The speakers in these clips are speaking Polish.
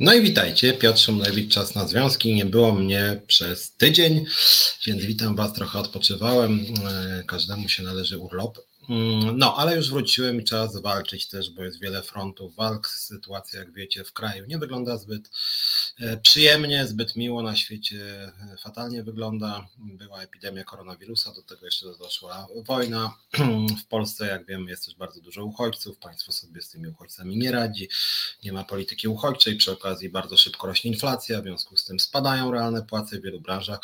No i witajcie, Piotr Szumlewicz, Czas na Związki. Nie było mnie przez tydzień, więc witam Was, trochę odpoczywałem. E, każdemu się należy urlop. Mm, no, ale już wróciłem i czas walczyć też, bo jest wiele frontów walk. Sytuacja, jak wiecie, w kraju nie wygląda zbyt e, przyjemnie, zbyt miło na świecie, e, fatalnie wygląda. Była epidemia koronawirusa, do tego jeszcze doszła wojna. W Polsce, jak wiemy, jest też bardzo dużo uchodźców. Państwo sobie z tymi uchodźcami nie radzi. Nie ma polityki uchodźczej. Przy okazji bardzo szybko rośnie inflacja, w związku z tym spadają realne płace w wielu branżach.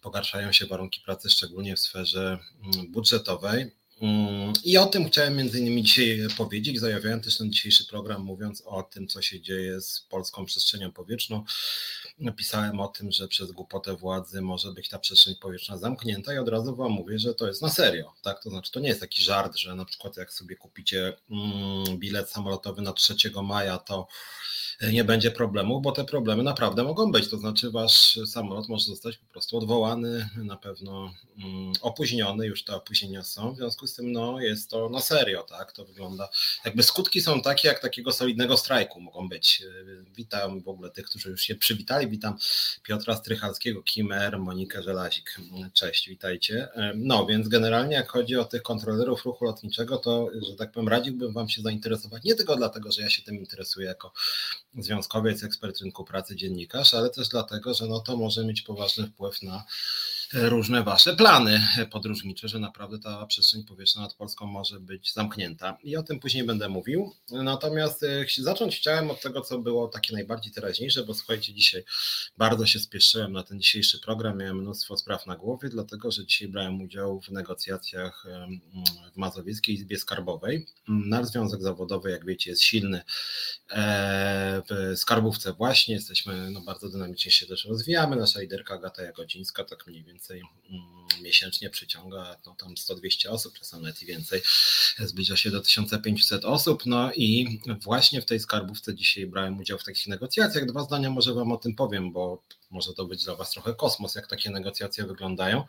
Pogarszają się warunki pracy, szczególnie w sferze mm, budżetowej. Mm, I o tym chciałem między innymi dzisiaj powiedzieć. Zajawiałem też ten dzisiejszy program, mówiąc o tym, co się dzieje z polską przestrzenią powietrzną. Napisałem o tym, że przez głupotę władzy może być ta przestrzeń powietrzna zamknięta i od razu Wam mówię, że to jest na serio. Tak? To znaczy, to nie jest taki żart, że na przykład jak sobie kupicie mm, bilet samolotowy na 3 maja, to nie będzie problemu, bo te problemy naprawdę mogą być. To znaczy, wasz samolot może zostać po prostu odwołany, na pewno mm, opóźniony, już te opóźnienia są. W związku z tym, no, jest to na serio, tak? To wygląda. Jakby skutki są takie, jak takiego solidnego strajku mogą być. Witam w ogóle tych, którzy już się przywitali. Witam Piotra Strychalskiego, Kimer, Monikę Żelazik. Cześć, witajcie. No, więc generalnie, jak chodzi o tych kontrolerów ruchu lotniczego, to, że tak powiem, radziłbym Wam się zainteresować nie tylko dlatego, że ja się tym interesuję jako związkowiec, ekspert rynku pracy, dziennikarz, ale też dlatego, że no to może mieć poważny wpływ na różne wasze plany podróżnicze, że naprawdę ta przestrzeń powietrzna nad Polską może być zamknięta. I o tym później będę mówił. Natomiast e, zacząć chciałem od tego, co było takie najbardziej teraźniejsze, bo słuchajcie, dzisiaj bardzo się spieszyłem na ten dzisiejszy program, miałem mnóstwo spraw na głowie, dlatego że dzisiaj brałem udział w negocjacjach w Mazowieckiej Izbie Skarbowej. Nasz związek zawodowy, jak wiecie, jest silny e, w skarbówce właśnie, jesteśmy no, bardzo dynamicznie się też rozwijamy, nasza liderka Agata Jagodzińska tak mniej więcej więcej mm, miesięcznie przyciąga no tam 100-200 osób, czasem nawet i więcej, zbliża się do 1500 osób, no i właśnie w tej skarbówce dzisiaj brałem udział w takich negocjacjach. Dwa zdania może Wam o tym powiem, bo może to być dla Was trochę kosmos, jak takie negocjacje wyglądają.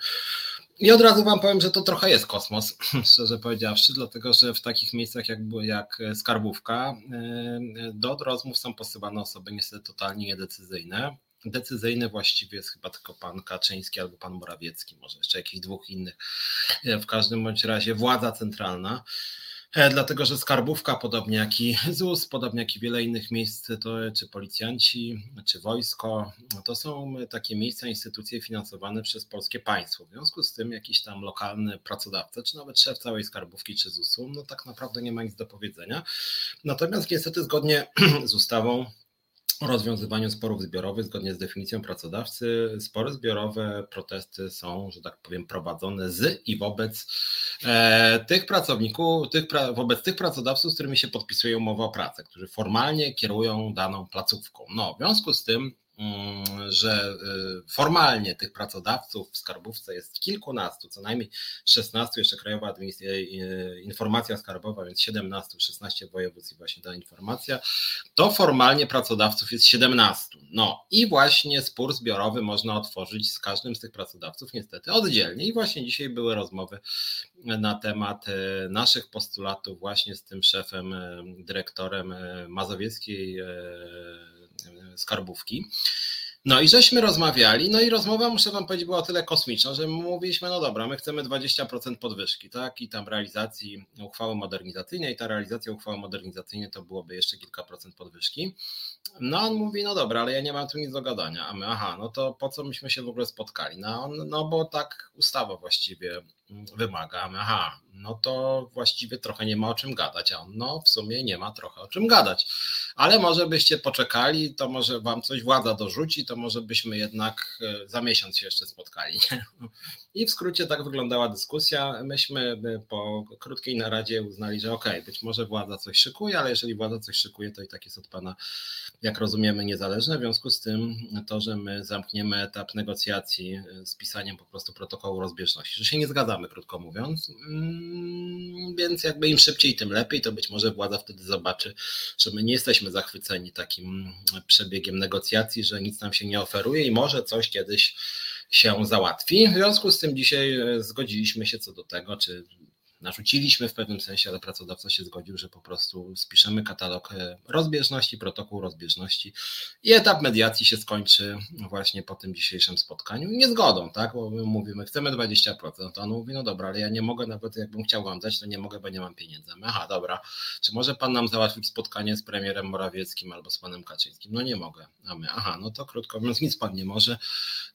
I od razu Wam powiem, że to trochę jest kosmos, szczerze powiedziawszy, dlatego że w takich miejscach jak, jak skarbówka e, do rozmów są posyłane osoby niestety totalnie niedecyzyjne decyzyjny właściwie jest chyba tylko pan Kaczyński albo pan Morawiecki, może jeszcze jakichś dwóch innych. W każdym bądź razie władza centralna. E, dlatego, że skarbówka, podobnie jak i ZUS, podobnie jak i wiele innych miejsc, to czy policjanci, czy wojsko, to są takie miejsca, instytucje finansowane przez polskie państwo. W związku z tym jakiś tam lokalny pracodawca, czy nawet szef całej skarbówki, czy ZUS-u, no tak naprawdę nie ma nic do powiedzenia. Natomiast niestety zgodnie z ustawą o rozwiązywaniu sporów zbiorowych zgodnie z definicją pracodawcy. Spory zbiorowe, protesty są, że tak powiem, prowadzone z i wobec e, tych pracowników, tych, wobec tych pracodawców, z którymi się podpisuje umowa o pracę, którzy formalnie kierują daną placówką. No, w związku z tym że y, formalnie tych pracodawców w skarbówce jest kilkunastu, co najmniej 16, jeszcze Krajowa y, Informacja Skarbowa, więc 17, 16 województw i właśnie ta informacja, to formalnie pracodawców jest 17. No i właśnie spór zbiorowy można otworzyć z każdym z tych pracodawców niestety oddzielnie. I właśnie dzisiaj były rozmowy na temat y, naszych postulatów właśnie z tym szefem, dyrektorem Mazowieckiej skarbówki. No i żeśmy rozmawiali, no i rozmowa, muszę wam powiedzieć, była tyle kosmiczna, że mówiliśmy, no dobra, my chcemy 20% podwyżki, tak, i tam realizacji uchwały modernizacyjnej, ta realizacja uchwały modernizacyjnej to byłoby jeszcze kilka procent podwyżki. No on mówi, no dobra, ale ja nie mam tu nic do gadania, a my, aha, no to po co myśmy się w ogóle spotkali? No, on, no bo tak ustawa właściwie wymaga. Aha, no to właściwie trochę nie ma o czym gadać, a on no w sumie nie ma trochę o czym gadać. Ale może byście poczekali, to może wam coś władza dorzuci, to może byśmy jednak e, za miesiąc się jeszcze spotkali. I w skrócie tak wyglądała dyskusja. Myśmy po krótkiej naradzie uznali, że okej, okay, być może władza coś szykuje, ale jeżeli władza coś szykuje, to i tak jest od pana, jak rozumiemy, niezależne. W związku z tym to, że my zamkniemy etap negocjacji e, z pisaniem po prostu protokołu rozbieżności, że się nie zgadzamy krótko mówiąc. Mm, więc jakby im szybciej, tym lepiej, to być może władza wtedy zobaczy, że my nie jesteśmy zachwyceni takim przebiegiem negocjacji, że nic nam się nie oferuje i może coś kiedyś się załatwi. W związku z tym dzisiaj e, zgodziliśmy się co do tego, czy narzuciliśmy w pewnym sensie, ale pracodawca się zgodził, że po prostu spiszemy katalog e, rozbieżności, protokół rozbieżności i etap mediacji się skończy właśnie po tym dzisiejszym spotkaniu niezgodą, tak? Bo my mówimy, chcemy 20%, to on mówi, no dobra, ale ja nie mogę, nawet jakbym chciał wam dać, to nie mogę, bo nie mam pieniędzy. Aha, dobra, czy może pan nam załatwić spotkanie z premierem Morawieckim albo z panem Kaczyńskim? No nie mogę. A my, aha, no to krótko mówiąc, nic pan nie może.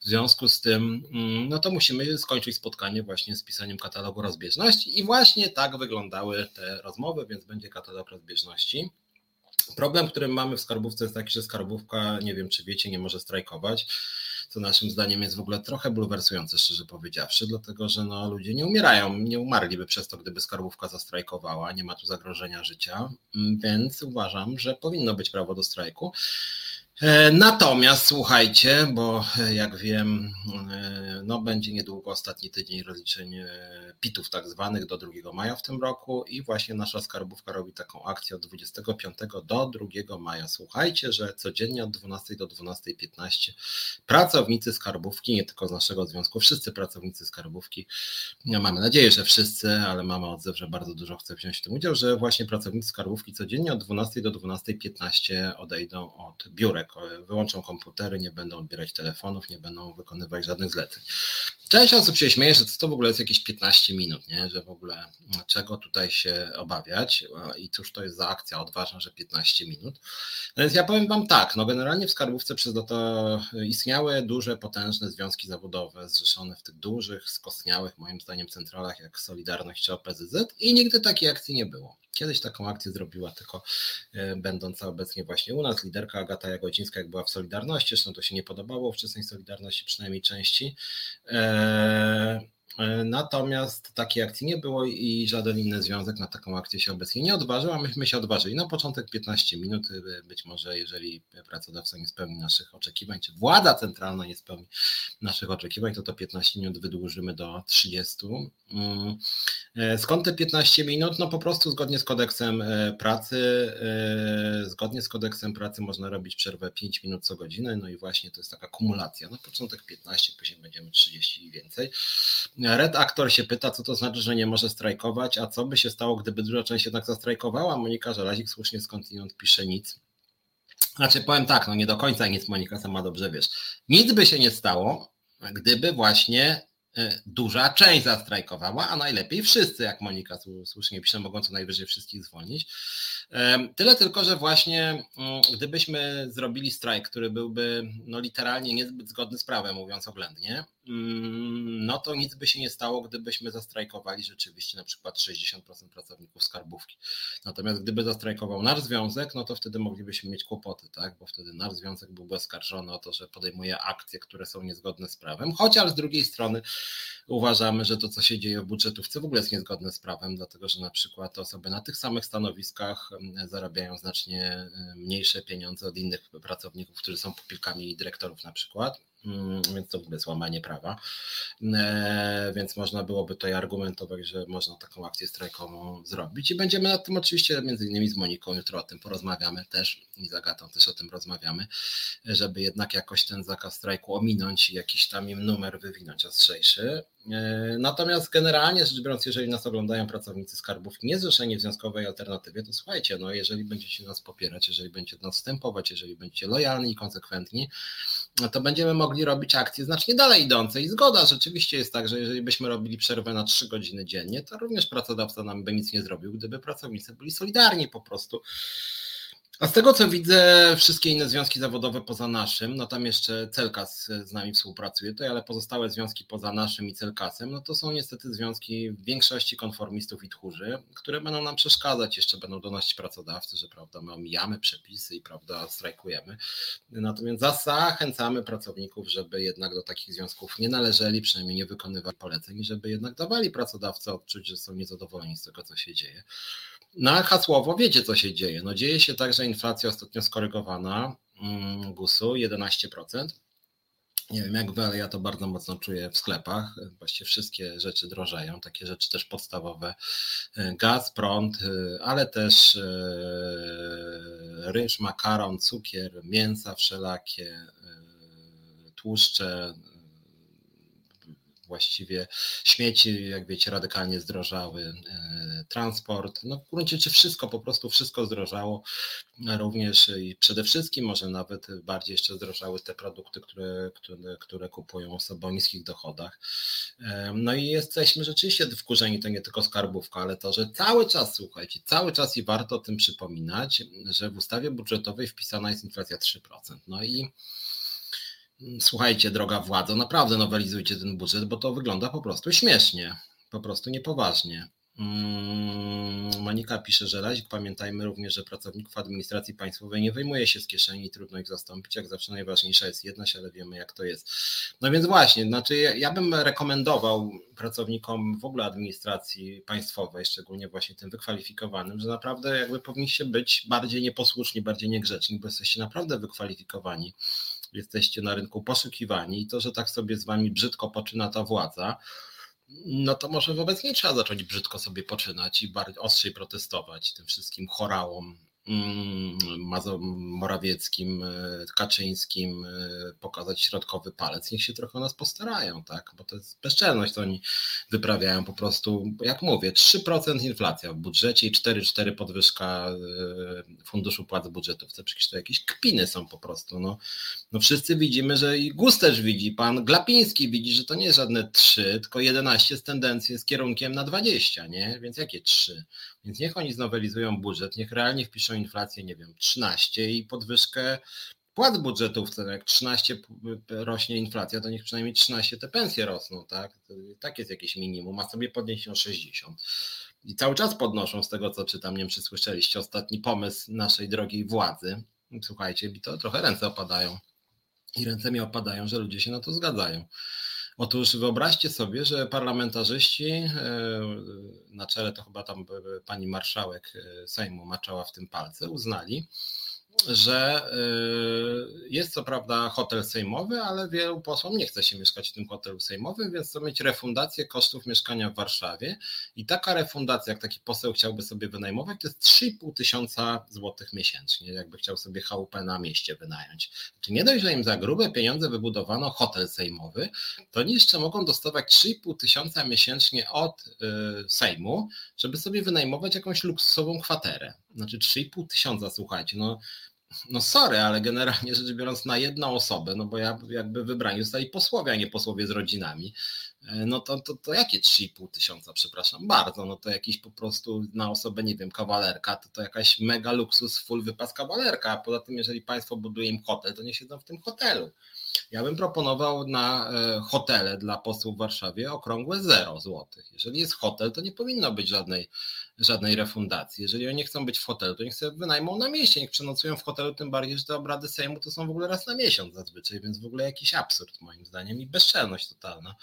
W związku z tym, mm, no to musimy skończyć spotkanie właśnie z pisaniem katalogu rozbieżności i właśnie tak wyglądały te rozmowy, więc będzie katalog rozbieżności. Problem, który mamy w skarbówce jest taki, że skarbówka, nie wiem czy wiecie, nie może strajkować, co naszym zdaniem jest w ogóle trochę bulwersujące, szczerze powiedziawszy, dlatego że no, ludzie nie umierają, nie umarliby przez to, gdyby skarbówka zastrajkowała, nie ma tu zagrożenia życia, więc uważam, że powinno być prawo do strajku. E, natomiast słuchajcie, bo e, jak wiem, e, no będzie niedługo ostatni tydzień rozliczeń PIT-ów tak zwanych do 2 maja w tym roku i właśnie nasza skarbówka robi taką akcję od 25 do 2 maja. Słuchajcie, że codziennie od 12 do 12.15 pracownicy skarbówki, nie tylko z naszego związku, wszyscy pracownicy skarbówki, no mamy nadzieję, że wszyscy, ale mamy odzew, że bardzo dużo chce wziąć w tym udział, że właśnie pracownicy skarbówki codziennie od 12 do 12.15 odejdą od biurek wyłączą komputery, nie będą odbierać telefonów, nie będą wykonywać żadnych zleceń. Część osób się śmieje, że to w ogóle jest jakieś 15 minut, nie? że w ogóle czego tutaj się obawiać i cóż to jest za akcja odważna, że 15 minut. No więc ja powiem Wam tak, no generalnie w skarbówce przez to istniały duże, potężne związki zawodowe zrzeszone w tych dużych, skostniałych moim zdaniem centralach jak Solidarność czy OPZZ i nigdy takiej akcji nie było. Kiedyś taką akcję zrobiła tylko e, będąca obecnie właśnie u nas liderka Agata Jagodzińska, jak była w Solidarności, zresztą to się nie podobało wczesnej Solidarności, przynajmniej części. E, E, natomiast takiej akcji nie było i żaden inny związek na taką akcję się obecnie nie odważył, a myśmy się odważyli. Na początek 15 minut, e, być może jeżeli pracodawca nie spełni naszych oczekiwań, czy władza centralna nie spełni naszych oczekiwań, to to 15 minut wydłużymy do 30. Mm. E, skąd te 15 minut? No po prostu zgodnie z kodeksem pracy, zgodnie z kodeksem pracy można robić przerwę 5 minut co godzinę, no i właśnie to jest taka kumulacja. Na początek 15, później będziemy 30 i więcej. Redaktor się pyta, co to znaczy, że nie może strajkować, a co by się stało, gdyby duża część jednak zastrajkowała? Monika Żelazik słusznie skądinąd pisze nic. Znaczy powiem tak, no nie do końca nic Monika sama dobrze wiesz. Nic by się nie stało, gdyby właśnie e, duża część zastrajkowała, a najlepiej wszyscy, jak Monika słusznie pisze, mogą co najwyżej wszystkich zwolnić. Tyle tylko, że właśnie mm, gdybyśmy zrobili strajk, który byłby no, literalnie niezbyt zgodny z prawem, mówiąc oględnie, mm, no to nic by się nie stało, gdybyśmy zastrajkowali rzeczywiście na przykład 60% pracowników skarbówki. Natomiast gdyby zastrajkował nasz związek, no to wtedy moglibyśmy mieć kłopoty, tak? bo wtedy nasz związek byłby oskarżony o to, że podejmuje akcje, które są niezgodne z prawem, chociaż z drugiej strony uważamy, że to, co się dzieje w budżetówce w ogóle jest niezgodne z prawem, dlatego że na przykład osoby na tych samych stanowiskach zarabiają znacznie mniejsze pieniądze od innych pracowników, którzy są pupilkami dyrektorów na przykład. Mm, więc to w ogóle złamanie prawa. E, więc można byłoby tutaj argumentować, że można taką akcję strajkową zrobić i będziemy nad tym oczywiście między innymi z Moniką jutro o tym porozmawiamy też i z Agatą też o tym rozmawiamy, żeby jednak jakoś ten zakaz strajku ominąć i jakiś tam im numer wywinąć ostrzejszy. E, natomiast generalnie rzecz biorąc, jeżeli nas oglądają pracownicy skarbówki niezrzeszeni w związkowej alternatywie, to słuchajcie, no jeżeli będziecie nas popierać, jeżeli będziecie nas wstępować, jeżeli będziecie lojalni i konsekwentni, no to będziemy mogli robić akcje znacznie dalej idące. I zgoda, rzeczywiście jest tak, że jeżeli byśmy robili przerwę na 3 godziny dziennie, to również pracodawca nam by nic nie zrobił, gdyby pracownicy byli solidarni po prostu a z tego co widzę, wszystkie inne związki zawodowe poza naszym, no tam jeszcze Celkas z nami współpracuje, to ale pozostałe związki poza naszym i Celkasem, no to są niestety związki w większości konformistów i tchórzy, które będą nam przeszkadzać, jeszcze będą donosić pracodawcy, że prawda, my omijamy przepisy i prawda, strajkujemy. Natomiast zachęcamy pracowników, żeby jednak do takich związków nie należeli, przynajmniej nie wykonywali poleceń, żeby jednak dawali pracodawcy odczuć, że są niezadowoleni z tego, co się dzieje. Na hasłowo wiecie, co się dzieje. No dzieje się tak, że inflacja ostatnio skorygowana mm, GUS-u 11%. Nie wiem jak wy, ale ja to bardzo mocno czuję w sklepach. Właściwie wszystkie rzeczy drożeją, takie rzeczy też podstawowe. Gaz, prąd, ale też e, ryż, makaron, cukier, mięsa wszelakie, e, tłuszcze, właściwie śmieci, jak wiecie, radykalnie zdrożały, transport, no w gruncie czy wszystko, po prostu wszystko zdrożało, również i przede wszystkim może nawet bardziej jeszcze zdrożały te produkty, które, które, które kupują osoby o niskich dochodach. No i jesteśmy rzeczywiście wkurzeni, to nie tylko skarbówka, ale to, że cały czas, słuchajcie, cały czas i warto o tym przypominać, że w ustawie budżetowej wpisana jest inflacja 3%. No i słuchajcie, droga władza, naprawdę nowelizujcie ten budżet, bo to wygląda po prostu śmiesznie, po prostu niepoważnie. Mm, Monika pisze, że razik pamiętajmy również, że pracowników administracji państwowej nie wyjmuje się z kieszeni trudno ich zastąpić. Jak zawsze najważniejsza jest jedność, ale wiemy jak to jest. No więc właśnie, znaczy ja bym rekomendował pracownikom w ogóle administracji państwowej, szczególnie właśnie tym wykwalifikowanym, że naprawdę jakby powinniście być bardziej nieposłuszni, bardziej niegrzeczni, bo jesteście naprawdę wykwalifikowani. Jesteście na rynku poszukiwani i to, że tak sobie z wami brzydko poczyna ta władza, no to może wobec niej trzeba zacząć brzydko sobie poczynać i bardziej ostrzej protestować tym wszystkim chorałom, Morawieckim, e, Kaczyńskim e, pokazać środkowy palec, niech się trochę o nas postarają, tak? Bo to jest bezczelność, to oni wyprawiają po prostu, jak mówię, 3% inflacja w budżecie i 4,4 podwyżka e, funduszu płac budżetów. To przecież to jakieś kpiny są po prostu. No, no wszyscy widzimy, że i GUS też widzi, pan Glapiński widzi, że to nie żadne 3, tylko 11 z tendencji z kierunkiem na 20, nie? Więc jakie 3? Więc niech oni znowelizują budżet, niech realnie wpiszą inflację, nie wiem, 13 i podwyżkę płat budżetów, jak 13 rośnie inflacja, to niech przynajmniej 13 te pensje rosną, tak? Tak jest jakieś minimum, a sobie podnieść o 60. I cały czas podnoszą z tego, co czytam, nie wiem, czy słyszeliście, ostatni pomysł naszej drogiej władzy. Słuchajcie, mi to trochę ręce opadają. I ręce mi opadają, że ludzie się na to zgadzają. Otóż wyobraźcie sobie, że parlamentarzyści, e, na czele to chyba tam pani marszałek e, Sejmu maczała w tym palce, uznali, że y, jest co prawda hotel sejmowy, ale wielu posłom nie chce się mieszkać w tym hotelu sejmowym, więc chcą mieć refundację kosztów mieszkania w Warszawie. I taka refundacja, jak taki poseł chciałby sobie wynajmować, to jest 3,5 tysiąca złotych miesięcznie, jakby chciał sobie chałupę na mieście wynająć. Czy nie dość, że im za grube pieniądze wybudowano hotel sejmowy, to oni jeszcze mogą dostawać 3,5 tysiąca miesięcznie od y, Sejmu, żeby sobie wynajmować jakąś luksusową kwaterę. Znaczy 3,5 tysiąca, słuchajcie, no no sorry, ale generalnie rzecz biorąc na jedną osobę, no bo ja jakby wybrani zostali posłowie, a nie posłowie z rodzinami, e, no to, to, to jakie 3,5 tysiąca, przepraszam bardzo, no to jakiś po prostu na osobę, nie wiem, kawalerka, to to jakaś mega luksus, full wypas kawalerka, a poza tym jeżeli państwo buduje im hotel, to nie siedzą w tym hotelu. Ja bym proponował na e, hotele dla posłów w Warszawie okrągłe 0 złotych. Jeżeli jest hotel, to nie powinno być żadnej, żadnej refundacji. Jeżeli oni chcą być w hotelu, to niech sobie wynajmą na mieście, niech przenocują w hotelu, tym bardziej, że te obrady Sejmu to są w ogóle raz na miesiąc zazwyczaj, więc w ogóle jakiś absurd moim zdaniem i bezczelność totalna.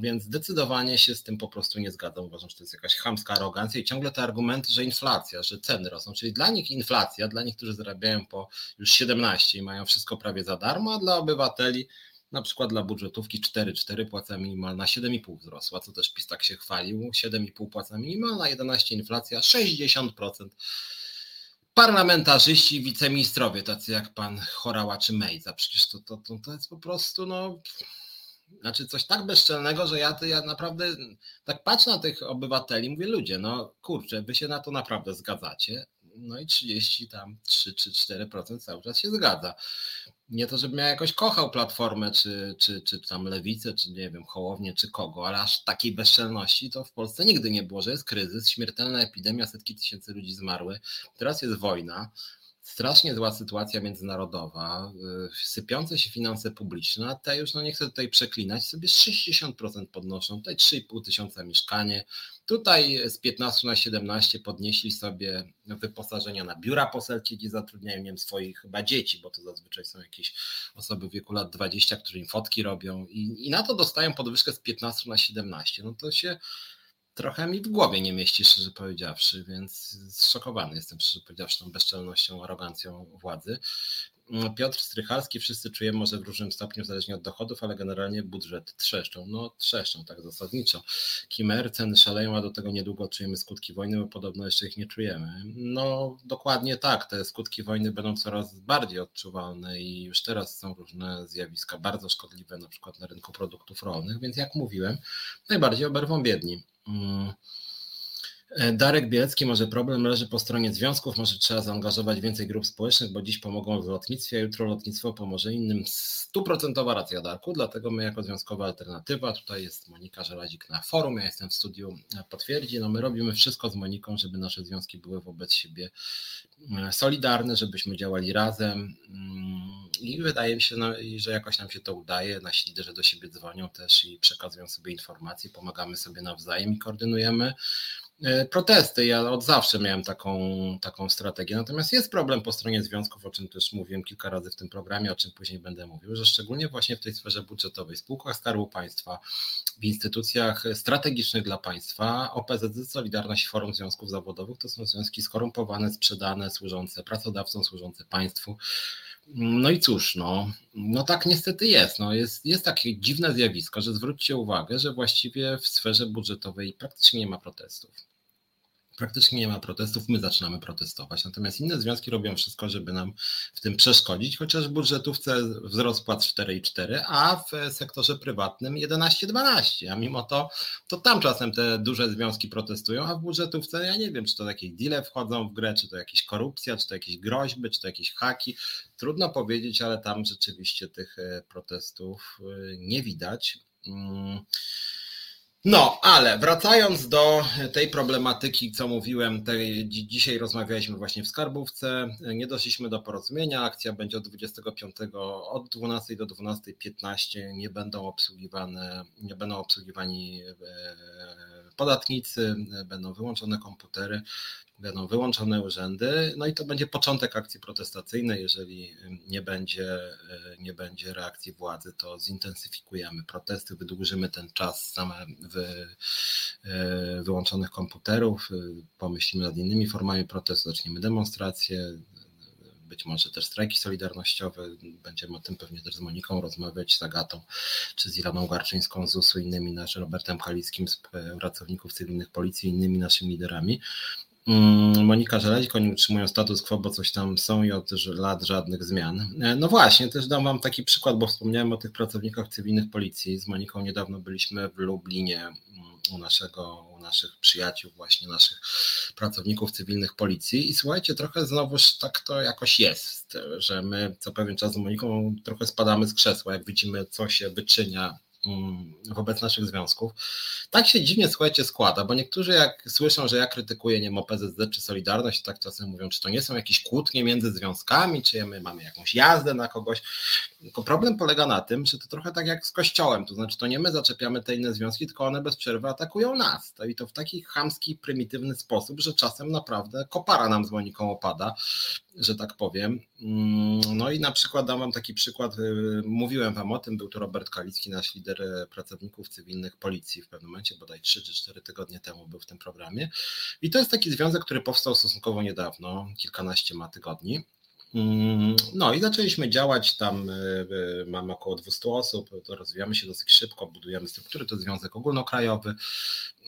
Więc zdecydowanie się z tym po prostu nie zgadzam. Uważam, że to jest jakaś chamska arogancja i ciągle te argumenty, że inflacja, że ceny rosną, czyli dla nich inflacja, dla nich, którzy zarabiają po już 17 i mają wszystko prawie za darmo, a dla obywateli na przykład dla budżetówki 4,4 płaca minimalna 7,5 wzrosła, co też PiS tak się chwalił, 7,5 płaca minimalna, 11 inflacja, 60%. Parlamentarzyści, wiceministrowie, tacy jak pan Chorała czy Mejza, przecież to, to, to, to jest po prostu no, znaczy coś tak bezczelnego, że ja, ja naprawdę tak patrzę na tych obywateli, mówię ludzie, no kurczę, wy się na to naprawdę zgadzacie, no i 30 tam 3 czy 4% cały czas się zgadza. Nie to, żebym ja jakoś kochał Platformę, czy, czy, czy tam Lewicę, czy nie wiem, Hołownię, czy kogo, ale aż takiej bezczelności to w Polsce nigdy nie było, że jest kryzys, śmiertelna epidemia, setki tysięcy ludzi zmarły, teraz jest wojna, strasznie zła sytuacja międzynarodowa, y, sypiące się finanse publiczne, a te już, no nie chcę tutaj przeklinać, sobie 60% podnoszą, tutaj 3,5 tysiąca mieszkanie, tutaj z 15 na 17 podnieśli sobie wyposażenia na biura poselskie, gdzie zatrudniają nie wiem, swoich chyba dzieci, bo to zazwyczaj są jakieś osoby w wieku lat 20, które im fotki robią i, i na to dostają podwyżkę z 15 na 17, no to się trochę mi w głowie nie mieści, szczerze powiedziawszy, więc zszokowany jestem, szczerze powiedziawszy, tą bezczelnością, arogancją władzy. Piotr Strychalski, wszyscy czujemy może w różnym stopniu, zależnie od dochodów, ale generalnie budżet trzeszczą. No trzeszczą tak zasadniczo. Kimer, ceny szaleją, a do tego niedługo czujemy skutki wojny, bo podobno jeszcze ich nie czujemy. No dokładnie tak, te skutki wojny będą coraz bardziej odczuwalne i już teraz są różne zjawiska bardzo szkodliwe, na przykład na rynku produktów rolnych, więc jak mówiłem, najbardziej oberwą biedni. Mm. E, Darek Bielecki, może problem leży po stronie związków, może trzeba zaangażować więcej grup społecznych, bo dziś pomogą w lotnictwie, a jutro lotnictwo pomoże innym. Stuprocentowa racja Darku, dlatego my jako Związkowa Alternatywa, tutaj jest Monika Żelazik na forum, ja jestem w studiu, e, potwierdzi, no my robimy wszystko z Moniką, żeby nasze związki były wobec siebie e, solidarne, żebyśmy działali razem mm, i wydaje mi się, no, że jakoś nam się to udaje, nasi liderzy do siebie dzwonią też i przekazują sobie informacje, pomagamy sobie nawzajem i koordynujemy protesty. Ja od zawsze miałem taką, taką strategię. Natomiast jest problem po stronie związków, o czym też mówiłem kilka razy w tym programie, o czym później będę mówił, że szczególnie właśnie w tej sferze budżetowej, spółkach Skarbu Państwa, w instytucjach strategicznych dla państwa, OPZZ, Solidarność Forum Związków Zawodowych to są związki skorumpowane, sprzedane, służące pracodawcom, służące państwu. No i cóż, no, no tak niestety jest. No jest. Jest takie dziwne zjawisko, że zwróćcie uwagę, że właściwie w sferze budżetowej praktycznie nie ma protestów praktycznie nie ma protestów, my zaczynamy protestować. Natomiast inne związki robią wszystko, żeby nam w tym przeszkodzić, chociaż w budżetówce wzrost płac 4,4, a w sektorze prywatnym 11,12. A mimo to, to tam czasem te duże związki protestują, a w budżetówce ja nie wiem, czy to jakieś deale wchodzą w grę, czy to jakieś korupcja, czy to jakieś groźby, czy to jakieś haki. Trudno powiedzieć, ale tam rzeczywiście tych e, protestów e, nie widać. Mm. No, ale wracając do tej problematyki, co mówiłem, tej, dzisiaj rozmawialiśmy właśnie w Skarbówce, nie doszliśmy do porozumienia, akcja będzie od 25, od 12 do 12.15, nie będą obsługiwane, nie będą obsługiwani e, podatnicy, będą wyłączone komputery, będą wyłączone urzędy, no i to będzie początek akcji protestacyjnej. Jeżeli nie będzie, nie będzie reakcji władzy, to zintensyfikujemy protesty, wydłużymy ten czas same wy, wyłączonych komputerów, pomyślimy nad innymi formami protestu, zaczniemy demonstracje, być może też strajki solidarnościowe. Będziemy o tym pewnie też z Moniką rozmawiać, z Agatą, czy z Ilaną Garczyńską, z USU, innymi naszym Robertem Kalickim, z pracowników cywilnych policji, innymi naszymi liderami. Mm, Monika Żelazik, oni utrzymują status quo, bo coś tam są i od lat żadnych zmian. E, no właśnie, też dam Wam taki przykład, bo wspomniałem o tych pracownikach cywilnych policji. Z Moniką niedawno byliśmy w Lublinie mm, u, naszego, u naszych przyjaciół, właśnie naszych pracowników cywilnych policji. I słuchajcie, trochę znowuż tak to jakoś jest, że my co pewien czas z Moniką trochę spadamy z krzesła, jak widzimy, co się wyczynia wobec naszych związków. Tak się dziwnie, słuchajcie, składa, bo niektórzy jak słyszą, że ja krytykuję, nie wiem, OPZZ czy Solidarność, tak czasem mówią, czy to nie są jakieś kłótnie między związkami, czy my mamy jakąś jazdę na kogoś. Tylko problem polega na tym, że to trochę tak jak z Kościołem, to znaczy to nie my zaczepiamy te inne związki, tylko one bez przerwy atakują nas. I to w taki chamski, prymitywny sposób, że czasem naprawdę kopara nam z Moniką opada że tak powiem. Mm, no i na przykład dam Wam taki przykład, y, mówiłem Wam o tym, był to Robert Kalicki, nasz lider y, pracowników cywilnych policji w pewnym momencie, bodaj 3 czy 4 tygodnie temu był w tym programie. I to jest taki związek, który powstał stosunkowo niedawno, kilkanaście ma tygodni. Mm, no i zaczęliśmy działać tam, y, mamy około 200 osób, rozwijamy się dosyć szybko, budujemy struktury, to związek ogólnokrajowy.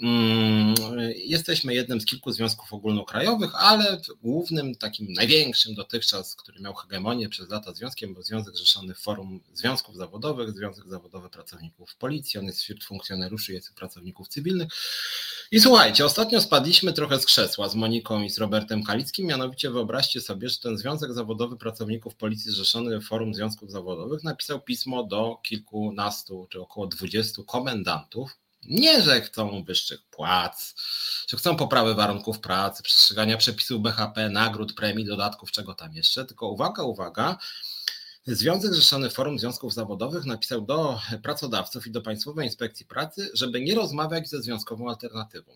Mm, jesteśmy jednym z kilku związków ogólnokrajowych, ale głównym, takim największym dotychczas, który miał hegemonię przez lata związkiem, był Związek Zrzeszony w Forum Związków Zawodowych, Związek Zawodowy Pracowników Policji, on jest wśród funkcjonariuszy, jest pracowników cywilnych. I słuchajcie, ostatnio spadliśmy trochę z krzesła z Moniką i z Robertem Kalickim, mianowicie wyobraźcie sobie, że ten Związek Zawodowy Pracowników Policji Zrzeszony Forum Związków Zawodowych napisał pismo do kilkunastu czy około dwudziestu komendantów, nie, że chcą wyższych płac, że chcą poprawy warunków pracy, przestrzegania przepisów BHP, nagród, premii, dodatków, czego tam jeszcze, tylko uwaga, uwaga, Związek Zrzeszony Forum Związków Zawodowych napisał do pracodawców i do Państwowej Inspekcji Pracy, żeby nie rozmawiać ze związkową alternatywą.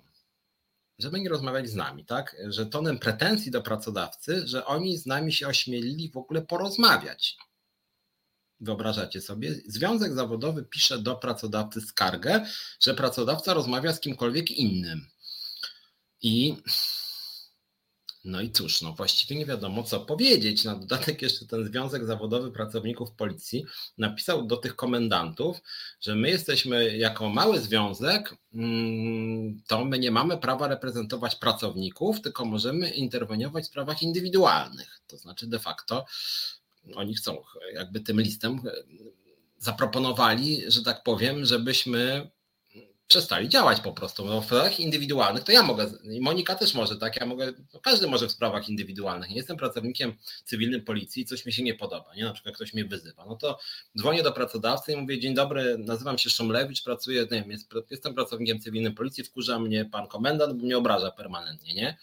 Żeby nie rozmawiać z nami, tak? Że tonem pretensji do pracodawcy, że oni z nami się ośmielili w ogóle porozmawiać. Wyobrażacie sobie? Związek zawodowy pisze do pracodawcy skargę, że pracodawca rozmawia z kimkolwiek innym. I No i cóż, no właściwie nie wiadomo co powiedzieć. Na dodatek jeszcze ten Związek Zawodowy Pracowników Policji napisał do tych komendantów, że my jesteśmy jako mały związek, mm, to my nie mamy prawa reprezentować pracowników, tylko możemy interweniować w sprawach indywidualnych. To znaczy de facto oni chcą jakby tym listem zaproponowali, że tak powiem, żebyśmy przestali działać po prostu. No, w sprawach indywidualnych to ja mogę, Monika też może, tak? Ja mogę, no każdy może w sprawach indywidualnych. Nie jestem pracownikiem cywilnym policji, coś mi się nie podoba, nie? Na przykład ktoś mnie wyzywa. No to dzwonię do pracodawcy i mówię: Dzień dobry, nazywam się Szumlewicz, pracuję, nie wiem, jestem pracownikiem cywilnym policji, wkurza mnie pan komendant, bo mnie obraża permanentnie, nie?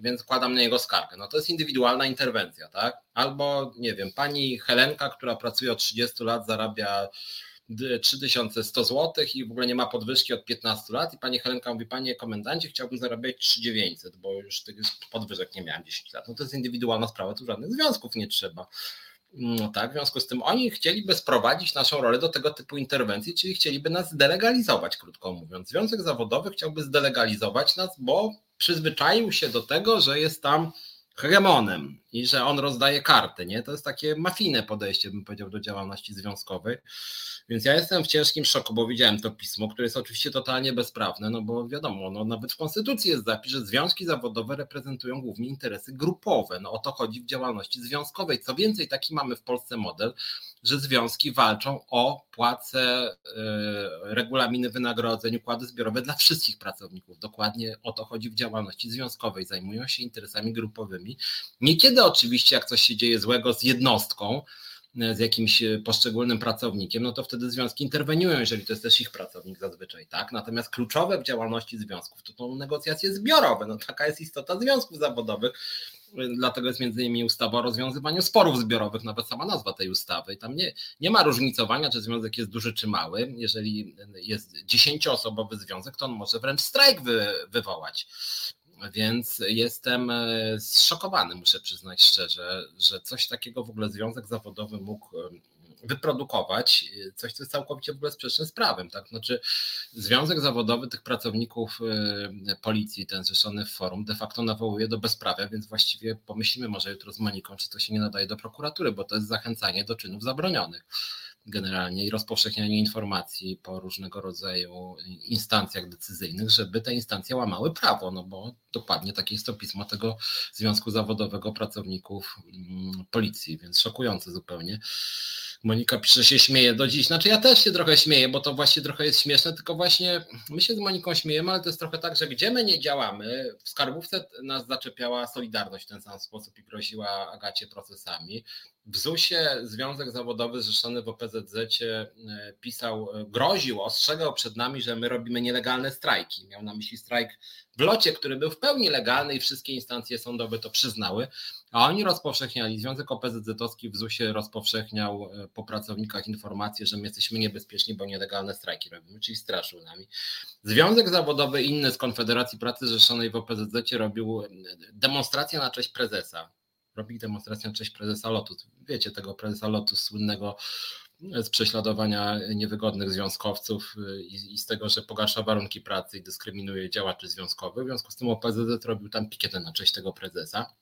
Więc składam na niego skargę. No to jest indywidualna interwencja, tak? Albo, nie wiem, pani Helenka, która pracuje od 30 lat, zarabia 3100 zł i w ogóle nie ma podwyżki od 15 lat i pani Helenka mówi, panie komendancie, chciałbym zarabiać 3900, bo już tych podwyżek nie miałem 10 lat. No to jest indywidualna sprawa, tu żadnych związków nie trzeba. No tak, w związku z tym oni chcieliby sprowadzić naszą rolę do tego typu interwencji, czyli chcieliby nas zdelegalizować, krótko mówiąc. Związek zawodowy chciałby zdelegalizować nas, bo przyzwyczaił się do tego, że jest tam hegemonem i że on rozdaje karty, nie? To jest takie mafijne podejście, bym powiedział, do działalności związkowej. Więc ja jestem w ciężkim szoku, bo widziałem to pismo, które jest oczywiście totalnie bezprawne, no bo wiadomo, no nawet w Konstytucji jest zapis, że związki zawodowe reprezentują głównie interesy grupowe. No o to chodzi w działalności związkowej. Co więcej, taki mamy w Polsce model, że związki walczą o płace, e, regulaminy wynagrodzeń, układy zbiorowe dla wszystkich pracowników. Dokładnie o to chodzi w działalności związkowej. Zajmują się interesami grupowymi. Niekiedy oczywiście, jak coś się dzieje złego z jednostką, z jakimś e, poszczególnym pracownikiem, no to wtedy związki interweniują, jeżeli to jest też ich pracownik zazwyczaj, tak? Natomiast kluczowe w działalności związków to są negocjacje zbiorowe. No taka jest istota związków zawodowych. Dlatego jest między innymi ustawa o rozwiązywaniu sporów zbiorowych, nawet sama nazwa tej ustawy. Tam nie, nie ma różnicowania, czy związek jest duży, czy mały. Jeżeli jest dziesięcioosobowy związek, to on może wręcz strajk wy, wywołać. Więc jestem e, zszokowany, muszę przyznać szczerze, że coś takiego w ogóle związek zawodowy mógł e, wyprodukować, e, coś, co jest całkowicie w ogóle sprzeczne z prawem. Tak? Znaczy, Związek Zawodowy tych pracowników policji, ten zrzeszony w forum, de facto nawołuje do bezprawia, więc właściwie pomyślimy może jutro z Moniką, czy to się nie nadaje do prokuratury, bo to jest zachęcanie do czynów zabronionych generalnie i rozpowszechnianie informacji po różnego rodzaju instancjach decyzyjnych, żeby te instancje łamały prawo, no bo dokładnie takie jest to pismo tego Związku Zawodowego Pracowników mm, Policji, więc szokujące zupełnie. Monika pisze, się śmieje do dziś. Znaczy ja też się trochę śmieję, bo to właśnie trochę jest śmieszne, tylko właśnie my się z Moniką śmiejemy, ale to jest trochę tak, że gdzie my nie działamy, w skarbówce nas zaczepiała Solidarność w ten sam sposób i groziła Agacie procesami. W ZUS-ie Związek Zawodowy zrzeszony w OPZZ e, pisał, e, groził, ostrzegał przed nami, że my robimy nielegalne strajki. Miał na myśli strajk w locie, który był w pełni legalny i wszystkie instancje sądowe to przyznały, a oni rozpowszechniali, Związek OPZZ-owski w ZUS-ie rozpowszechniał e, po pracownikach informację, że my jesteśmy niebezpieczni, bo nielegalne strajki robimy, czyli straszył nami. Związek Zawodowy inny z Konfederacji Pracy zrzeszonej w OPZZ robił demonstrację na cześć prezesa robili demonstrację na cześć prezesa Lotus. Wiecie tego prezesa Lotus słynnego z prześladowania niewygodnych związkowców i, i, z tego, że pogarsza warunki pracy i dyskryminuje działaczy związkowych. W związku z tym OPZZ robił tam pikietę na cześć tego prezesa.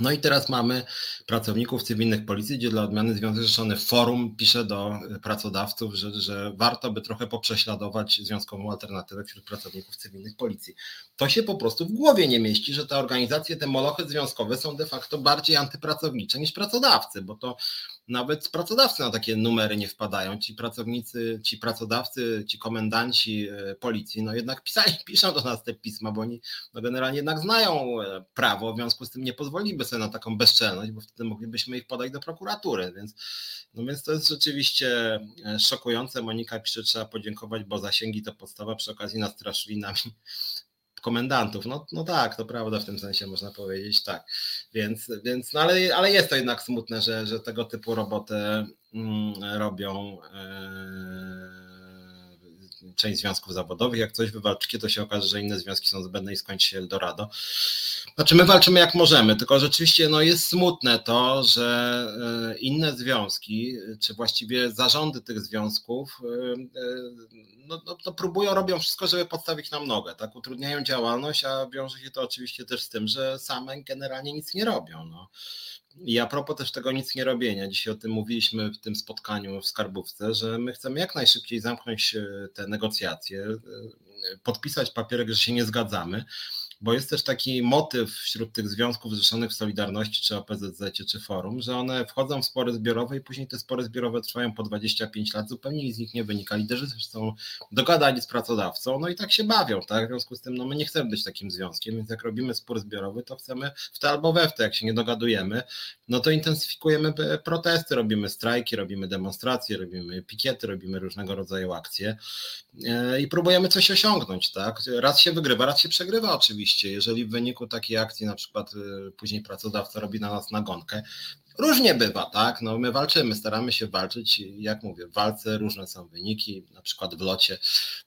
No i teraz mamy pracowników cywilnych policji, gdzie dla odmiany Związek Zrzeszony Forum pisze do pracodawców, że, że warto by trochę poprześladować związkową alternatywę wśród pracowników cywilnych policji. To się po prostu w głowie nie mieści, że te organizacje, te molochy związkowe są de facto bardziej antypracownicze niż pracodawcy, bo to nawet pracodawcy na takie numery nie wpadają. Ci pracownicy, ci pracodawcy, ci komendanci e, policji, no jednak pisali, piszą do nas te pisma, bo oni no generalnie jednak znają e, prawo, w związku z tym nie pozwoliliby sobie na taką bezczelność, bo wtedy moglibyśmy ich podać do prokuratury, więc, no więc to jest rzeczywiście e, szokujące. Monika pisze, trzeba podziękować, bo zasięgi to podstawa, przy okazji nastraszyli nami komendantów. No, no tak, to prawda w tym sensie można powiedzieć, tak. Więc, więc no ale, ale jest to jednak smutne, że, że tego typu roboty mm, robią. E, część związków zawodowych. Jak coś wywalczycie, to się okaże, że inne związki są zbędne i skończy się Eldorado. Znaczy my walczymy jak możemy, tylko rzeczywiście no, jest smutne to, że e, inne związki, czy właściwie zarządy tych związków no, no, no próbują, robią wszystko, żeby podstawić nam nogę, tak? Utrudniają działalność, a wiąże się to oczywiście też z tym, że same generalnie nic nie robią. No. I a propos też tego nic nie robienia, dzisiaj o tym mówiliśmy w tym spotkaniu w Skarbówce, że my chcemy jak najszybciej zamknąć e, te negocjacje, e, podpisać papierek, że się nie zgadzamy, bo jest też taki motyw wśród tych związków zrzeszonych w Solidarności, czy OPZZ, czy Forum, że one wchodzą w spory zbiorowe i później te spory zbiorowe trwają po 25 lat, zupełnie z nich nie wynika. Liderzy też są dogadani z pracodawcą, no i tak się bawią, tak? W związku z tym, no my nie chcemy być takim związkiem, więc jak robimy spór zbiorowy, to chcemy w te albo we w te, jak się nie dogadujemy, no to intensyfikujemy protesty, robimy strajki, robimy demonstracje, robimy pikiety, robimy różnego rodzaju akcje e, i próbujemy coś osiągnąć, tak? Raz się wygrywa, raz się przegrywa oczywiście jeżeli w wyniku takiej akcji na przykład y, później pracodawca robi na nas nagonkę, Różnie bywa, tak? No my walczymy, staramy się walczyć. Jak mówię, w walce różne są wyniki. Na przykład w locie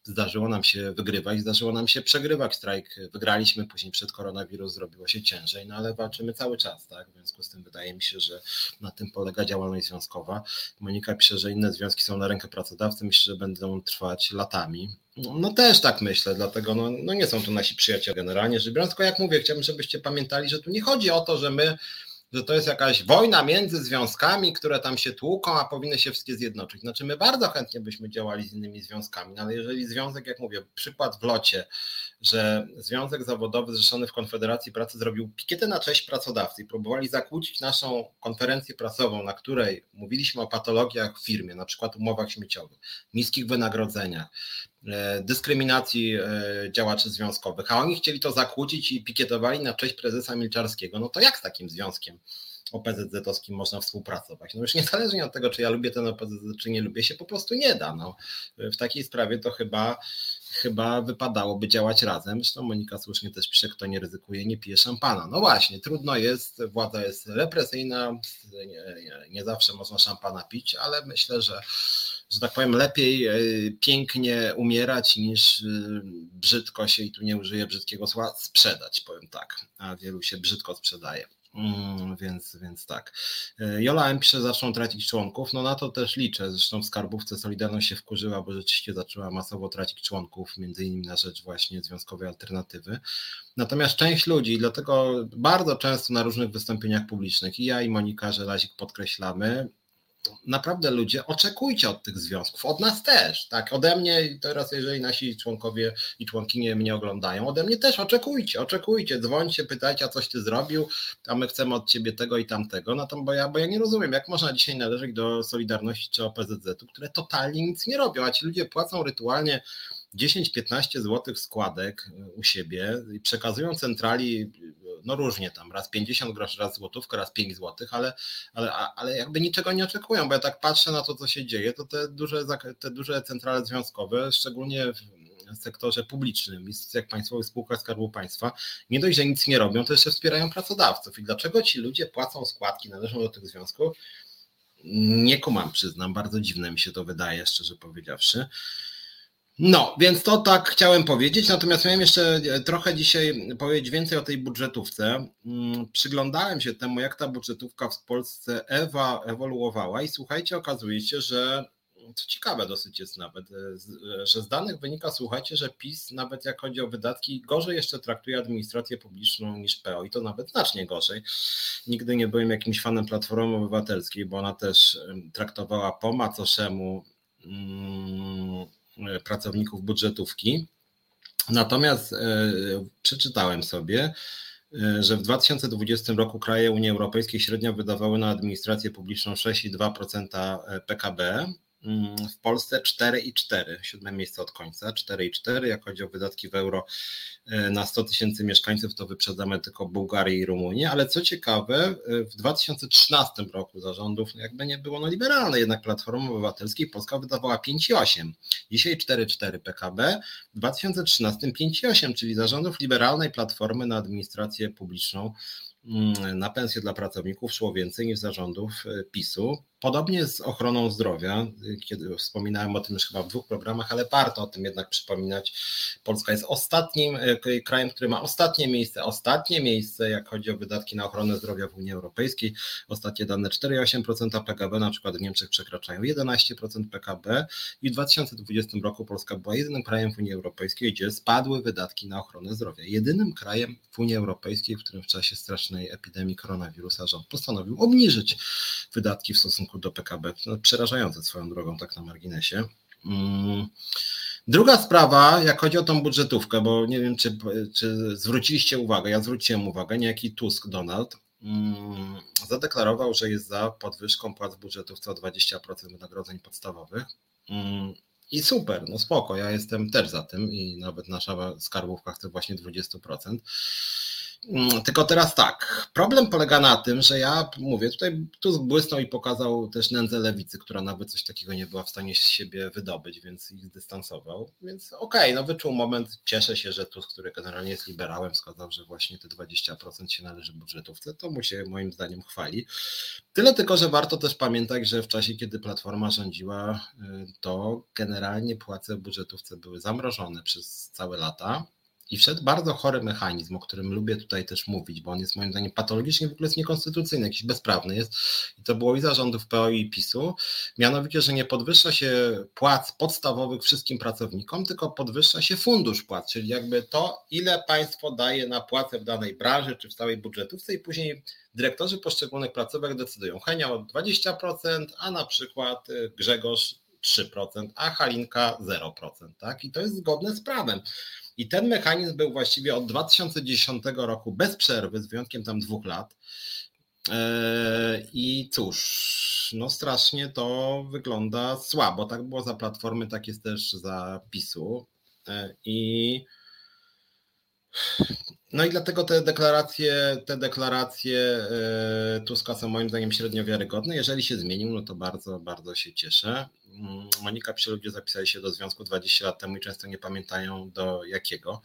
zdarzyło nam się wygrywać, zdarzyło nam się przegrywać strajk. Wygraliśmy, później przed koronawirus zrobiło się ciężej, no ale walczymy cały czas, tak? W związku z tym wydaje mi się, że na tym polega działalność związkowa. Monika pisze, że inne związki są na rękę pracodawcy. Myślę, że będą trwać latami. No też tak myślę, dlatego no, no nie są to nasi przyjaciele generalnie rzecz biorąc, tylko jak mówię, chciałbym, żebyście pamiętali, że tu nie chodzi o to, że my że to jest jakaś wojna między związkami, które tam się tłuką, a powinny się wszystkie zjednoczyć. Znaczy my bardzo chętnie byśmy działali z innymi związkami, no ale jeżeli związek, jak mówię, przykład w locie, że Związek Zawodowy zrzeszony w Konfederacji Pracy zrobił pikietę na cześć pracodawcy i próbowali zakłócić naszą konferencję prasową, na której mówiliśmy o patologiach w firmie, na przykład umowach śmieciowych, niskich wynagrodzeniach, e, dyskryminacji e, działaczy związkowych, a oni chcieli to zakłócić i pikietowali na cześć prezesa Milczarskiego, no to jak z takim związkiem? OPZZ-owskim można współpracować. No już niezależnie od tego, czy ja lubię ten OPZZ, czy nie lubię, się po prostu nie da. No, w takiej sprawie to chyba chyba wypadałoby działać razem. Zresztą Monika słusznie też pisze, kto nie ryzykuje, nie pije szampana. No właśnie, trudno jest, władza jest represyjna, nie, nie, zawsze można szampana pić, ale myślę, że że tak powiem, lepiej e, pięknie umierać niż e, brzydko się, i tu nie użyję brzydkiego słowa, sprzedać, powiem tak, a wielu się brzydko sprzedaje. Mm, więc, więc tak. E, Jola M pisze, zaczną tracić członków. No na to też liczę. Zresztą w skarbówce Solidarność się wkurzyła, bo rzeczywiście zaczęła masowo tracić członków, między innymi na rzecz właśnie związkowej alternatywy. Natomiast część ludzi, dlatego bardzo często na różnych wystąpieniach publicznych, i ja i Monika Żelazik podkreślamy, naprawdę ludzie, oczekujcie od tych związków, od nas też, tak, ode mnie, teraz jeżeli nasi członkowie i członkinie mnie oglądają, ode mnie też oczekujcie, oczekujcie, dzwońcie, pytajcie, a coś ty zrobił, a my chcemy od ciebie tego i tamtego, no to bo ja, bo ja nie rozumiem, jak można dzisiaj należeć do Solidarności czy OPZZ-u, które totalnie nic nie robią, a ci ludzie płacą rytualnie 10-15 zł składek u siebie i przekazują centrali no różnie tam, raz 50 groszy, raz złotówkę, raz 5 złotych, ale, ale, ale jakby niczego nie oczekują, bo ja tak patrzę na to, co się dzieje, to te duże, te duże centrale związkowe, szczególnie w sektorze publicznym, jak państwowych spółkach Skarbu Państwa, nie dość, że nic nie robią, to jeszcze wspierają pracodawców. I dlaczego ci ludzie płacą składki, należą do tych związków? Nie kumam, przyznam, bardzo dziwne mi się to wydaje, szczerze powiedziawszy. No, więc to tak chciałem powiedzieć, natomiast miałem jeszcze e, trochę dzisiaj powiedzieć więcej o tej budżetówce. Mm, przyglądałem się temu, jak ta budżetówka w Polsce ewa, ewoluowała i słuchajcie, okazuje się, że co ciekawe dosyć jest nawet, e, że z danych wynika, słuchajcie, że PiS nawet jak chodzi o wydatki, gorzej jeszcze traktuje administrację publiczną niż PO i to nawet znacznie gorzej. Nigdy nie byłem jakimś fanem Platformy Obywatelskiej, bo ona też traktowała po macoszemu hmm, E, pracowników budżetówki. Natomiast e, przeczytałem sobie, e, że w 2020 roku kraje Unii Europejskiej średnio wydawały na administrację publiczną 6,2% PKB, w Polsce 4,4, siódme miejsce od końca, 4,4. Jak chodzi o wydatki w euro e, na 100 tysięcy mieszkańców, to wyprzedzamy tylko Bułgarię i Rumunię, ale co ciekawe, e, w 2013 roku zarządów no jakby nie było no liberalne, jednak Platforma Obywatelskiej Polska wydawała 5,8, dzisiaj 4,4 PKB, w 2013 5,8, czyli zarządów liberalnej Platformy na administrację publiczną Mm, na pensję dla pracowników szło więcej niż zarządów e, PiSu. Podobnie z ochroną zdrowia, kiedy wspominałem o tym już chyba w dwóch programach, ale warto o tym jednak przypominać. Polska jest ostatnim e, krajem, który ma ostatnie miejsce, ostatnie miejsce, jak chodzi o wydatki na ochronę zdrowia w Unii Europejskiej. Ostatnie dane 4,8% PKB, na przykład w Niemczech przekraczają 11% PKB i w 2020 roku Polska była jedynym krajem w Unii Europejskiej, gdzie spadły wydatki na ochronę zdrowia. Jedynym krajem w Unii Europejskiej, w którym w czasie strasznej epidemii koronawirusa rząd postanowił obniżyć wydatki w stosunku do PKB. No, przerażające swoją drogą, tak na marginesie. Mm. Druga sprawa, jak chodzi o tą budżetówkę, bo nie wiem, czy, czy zwróciliście uwagę, ja zwróciłem uwagę, niejaki Tusk Donald mm, zadeklarował, że jest za podwyżką płac budżetówce o 20% wynagrodzeń podstawowych. Mm, I super, no spoko, ja jestem też za tym i nawet nasza skarbówka chce właśnie 20%. Mm, tylko teraz tak, problem polega na tym, że ja mówię, tutaj tu błysnął i pokazał też nędzę lewicy, która nawet coś takiego nie była w stanie z siebie wydobyć, więc ich zdystansował. Więc okej, okay, no wyczuł moment, cieszę się, że Tusk, który generalnie jest liberałem, wskazał, że właśnie te 20% się należy budżetówce, to mu się moim zdaniem chwali. Tyle tylko, że warto też pamiętać, że w czasie, kiedy Platforma rządziła, y, to generalnie płace budżetówce były zamrożone przez całe lata i wszedł bardzo chory mechanizm, o którym lubię tutaj też mówić, bo on jest moim zdaniem patologiczny, w ogóle jest niekonstytucyjny, jakiś bezprawny jest. I to było i zarządów PO i PiSu. Mianowicie, że nie podwyższa się płac podstawowych wszystkim pracownikom, tylko podwyższa się fundusz płac, czyli jakby to, ile państwo daje na płacę w danej branży czy w całej budżetówce i później dyrektorzy poszczególnych placówek decydują. Henia o 20%, a na przykład y, Grzegorz 3%, a Halinka 0%. Tak? I to jest zgodne z prawem. I ten mechanizm był właściwie od 2010 roku bez przerwy, z wyjątkiem tam dwóch lat. E, I cóż, no strasznie to wygląda słabo. Tak było za platformy, tak jest też za PiSu. E, I no i dlatego te deklaracje, te deklaracje e, Tuska są moim zdaniem średnio wiarygodne. Jeżeli się zmienił, no to bardzo, bardzo się cieszę. Mm, Monika przy ludzie zapisali się do związku 20 lat temu i często nie pamiętają do jakiego.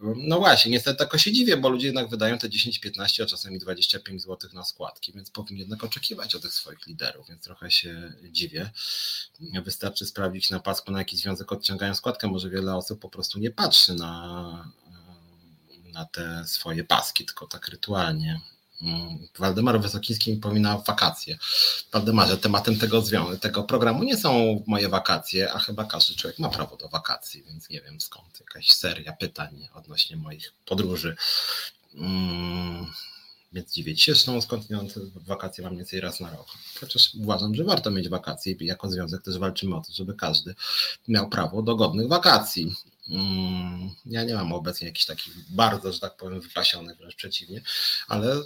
No właśnie, niestety tak się dziwię, bo ludzie jednak wydają te 10, 15, a czasami 25 zł na składki, więc powinni jednak oczekiwać od tych swoich liderów, więc trochę się dziwię. Wystarczy sprawdzić na pasku, na jaki związek odciągają składkę. Może wiele osób po prostu nie patrzy na, na te swoje paski, tylko tak rytualnie. Mm, Waldemar Wysokiński mi pomina wakacje. Waldemarze, tematem tego, tego programu nie są moje wakacje, a chyba każdy człowiek ma prawo do wakacji, więc nie wiem skąd jakaś seria pytań odnośnie moich podróży. Hmm, więc dziwię się, zresztą skądinąd wakacje mam więcej raz na rok. Chociaż uważam, że warto mieć wakacje i jako związek też walczymy o to, żeby każdy miał prawo do godnych wakacji. Mm, ja nie mam obecnie jakichś takich bardzo, że tak powiem, wypasionych, wręcz przeciwnie, ale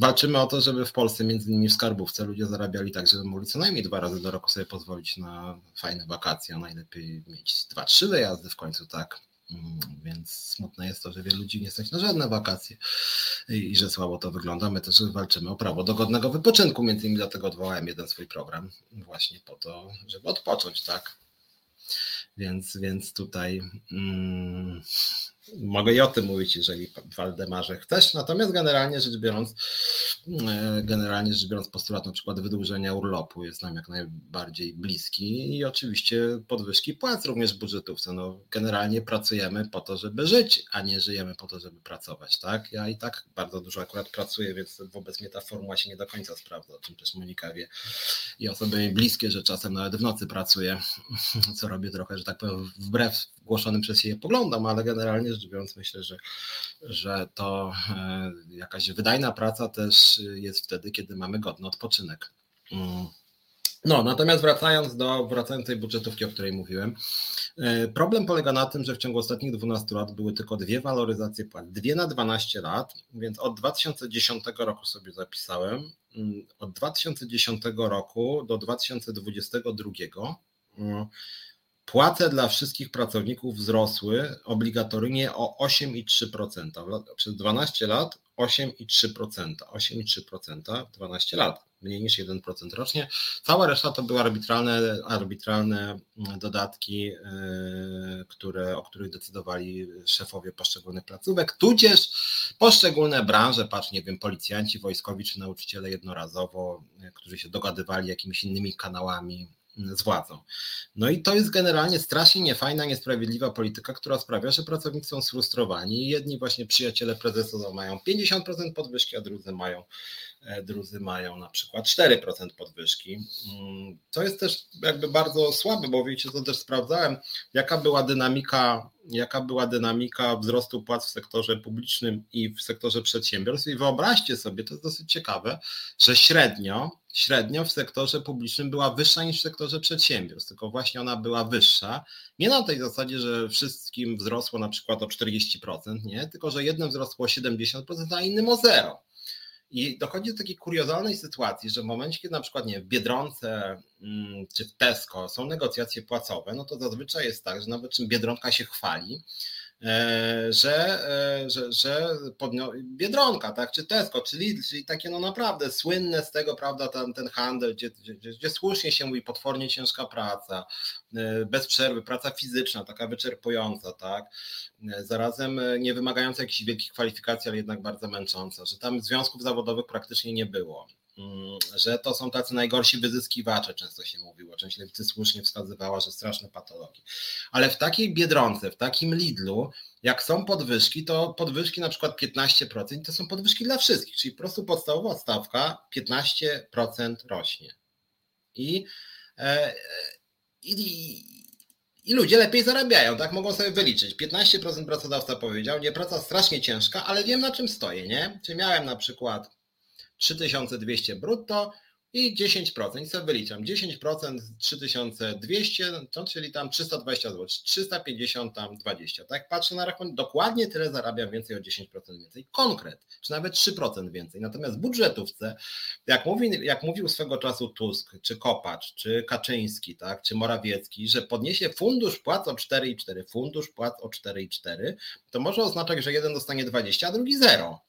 walczymy o to, żeby w Polsce, między innymi w skarbówce, ludzie zarabiali tak, żeby mogli co najmniej dwa razy do roku sobie pozwolić na fajne wakacje, a najlepiej mieć dwa, trzy wyjazdy w końcu, tak. Mm, więc smutne jest to, że wielu ludzi nie stać na żadne wakacje i, że słabo to wygląda. My też walczymy o prawo do godnego wypoczynku, między innymi dlatego odwołałem jeden swój program właśnie po to, żeby odpocząć, tak. Więc, więc tutaj mm, mogę i o tym mówić, jeżeli Waldemarze chcesz. Natomiast generalnie rzecz biorąc, e, generalnie rzecz biorąc, postulat na przykład wydłużenia urlopu jest nam jak najbardziej bliski i oczywiście podwyżki płac również budżetówce. No, generalnie pracujemy po to, żeby żyć, a nie żyjemy po to, żeby pracować. Tak? Ja i tak bardzo dużo akurat pracuję, więc wobec mnie ta formuła się nie do końca sprawdza, o czym też Monika wie i osoby mi bliskie, że czasem nawet w nocy pracuję, co robię trochę, że tak powiem, wbrew głoszonym przez siebie poglądam, ale generalnie rzecz biorąc myślę, że, że to e, jakaś wydajna praca też jest wtedy, kiedy mamy godny odpoczynek. Mm. No, natomiast wracając do, wracając tej budżetówki, o której mówiłem, e, problem polega na tym, że w ciągu ostatnich 12 lat były tylko dwie waloryzacje płac, dwie na 12 lat, więc od 2010 roku sobie zapisałem, mm, od 2010 roku do 2022 Płace dla wszystkich pracowników wzrosły obligatoryjnie o 8,3%. Przez 12 lat 8,3%. 8,3%, 12 lat, mniej niż 1% rocznie. Cała reszta to były arbitralne, arbitralne mm, dodatki, yy, które, o których decydowali szefowie poszczególnych placówek, tudzież poszczególne branże, patrz, nie wiem, policjanci, wojskowi czy nauczyciele jednorazowo, yy, którzy się dogadywali jakimiś innymi kanałami z władzą. No i to jest generalnie strasznie niefajna, niesprawiedliwa polityka, która sprawia, że pracownicy są sfrustrowani. Jedni właśnie przyjaciele prezesa mają 50% podwyżki, a drudzy mają, e, drudzy mają na przykład 4% podwyżki. Mm, to jest też jakby bardzo słabe, bo wiecie, to też sprawdzałem, jaka była dynamika, jaka była dynamika wzrostu płac w sektorze publicznym i w sektorze przedsiębiorstw. I wyobraźcie sobie, to jest dosyć ciekawe, że średnio średnio w sektorze publicznym była wyższa niż w sektorze przedsiębiorstw, tylko właśnie ona była wyższa. Nie na tej zasadzie, że wszystkim wzrosło na przykład o 40%, nie, tylko że jednym wzrosło o 70%, a innym o zero. I dochodzi do takiej kuriozalnej sytuacji, że w momencie, kiedy na przykład nie, w Biedronce mm, czy w Tesco są negocjacje płacowe, no to zazwyczaj jest tak, że nawet czym Biedronka się chwali, że, e, że, że podnio... Biedronka, tak, czy Tesco, czyli, czyli takie no naprawdę słynne z tego, prawda, ten, ten handel, gdzie, gdzie, gdzie słusznie się mówi potwornie ciężka praca, e, bez przerwy, praca fizyczna, taka wyczerpująca, tak, zarazem nie wymagająca jakichś wielkich kwalifikacji, ale jednak bardzo męcząca, że tam związków zawodowych praktycznie nie było. Mm, że to są tacy najgorsi wyzyskiwacze, często się mówiło. Część lewicy słusznie wskazywała, że straszne patologii. Ale w takiej Biedronce, w takim Lidlu, jak są podwyżki, to podwyżki na przykład 15% to są podwyżki dla wszystkich, czyli po prostu podstawowa stawka 15% rośnie. I, e, i, i ludzie lepiej zarabiają, tak? Mogą sobie wyliczyć. 15% pracodawca powiedział, nie, praca strasznie ciężka, ale wiem na czym stoję, nie? Czy miałem na przykład 3200 brutto i 10%. I sobie wyliczam. 10% 3200, to czyli tam 320 zł, 350 tam 20. Tak patrzę na rachunek, dokładnie tyle zarabiam więcej o 10% więcej. Konkret, czy nawet 3% więcej. Natomiast w budżetówce, jak, mówi, jak mówił swego czasu Tusk, czy Kopacz, czy Kaczyński, tak, czy Morawiecki, że podniesie fundusz płac o 4,4, fundusz płac o 4,4, to może oznaczać, że jeden dostanie 20, a drugi 0.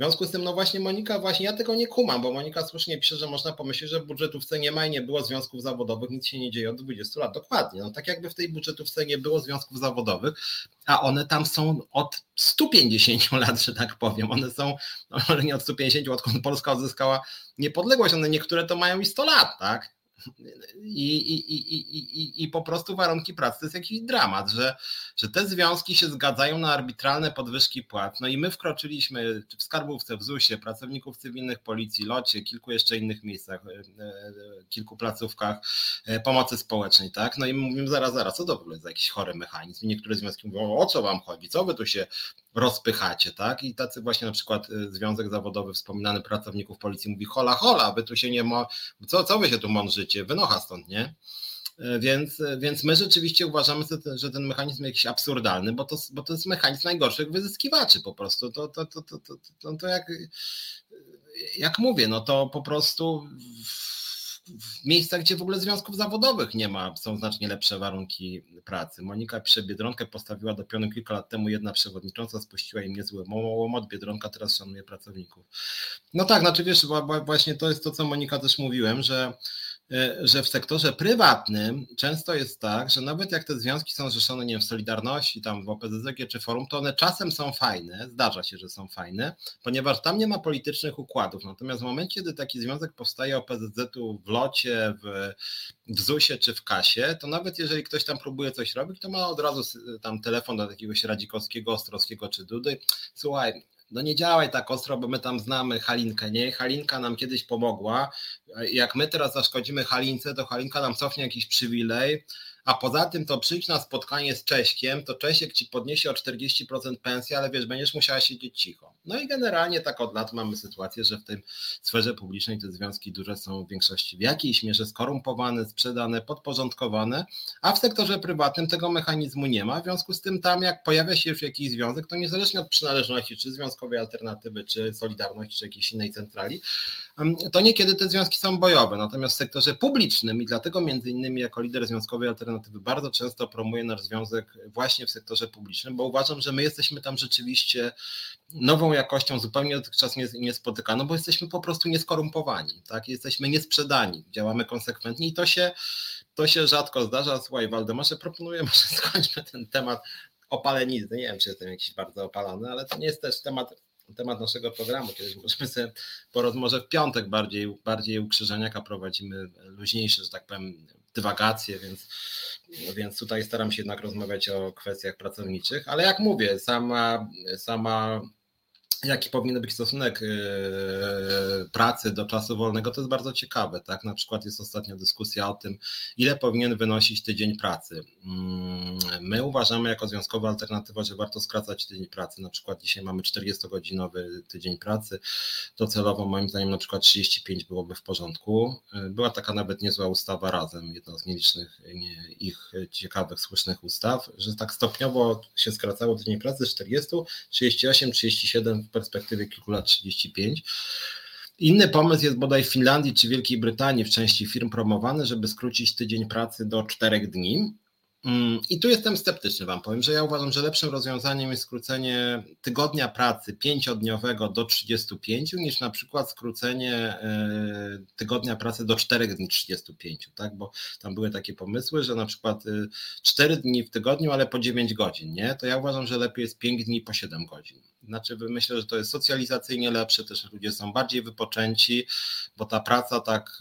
W związku z tym, no właśnie Monika, właśnie ja tego nie kumam, bo Monika słusznie pisze, że można pomyśleć, że w budżetówce nie ma i nie było związków zawodowych, nic się nie dzieje od 20 lat. Dokładnie. No tak jakby w tej budżetówce nie było związków zawodowych, a one tam są od 150 lat, że tak powiem. One są, no, nie od 150, odkąd Polska odzyskała niepodległość, one niektóre to mają i 100 lat, tak? I, i, i, i, po prostu warunki pracy to jest jakiś dramat, że, że te związki się zgadzają na arbitralne podwyżki płac. No i my wkroczyliśmy w skarbówce, w ZUS-ie, pracowników cywilnych policji, locie, kilku jeszcze innych miejscach, e, e, kilku placówkach e, pomocy społecznej, tak? No i mówimy zaraz, zaraz, co to w ogóle jest jakiś chory mechanizm? I niektóre związki mówią, o co wam chodzi, co wy tu się rozpychacie, tak? I tacy właśnie na przykład Związek Zawodowy wspominany pracowników policji mówi hola, hola, wy tu się nie ma, co, co wy się tu mądrzycie, wynocha stąd, nie? Y, więc, y, więc my rzeczywiście uważamy, że ten mechanizm jest jakiś absurdalny, bo to, bo to jest mechanizm najgorszych wyzyskiwaczy po prostu. To, to, to, to, to, to, to jak, jak mówię, no to po prostu w miejscach, gdzie w ogóle związków zawodowych nie ma, są znacznie lepsze warunki pracy. Monika pisze, Biedronkę postawiła do pionu kilka lat temu jedna przewodnicząca, spuściła im niezły łomot, Biedronka teraz szanuje pracowników. No tak, znaczy wiesz, właśnie to jest to, co Monika też mówiłem, że E, że w sektorze prywatnym często jest tak, że nawet jak te związki są zrzeszone nie wiem, w Solidarności, tam w OPZZ czy Forum, to one czasem są fajne, zdarza się, że są fajne, ponieważ tam nie ma politycznych układów. Natomiast w momencie, kiedy taki związek powstaje OPZZ-u w locie, w, w ZUS-ie czy w kasie, to nawet jeżeli ktoś tam próbuje coś robić, to ma od razu tam telefon do jakiegoś Radzikowskiego, Ostrowskiego czy Dudy. Słuchaj, no nie działaj tak ostro, bo my tam znamy Halinkę, nie? Halinka nam kiedyś pomogła. Jak my teraz zaszkodzimy Halince, to Halinka nam cofnie jakiś przywilej, a poza tym to przyjdź na spotkanie z Cześkiem, to Czesiek ci podniesie o 40% pensji, ale wiesz, będziesz musiała siedzieć cicho. No i generalnie tak od lat mamy sytuację, że w tej sferze publicznej te związki duże są w większości w jakiejś mierze skorumpowane, sprzedane, podporządkowane, a w sektorze prywatnym tego mechanizmu nie ma. W związku z tym tam jak pojawia się już jakiś związek, to niezależnie od przynależności, czy związkowej alternatywy, czy Solidarności, czy jakiejś innej centrali, to niekiedy te związki są bojowe. Natomiast w sektorze publicznym i dlatego między innymi jako lider Związkowej Alternatywy bardzo często promuję nasz związek właśnie w sektorze publicznym, bo uważam, że my jesteśmy tam rzeczywiście nową jakością, zupełnie dotychczas niespotykaną, bo jesteśmy po prostu nieskorumpowani, tak? jesteśmy niesprzedani, działamy konsekwentnie i to się, to się rzadko zdarza. Słuchaj, Waldemarze, proponuję, może skończmy ten temat opalenizny. Nie wiem, czy jestem jakiś bardzo opalany, ale to nie jest też temat temat naszego programu. Kiedyś możemy sobie po rozmowie w piątek bardziej, bardziej ukrzyżeniaka prowadzimy luźniejsze, że tak powiem, dywagacje, więc, więc tutaj staram się jednak rozmawiać o kwestiach pracowniczych, ale jak mówię, sama, sama jaki powinien być stosunek e, pracy do czasu wolnego, to jest bardzo ciekawe. Tak? Na przykład jest ostatnia dyskusja o tym, ile powinien wynosić tydzień pracy. Mm, my uważamy jako związkowa alternatywa, że warto skracać tydzień pracy. Na przykład dzisiaj mamy 40-godzinowy tydzień pracy. Docelowo moim zdaniem na przykład 35 byłoby w porządku. E, była taka nawet niezła ustawa razem, jedna z nielicznych ich ciekawych, słusznych ustaw, że tak stopniowo się skracało tydzień pracy z 40, 38, 37 perspektywie kilku lat 35. Inny pomysł jest bodaj w Finlandii czy Wielkiej Brytanii w części firm promowany, żeby skrócić tydzień pracy do czterech dni. Mm, I tu jestem sceptyczny, Wam powiem, że ja uważam, że lepszym rozwiązaniem jest skrócenie tygodnia pracy pięciodniowego do 35, niż na przykład skrócenie e, tygodnia pracy do 4 dni 35, tak? Bo tam były takie pomysły, że na przykład 4 y, dni w tygodniu, ale po 9 godzin, nie? To ja uważam, że lepiej jest 5 dni po 7 godzin. Znaczy, myślę, że to jest socjalizacyjnie lepsze, też ludzie są bardziej wypoczęci, bo ta praca, tak,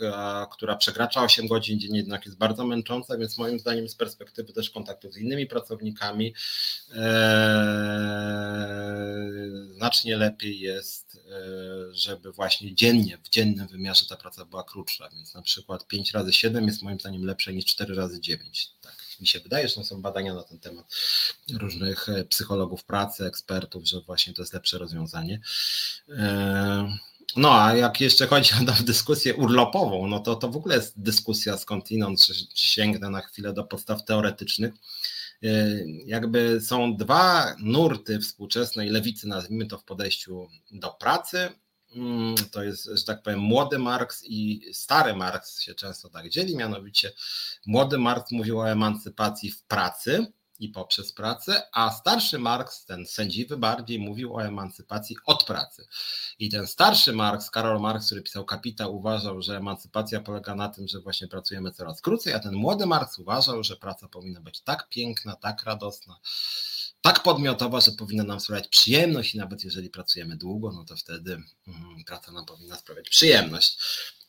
która przekracza 8 godzin dziennie, jednak jest bardzo męcząca, więc moim zdaniem z perspektywy też kontaktu z innymi pracownikami e, znacznie lepiej jest, e, żeby właśnie dziennie, w dziennym wymiarze ta praca była krótsza, więc na przykład 5 razy 7 jest moim zdaniem lepsze niż 4 razy 9. Tak mi się wydaje, że są badania na ten temat różnych e, psychologów pracy, ekspertów, że właśnie to jest lepsze rozwiązanie. No, a jak jeszcze chodzi o dyskusję urlopową, no to to w ogóle jest dyskusja skądinąd, czy sięgnę na chwilę do podstaw teoretycznych. E, jakby są dwa nurty współczesnej lewicy, nazwijmy to w podejściu do pracy Mm, to jest, że tak powiem, młody Marks i stary Marks się często tak dzieli, mianowicie młody Marks mówił o emancypacji w pracy i poprzez pracę, a starszy Marks, ten sędziwy bardziej mówił o emancypacji od pracy. I ten starszy Marks, Karol Marx, który pisał Kapitał, uważał, że emancypacja polega na tym, że właśnie pracujemy coraz krócej, a ten młody Marks uważał, że praca powinna być tak piękna, tak radosna, tak podmiotowa, że powinna nam sprawiać przyjemność i nawet jeżeli pracujemy długo, no to wtedy mm, praca nam powinna sprawiać przyjemność.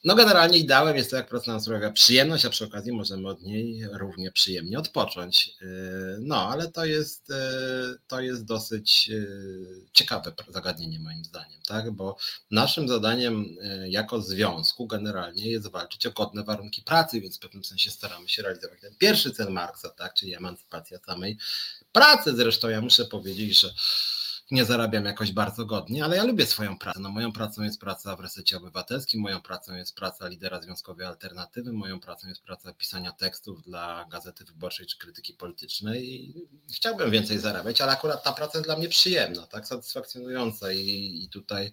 No generalnie ideałem jest to, jak praca nam sprawia przyjemność, a przy okazji możemy od niej równie przyjemnie odpocząć. Yy, no, ale to jest, yy, to jest dosyć yy, ciekawe zagadnienie moim zdaniem, tak? bo naszym zadaniem jako związku generalnie jest walczyć o godne warunki pracy, więc w pewnym sensie staramy się realizować ten pierwszy cel Marksa, tak? czyli emancypacja samej pracy. Zresztą ja muszę powiedzieć, że nie zarabiam jakoś bardzo godnie, ale ja lubię swoją pracę. No, moją pracą jest praca w resecie obywatelskim, moją pracą jest praca lidera Związkowej Alternatywy, moją pracą jest praca pisania tekstów dla Gazety Wyborczej czy Krytyki Politycznej i chciałbym więcej zarabiać, ale akurat ta praca jest dla mnie przyjemna, tak, satysfakcjonująca i, i tutaj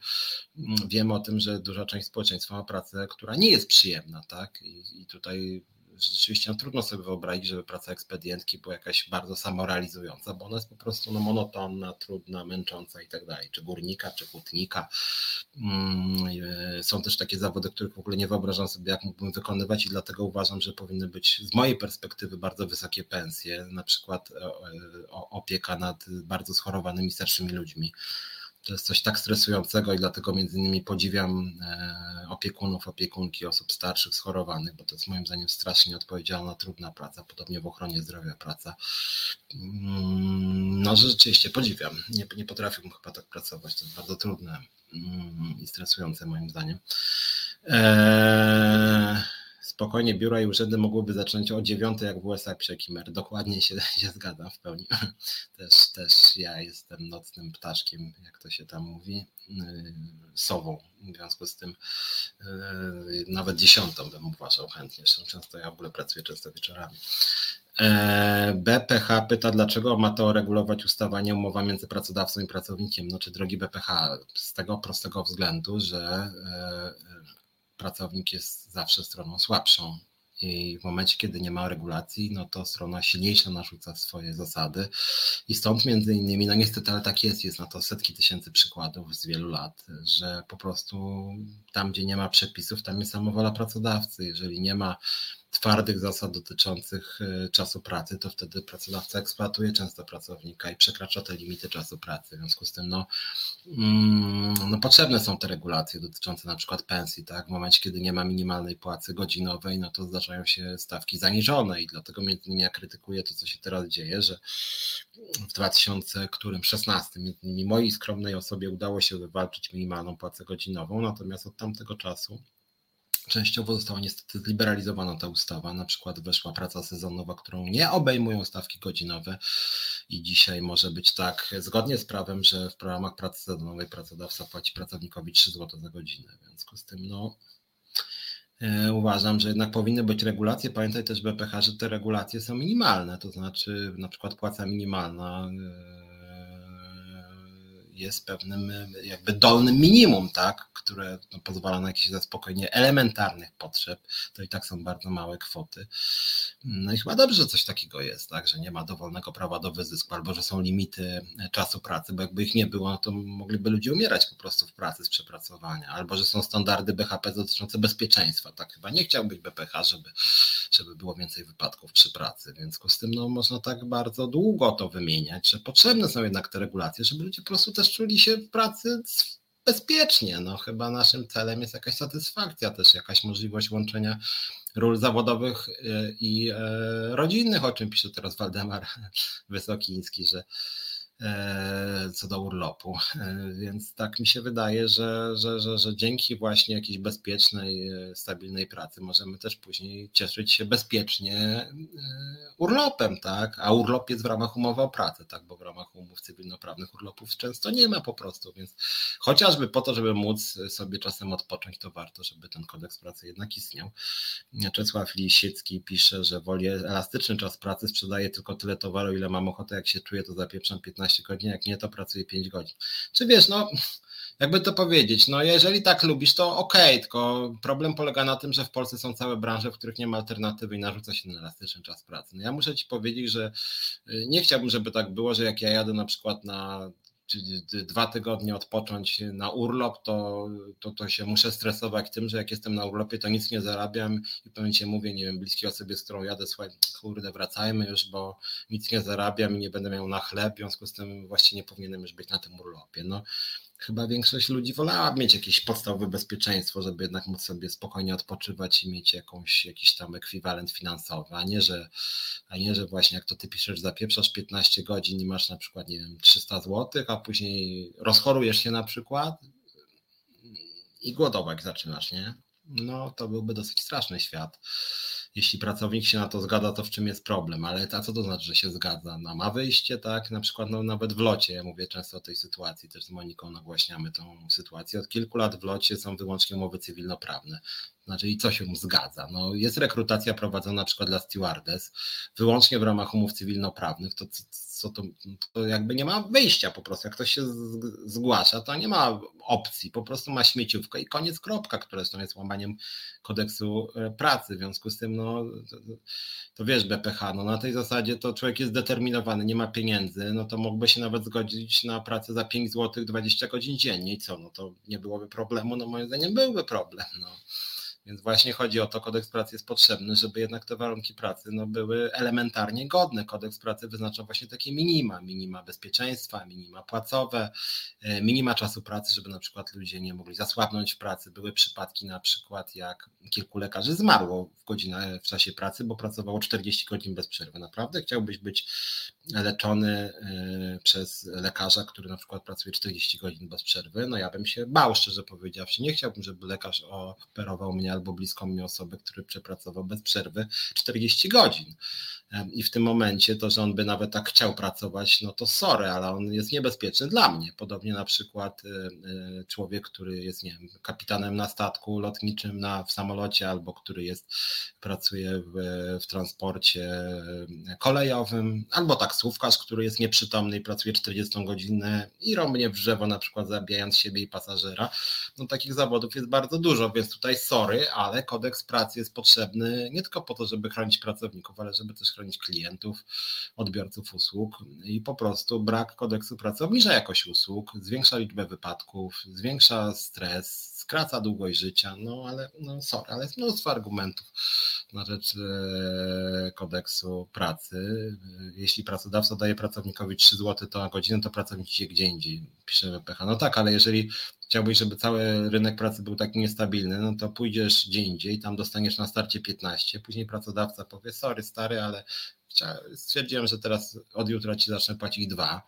mm, wiem o tym, że duża część społeczeństwa ma pracę, która nie jest przyjemna, tak, i, i tutaj rzeczywiście no, trudno sobie wyobrazić, żeby praca ekspedientki była jakaś bardzo samorealizująca, bo ona jest po prostu no, monotonna, trudna, męcząca i tak dalej, czy górnika, czy hutnika. Mm, e, są też takie zawody, których w ogóle nie wyobrażam sobie, jak mógłbym wykonywać i dlatego uważam, że powinny być z mojej perspektywy bardzo wysokie pensje, na przykład e, opieka nad bardzo schorowanymi starszymi ludźmi to jest coś tak stresującego i dlatego między innymi podziwiam e, opiekunów, opiekunki osób starszych, schorowanych, bo to jest moim zdaniem strasznie odpowiedzialna, trudna praca, podobnie w ochronie zdrowia praca. Mm, no, rzeczywiście podziwiam. Nie, nie potrafiłbym chyba tak pracować, to jest bardzo trudne mm, i stresujące moim zdaniem. Eee spokojnie biura i urzędy mogłyby zacząć o dziewiątej, jak w USA pisze Kimmer. Dokładnie się, się zgadzam w pełni. Też, też ja jestem nocnym ptaszkiem, jak to się tam mówi, yy, sową. W związku z tym yy, nawet dziesiątą bym uważał chętnie. Często ja w ogóle pracuję często wieczorami. E, BPH pyta, dlaczego ma to regulować ustawa, nie umowa między pracodawcą i pracownikiem. No czy drogi BPH, z tego prostego względu, że pracownik jest zawsze stroną słabszą. I w momencie, kiedy nie ma regulacji, no to strona silniejsza narzuca swoje zasady. I stąd między innymi, no niestety, ale tak jest, jest na to setki tysięcy przykładów z wielu lat, że po prostu tam, gdzie nie ma przepisów, tam jest samowola pracodawcy. Jeżeli nie ma twardych zasad dotyczących e, czasu pracy, to wtedy pracodawca eksploatuje często pracownika i przekracza te limity czasu pracy. W związku z tym no, mm, no potrzebne są te regulacje dotyczące na przykład pensji. Tak? W momencie, kiedy nie ma minimalnej płacy godzinowej, no to zdarzają się stawki zaniżone i dlatego między innymi ja krytykuję to, co się teraz dzieje, że w 2016 między innymi mojej skromnej osobie udało się wywalczyć minimalną płacę godzinową, natomiast od tamtego czasu Częściowo została niestety zliberalizowana ta ustawa. Na przykład weszła praca sezonowa, którą nie obejmują stawki godzinowe i dzisiaj może być tak, zgodnie z prawem, że w ramach pracy sezonowej pracodawca płaci pracownikowi 3 zł za godzinę. W związku z tym, no, e, uważam, że jednak powinny być regulacje. Pamiętaj też BPH, że te regulacje są minimalne, to znaczy na przykład płaca minimalna e, jest pewnym jakby dolnym minimum, tak, które no, pozwala na jakieś zaspokojenie elementarnych potrzeb. To i tak są bardzo małe kwoty. No i chyba dobrze, że coś takiego jest, tak, że nie ma dowolnego prawa do wyzysku, albo że są limity czasu pracy, bo jakby ich nie było, no to mogliby ludzie umierać po prostu w pracy z przepracowania, albo że są standardy BHP dotyczące bezpieczeństwa. Tak chyba nie chciał być BPH, żeby, żeby było więcej wypadków przy pracy. W związku z tym no, można tak bardzo długo to wymieniać, że potrzebne są jednak te regulacje, żeby ludzie po prostu też czuli się w pracy bezpiecznie. No, chyba naszym celem jest jakaś satysfakcja, też jakaś możliwość łączenia ról zawodowych y, i e, rodzinnych, o czym pisze teraz Waldemar Wysokiński, że co do urlopu. E, więc tak mi się wydaje, że, że, że, że dzięki właśnie jakiejś bezpiecznej, e, stabilnej pracy możemy też później cieszyć się bezpiecznie urlopem, tak? A urlop jest w ramach umowy o pracę, tak? Bo w ramach umów cywilnoprawnych urlopów często nie ma po prostu, więc chociażby po to, żeby móc sobie czasem odpocząć, to warto, żeby ten kodeks pracy jednak istniał. Czesław Lisiecki pisze, że woli elastyczny czas pracy, sprzedaje tylko tyle towaru, ile mam ochotę, jak się czuję, to zapieprzam 15 15 godzin, jak nie, to pracuję 5 godzin. Czy wiesz, no jakby to powiedzieć, no jeżeli tak lubisz, to okej, okay, tylko problem polega na tym, że w Polsce są całe branże, w których nie ma alternatywy i narzuca się na elastyczny czas pracy. No ja muszę Ci powiedzieć, że y, nie chciałbym, żeby tak było, że jak ja jadę na przykład na dwa tygodnie odpocząć na urlop, to, to, to się muszę stresować tym, że jak jestem na urlopie, to nic nie zarabiam i w pewnym mówię, nie wiem, bliskiej osobie, z którą jadę, słuchaj, kurde, wracajmy już, bo nic nie zarabiam i nie będę miał na chleb, w związku z tym właśnie nie powinienem już być na tym urlopie. No, chyba większość ludzi wolała mieć jakieś podstawowe bezpieczeństwo, żeby jednak móc sobie spokojnie odpoczywać i mieć jakąś, jakiś tam ekwiwalent finansowy, a nie, że, a nie, że właśnie jak to ty piszesz, zapieprzasz 15 godzin i masz na przykład, nie wiem, 300 zł, a później rozchorujesz się na przykład i głodować zaczynasz, nie? No to byłby dosyć straszny świat jeśli pracownik się na to zgadza, to w czym jest problem, ale a co to znaczy, że się zgadza? No, ma wyjście, tak, na przykład no, nawet w locie, ja mówię często o tej sytuacji, też z Moniką nagłaśniamy tą sytuację, od kilku lat w locie są wyłącznie umowy cywilnoprawne, znaczy i co się zgadza? No, jest rekrutacja prowadzona na przykład dla stewardess. Wyłącznie w ramach umów cywilnoprawnych, to co to, to jakby nie ma wyjścia po prostu. Jak ktoś się zgłasza, to nie ma opcji, po prostu ma śmieciówkę i koniec, kropka, które są jest łamaniem kodeksu e, pracy. W związku z tym, no to, to wiesz, BPH, no na tej zasadzie to człowiek jest zdeterminowany, nie ma pieniędzy, no to mógłby się nawet zgodzić na pracę za 5 zł 20 godzin dziennie i co, no to nie byłoby problemu, no moim zdaniem byłby problem, no. Więc właśnie chodzi o to, kodeks pracy jest potrzebny, żeby jednak te warunki pracy no, były elementarnie godne. Kodeks pracy wyznacza właśnie takie minima, minima bezpieczeństwa, minima płacowe, e, minima czasu pracy, żeby na przykład ludzie nie mogli zasłabnąć w pracy. Były przypadki na przykład, jak kilku lekarzy zmarło w godzinę w czasie pracy, bo pracowało 40 godzin bez przerwy. Naprawdę chciałbyś być leczony e, przez lekarza, który na przykład pracuje 40 godzin bez przerwy? No ja bym się bał, szczerze powiedziawszy. Nie chciałbym, żeby lekarz operował mnie albo bliską mi osobę, który przepracował bez przerwy 40 godzin. I w tym momencie to, że on by nawet tak chciał pracować, no to sorry, ale on jest niebezpieczny dla mnie. Podobnie na przykład y, y, człowiek, który jest, nie wiem, kapitanem na statku lotniczym na, w samolocie, albo który jest, pracuje w, w transporcie kolejowym, albo taksówką taksówkarz, który jest nieprzytomny i pracuje 40 godzinę i rąbnie w drzewo, na przykład zabijając siebie i pasażera. No takich zawodów jest bardzo dużo, więc tutaj sorry, ale kodeks pracy jest potrzebny nie tylko po to, żeby chronić pracowników, ale żeby też chronić klientów, odbiorców usług i po prostu brak kodeksu pracy obniża jakość usług, zwiększa liczbę wypadków, zwiększa stres, skraca długość życia, no ale no sorry, ale jest mnóstwo argumentów na rzecz e, kodeksu pracy. Jeśli pracodawca daje pracownikowi 3 zł to na godzinę, to pracownik idzie gdzie indziej, pisze WPH. No tak, ale jeżeli chciałbyś, żeby cały rynek pracy był taki niestabilny, no to pójdziesz gdzie indziej, tam dostaniesz na starcie 15, później pracodawca powie, sorry stary, ale stwierdziłem, że teraz od jutra ci zacznę płacić dwa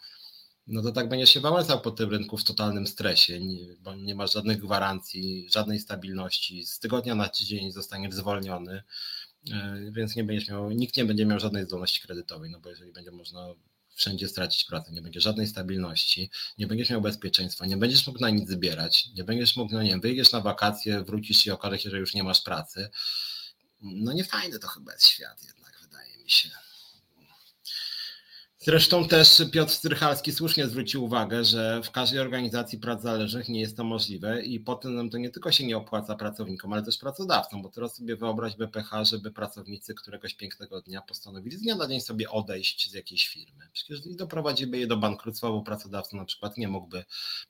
no to tak będziesz się wałęsał po tym rynku w totalnym stresie, bo nie masz żadnych gwarancji, żadnej stabilności. Z tygodnia na tydzień zostaniesz zwolniony, e, więc nie będziesz miał, nikt nie będzie miał żadnej zdolności kredytowej, no bo jeżeli będzie można wszędzie stracić pracę, nie będzie żadnej stabilności, nie będziesz miał bezpieczeństwa, nie będziesz mógł na nic zbierać, nie będziesz mógł, no nie wiem, wyjdziesz na wakacje, wrócisz i okaże się, że już nie masz pracy. No nie fajny to chyba jest świat jednak, wydaje mi się. Zresztą też Piotr Strychalski słusznie zwrócił uwagę, że w każdej organizacji prac zależnych nie jest to możliwe i potem to nie tylko się nie opłaca pracownikom, ale też pracodawcom, bo teraz sobie wyobraź BPH, żeby pracownicy któregoś pięknego dnia postanowili z dnia na dzień sobie odejść z jakiejś firmy. Przecież doprowadziłby je do bankructwa, bo pracodawca na przykład nie mógłby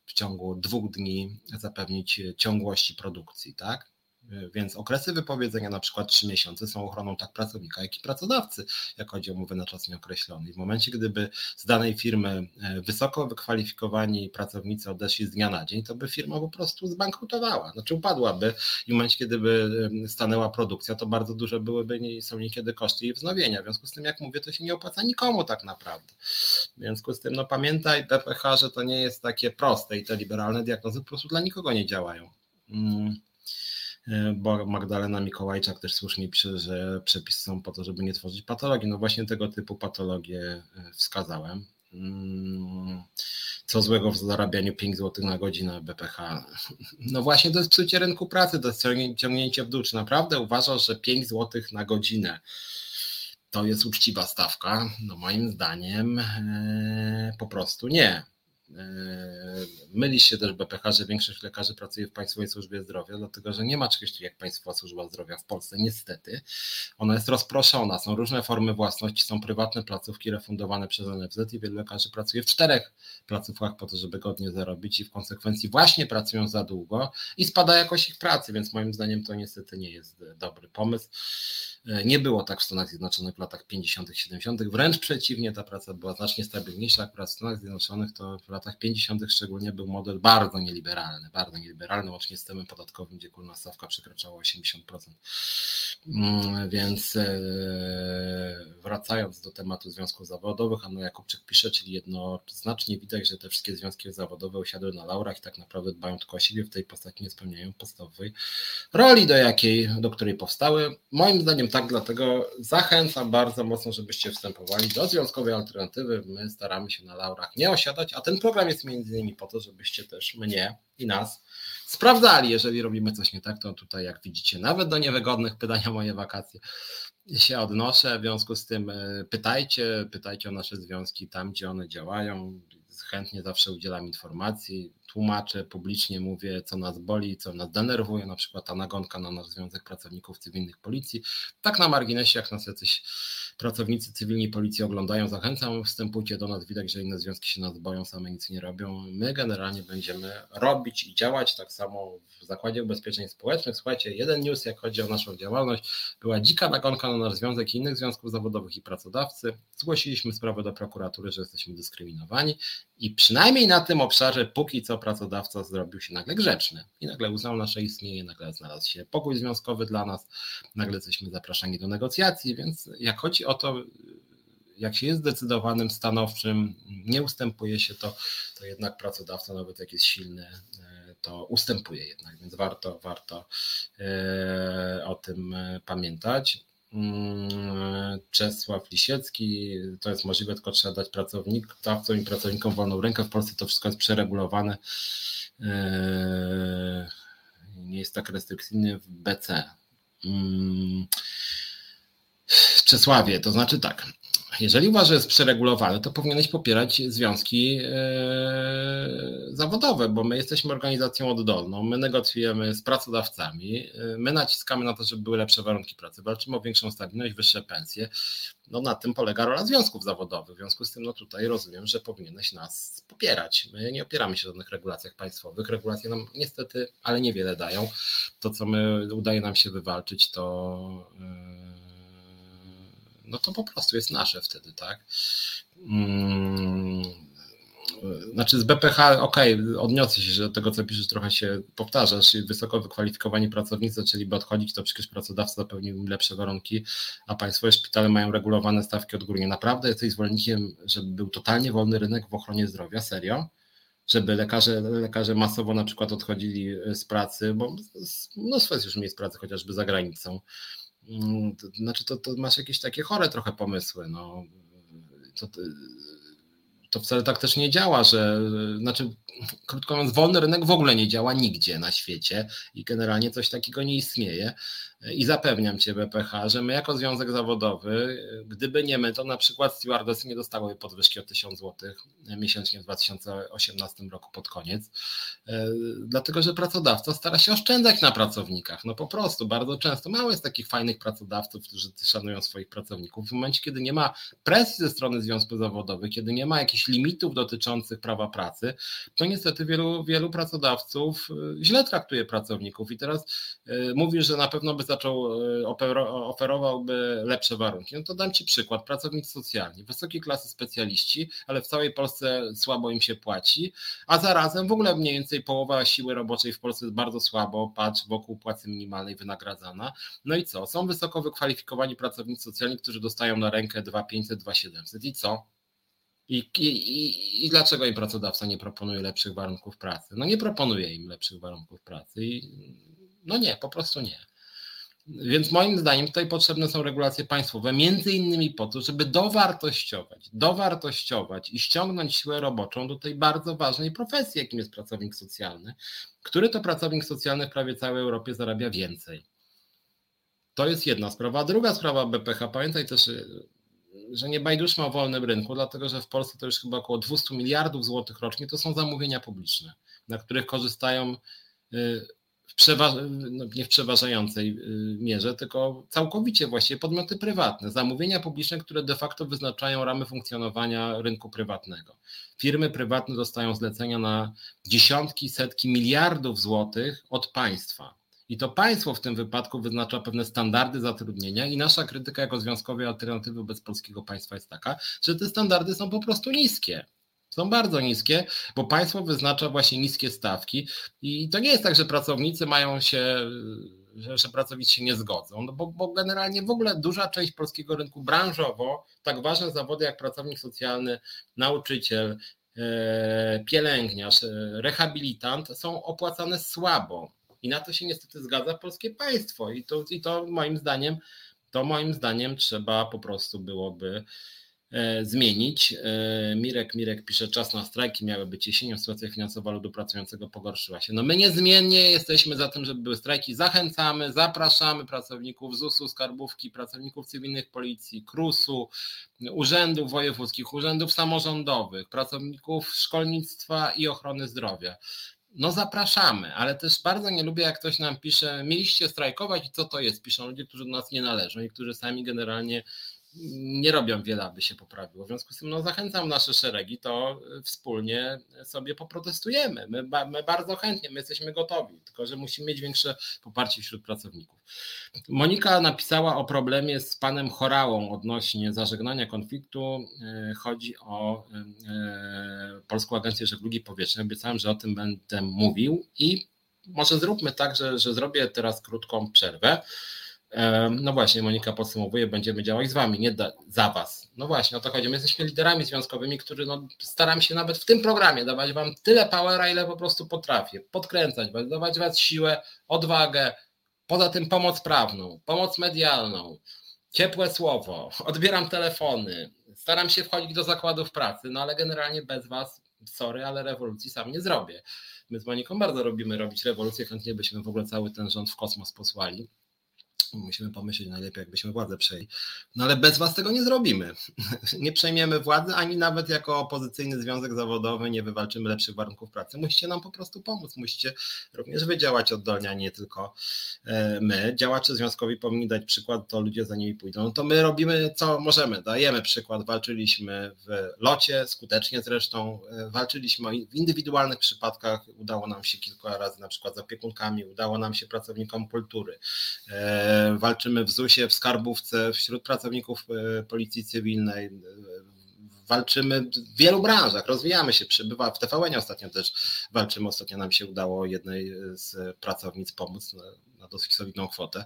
w ciągu dwóch dni zapewnić ciągłości produkcji, tak? Więc okresy wypowiedzenia, na przykład 3 miesiące, są ochroną tak pracownika, jak i pracodawcy, jak chodzi o umowę na czas nieokreślony. I w momencie, gdyby z danej firmy e, wysoko wykwalifikowani pracownicy odeszli z dnia na dzień, to by firma po prostu zbankrutowała, znaczy upadłaby. I w momencie, kiedy stanęła produkcja, to bardzo duże byłyby nie, są niekiedy koszty jej wznowienia. W związku z tym, jak mówię, to się nie opłaca nikomu tak naprawdę. W związku z tym, no pamiętaj, BPH, że to nie jest takie proste i te liberalne diagnozy po prostu dla nikogo nie działają. Mm. E, bo Magdalena Mikołajczak też słusznie pisze, że przepisy są po to, żeby nie tworzyć patologii. No właśnie tego typu patologie e, wskazałem. Mm, co złego w zarabianiu 5 zł na godzinę BPH? No właśnie to jest psucie rynku pracy, to jest ciągnięcie w dół. Czy naprawdę uważasz, że 5 zł na godzinę to jest uczciwa stawka? No moim zdaniem e, po prostu nie. Yy, myli się też BPH, że większość lekarzy pracuje w Państwowej Służbie Zdrowia, dlatego że nie ma czegoś takiego jak Państwowa Służba Zdrowia w Polsce, niestety. Ona jest rozproszona, są różne formy własności, są prywatne placówki refundowane przez NFZ i wielu lekarzy pracuje w czterech placówkach po to, żeby godnie zarobić i w konsekwencji właśnie pracują za długo i spada jakość ich pracy, więc moim zdaniem to niestety nie jest dobry pomysł. E, nie było tak w Stanach Zjednoczonych w latach 50., 70., wręcz przeciwnie, ta praca była znacznie stabilniejsza. Akurat w Stanach Zjednoczonych to w latach 50. szczególnie był model bardzo nieliberalny, bardzo nieliberalny, łącznie z systemem podatkowym, gdzie górna stawka przekraczała 80%. Mm, więc e, wracając do tematu związków zawodowych, Anna Jakubczyk pisze, czyli jednoznacznie widać, że te wszystkie związki zawodowe usiadły na laurach i tak naprawdę dbają tylko o siebie, w tej postaci nie spełniają podstawowej roli, do jakiej, do której powstały. Moim zdaniem tak, dlatego zachęcam bardzo mocno, żebyście wstępowali do związkowej alternatywy. My staramy się na laurach nie osiadać, a ten program jest między innymi po to, żebyście też mnie i nas sprawdzali. Jeżeli robimy coś nie tak, to tutaj, jak widzicie, nawet do niewygodnych pytań o moje wakacje się odnoszę. W związku z tym e, pytajcie, pytajcie o nasze związki tam, gdzie one działają. Chętnie zawsze udzielam informacji tłumaczę, publicznie mówię, co nas boli, co nas denerwuje, na przykład ta nagonka na nasz Związek Pracowników Cywilnych Policji. Tak na marginesie, jak nas jacyś pracownicy cywilni policji oglądają, zachęcam, wstępujcie do nas, widać, że inne związki się nas boją, same nic nie robią. My generalnie będziemy robić i działać tak samo w Zakładzie Ubezpieczeń Społecznych. Słuchajcie, jeden news, jak chodzi o naszą działalność, była dzika nagonka na nasz związek i innych związków zawodowych i pracodawcy. Zgłosiliśmy sprawę do prokuratury, że jesteśmy dyskryminowani i przynajmniej na tym obszarze póki co pracodawca zrobił się nagle grzeczny i nagle uznał nasze istnienie, nagle znalazł się pokój związkowy dla nas, nagle jesteśmy zapraszani do negocjacji, więc jak chodzi o to, jak się jest zdecydowanym, stanowczym, nie ustępuje się, to, to jednak pracodawca, nawet jak jest silny, e, to ustępuje jednak, więc warto, warto e, o tym e, pamiętać. Mm, Czesław Lisiecki, to jest możliwe, tylko trzeba dać pracownikom i pracownikom wolną rękę. W Polsce to wszystko jest przeregulowane. Eee, nie jest tak restrykcyjny w BC. Mm, Czesławie, to znaczy tak. Jeżeli uważasz, że jest przeregulowane, to powinieneś popierać związki e, zawodowe, bo my jesteśmy organizacją oddolną, my negocjujemy z pracodawcami, e, my naciskamy na to, żeby były lepsze warunki pracy, walczymy o większą stabilność, wyższe pensje. No na tym polega rola związków zawodowych. W związku z tym no tutaj rozumiem, że powinieneś nas popierać. My nie opieramy się żadnych regulacjach państwowych. Regulacje nam niestety, ale niewiele dają. To, co my udaje nam się wywalczyć, to no to po prostu jest nasze wtedy, tak? Hmm. Znaczy z BPH, ok, odniosę się, że do tego, co piszesz, trochę się powtarzasz. Wysoko wykwalifikowani pracownicy zaczęliby odchodzić, to przecież pracodawca zapewnił im lepsze warunki, a państwowe szpitale mają regulowane stawki odgórnie. Naprawdę jesteś zwolennikiem, żeby był totalnie wolny rynek w ochronie zdrowia? Serio? Żeby lekarze, lekarze masowo na przykład odchodzili z pracy, bo mnóstwo jest już miejsc pracy, chociażby za granicą Mm, to, znaczy to, to masz jakieś takie chore trochę pomysły. No. To, to wcale tak też nie działa, że znaczy, krótko mówiąc, wolny rynek w ogóle nie działa nigdzie na świecie i generalnie coś takiego nie istnieje. I zapewniam Cię, BPH, że my jako związek zawodowy, gdyby nie my, to na przykład stewardessy nie dostały podwyżki o 1000 zł miesięcznie w 2018 roku pod koniec, e, dlatego że pracodawca stara się oszczędzać na pracownikach. No po prostu, bardzo często mało jest takich fajnych pracodawców, którzy szanują swoich pracowników. W momencie, kiedy nie ma presji ze strony związków zawodowych, kiedy nie ma jakichś limitów dotyczących prawa pracy, to niestety wielu, wielu pracodawców e, źle traktuje pracowników. I teraz e, mówisz, że na pewno by zaczął, e, oferowałby lepsze warunki. No to dam Ci przykład. Pracownicy socjalni, wysokiej klasy specjaliści, ale w całej Polsce słabo im się płaci, a zarazem w ogóle mniej więcej połowa siły roboczej w Polsce jest bardzo słabo, patrz, wokół płacy minimalnej wynagradzana. No i co? Są wysoko wykwalifikowani pracownicy socjalni, którzy dostają na rękę 2500, 2700 i co? I, i, I dlaczego im pracodawca nie proponuje lepszych warunków pracy? No nie proponuje im lepszych warunków pracy i no nie, po prostu nie. Więc moim zdaniem tutaj potrzebne są regulacje państwowe, między innymi po to, żeby dowartościować, dowartościować i ściągnąć siłę roboczą do tej bardzo ważnej profesji, jakim jest pracownik socjalny, który to pracownik socjalny w prawie całej Europie zarabia więcej. To jest jedna sprawa. A druga sprawa BPH, pamiętaj też, że nie bajduszmy o wolnym rynku, dlatego że w Polsce to już chyba około 200 miliardów złotych rocznie to są zamówienia publiczne, na których korzystają y, no nie w przeważającej y, mierze, tylko całkowicie właściwie podmioty prywatne, zamówienia publiczne, które de facto wyznaczają ramy funkcjonowania rynku prywatnego. Firmy prywatne dostają zlecenia na dziesiątki, setki miliardów złotych od państwa. I to państwo w tym wypadku wyznacza pewne standardy zatrudnienia, i nasza krytyka jako związkowej alternatywy wobec polskiego państwa jest taka, że te standardy są po prostu niskie są bardzo niskie, bo państwo wyznacza właśnie niskie stawki. I to nie jest tak, że pracownicy mają się, że, że pracownicy się nie zgodzą, no bo, bo generalnie w ogóle duża część polskiego rynku branżowo, tak ważne zawody jak pracownik socjalny, nauczyciel, e, pielęgniarz, e, rehabilitant są opłacane słabo. I na to się niestety zgadza polskie państwo. I to, i to moim zdaniem to moim zdaniem trzeba po prostu byłoby zmienić. E, Mirek Mirek pisze, czas na strajki miały być jesienią, sytuacja finansowa ludu pracującego pogorszyła się. No my niezmiennie jesteśmy za tym, żeby były strajki. Zachęcamy, zapraszamy pracowników ZUS-u, skarbówki, pracowników cywilnych policji, KRUS-u, urzędów wojewódzkich, urzędów samorządowych, pracowników szkolnictwa i ochrony zdrowia. No zapraszamy, ale też bardzo nie lubię, jak ktoś nam pisze, mieliście strajkować i co to jest? Piszą ludzie, którzy do nas nie należą i którzy sami generalnie nie robią wiele, aby się poprawiło. W związku z tym no, zachęcam nasze szeregi, to wspólnie sobie poprotestujemy. My, my, bardzo chętnie, my jesteśmy gotowi, tylko że musimy mieć większe poparcie wśród pracowników. Monika napisała o problemie z panem Chorałą odnośnie zażegnania konfliktu. E, chodzi o e, Polską Agencję Żeglugi Powietrznej. Obiecałem, że o tym będę mówił i może zróbmy tak, że, że zrobię teraz krótką przerwę. No właśnie, Monika podsumowuje, będziemy działać z wami, nie da, za was. No właśnie, o to chodzi. My jesteśmy liderami związkowymi, którzy no, staram się nawet w tym programie dawać wam tyle powera, ile po prostu potrafię. Podkręcać dawać was siłę, odwagę, poza tym pomoc prawną, pomoc medialną, ciepłe słowo, odbieram telefony, staram się wchodzić do zakładów pracy, no ale generalnie bez was, sorry, ale rewolucji sam nie zrobię. My z Moniką bardzo robimy robić rewolucję, chętnie byśmy w ogóle cały ten rząd w kosmos posłali Musimy pomyśleć najlepiej, jakbyśmy władzę przejęli. No ale bez was tego nie zrobimy. Nie przejmiemy władzy, ani nawet jako opozycyjny związek zawodowy nie wywalczymy lepszych warunków pracy. Musicie nam po prostu pomóc. Musicie również wy działać oddolnie, a nie tylko e, my. Działacze związkowi powinni dać przykład, to ludzie za nimi pójdą. No to my robimy co możemy. Dajemy przykład. Walczyliśmy w locie, skutecznie zresztą. E, walczyliśmy w indywidualnych przypadkach. Udało nam się kilka razy, na przykład z opiekunkami, udało nam się pracownikom kultury e, walczymy w ZUS-ie, w skarbówce, wśród pracowników e, policji cywilnej, e, walczymy w wielu branżach, rozwijamy się, przybywa w TVN ostatnio też walczymy, ostatnio nam się udało jednej z pracownic pomóc na, dosyć solidną kwotę,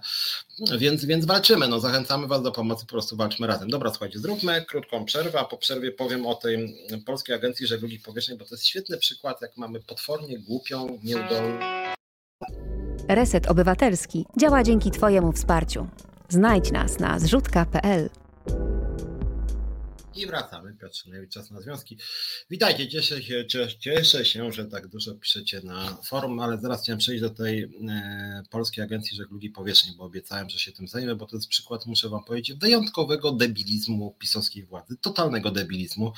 więc, więc walczymy, no zachęcamy Was do pomocy, po prostu walczmy razem. Dobra, słuchajcie, zróbmy krótką przerwę, a po przerwie powiem o tej Polskiej Agencji Żeglugi Powietrznej, bo to jest świetny przykład, jak mamy potwornie głupią, nieudolną Reset Obywatelski działa dzięki Twojemu wsparciu. Znajdź nas na zrzutka.pl. I wracamy. Piotr Szynewicz, czas na związki. Witajcie, cieszę się, cieszę się, że tak dużo piszecie na forum, ale zaraz chciałem przejść do tej e, Polskiej Agencji Żeglugi Powietrznej, bo obiecałem, że się tym zajmę, bo to jest przykład, muszę wam powiedzieć, wyjątkowego debilizmu pisowskiej władzy, totalnego debilizmu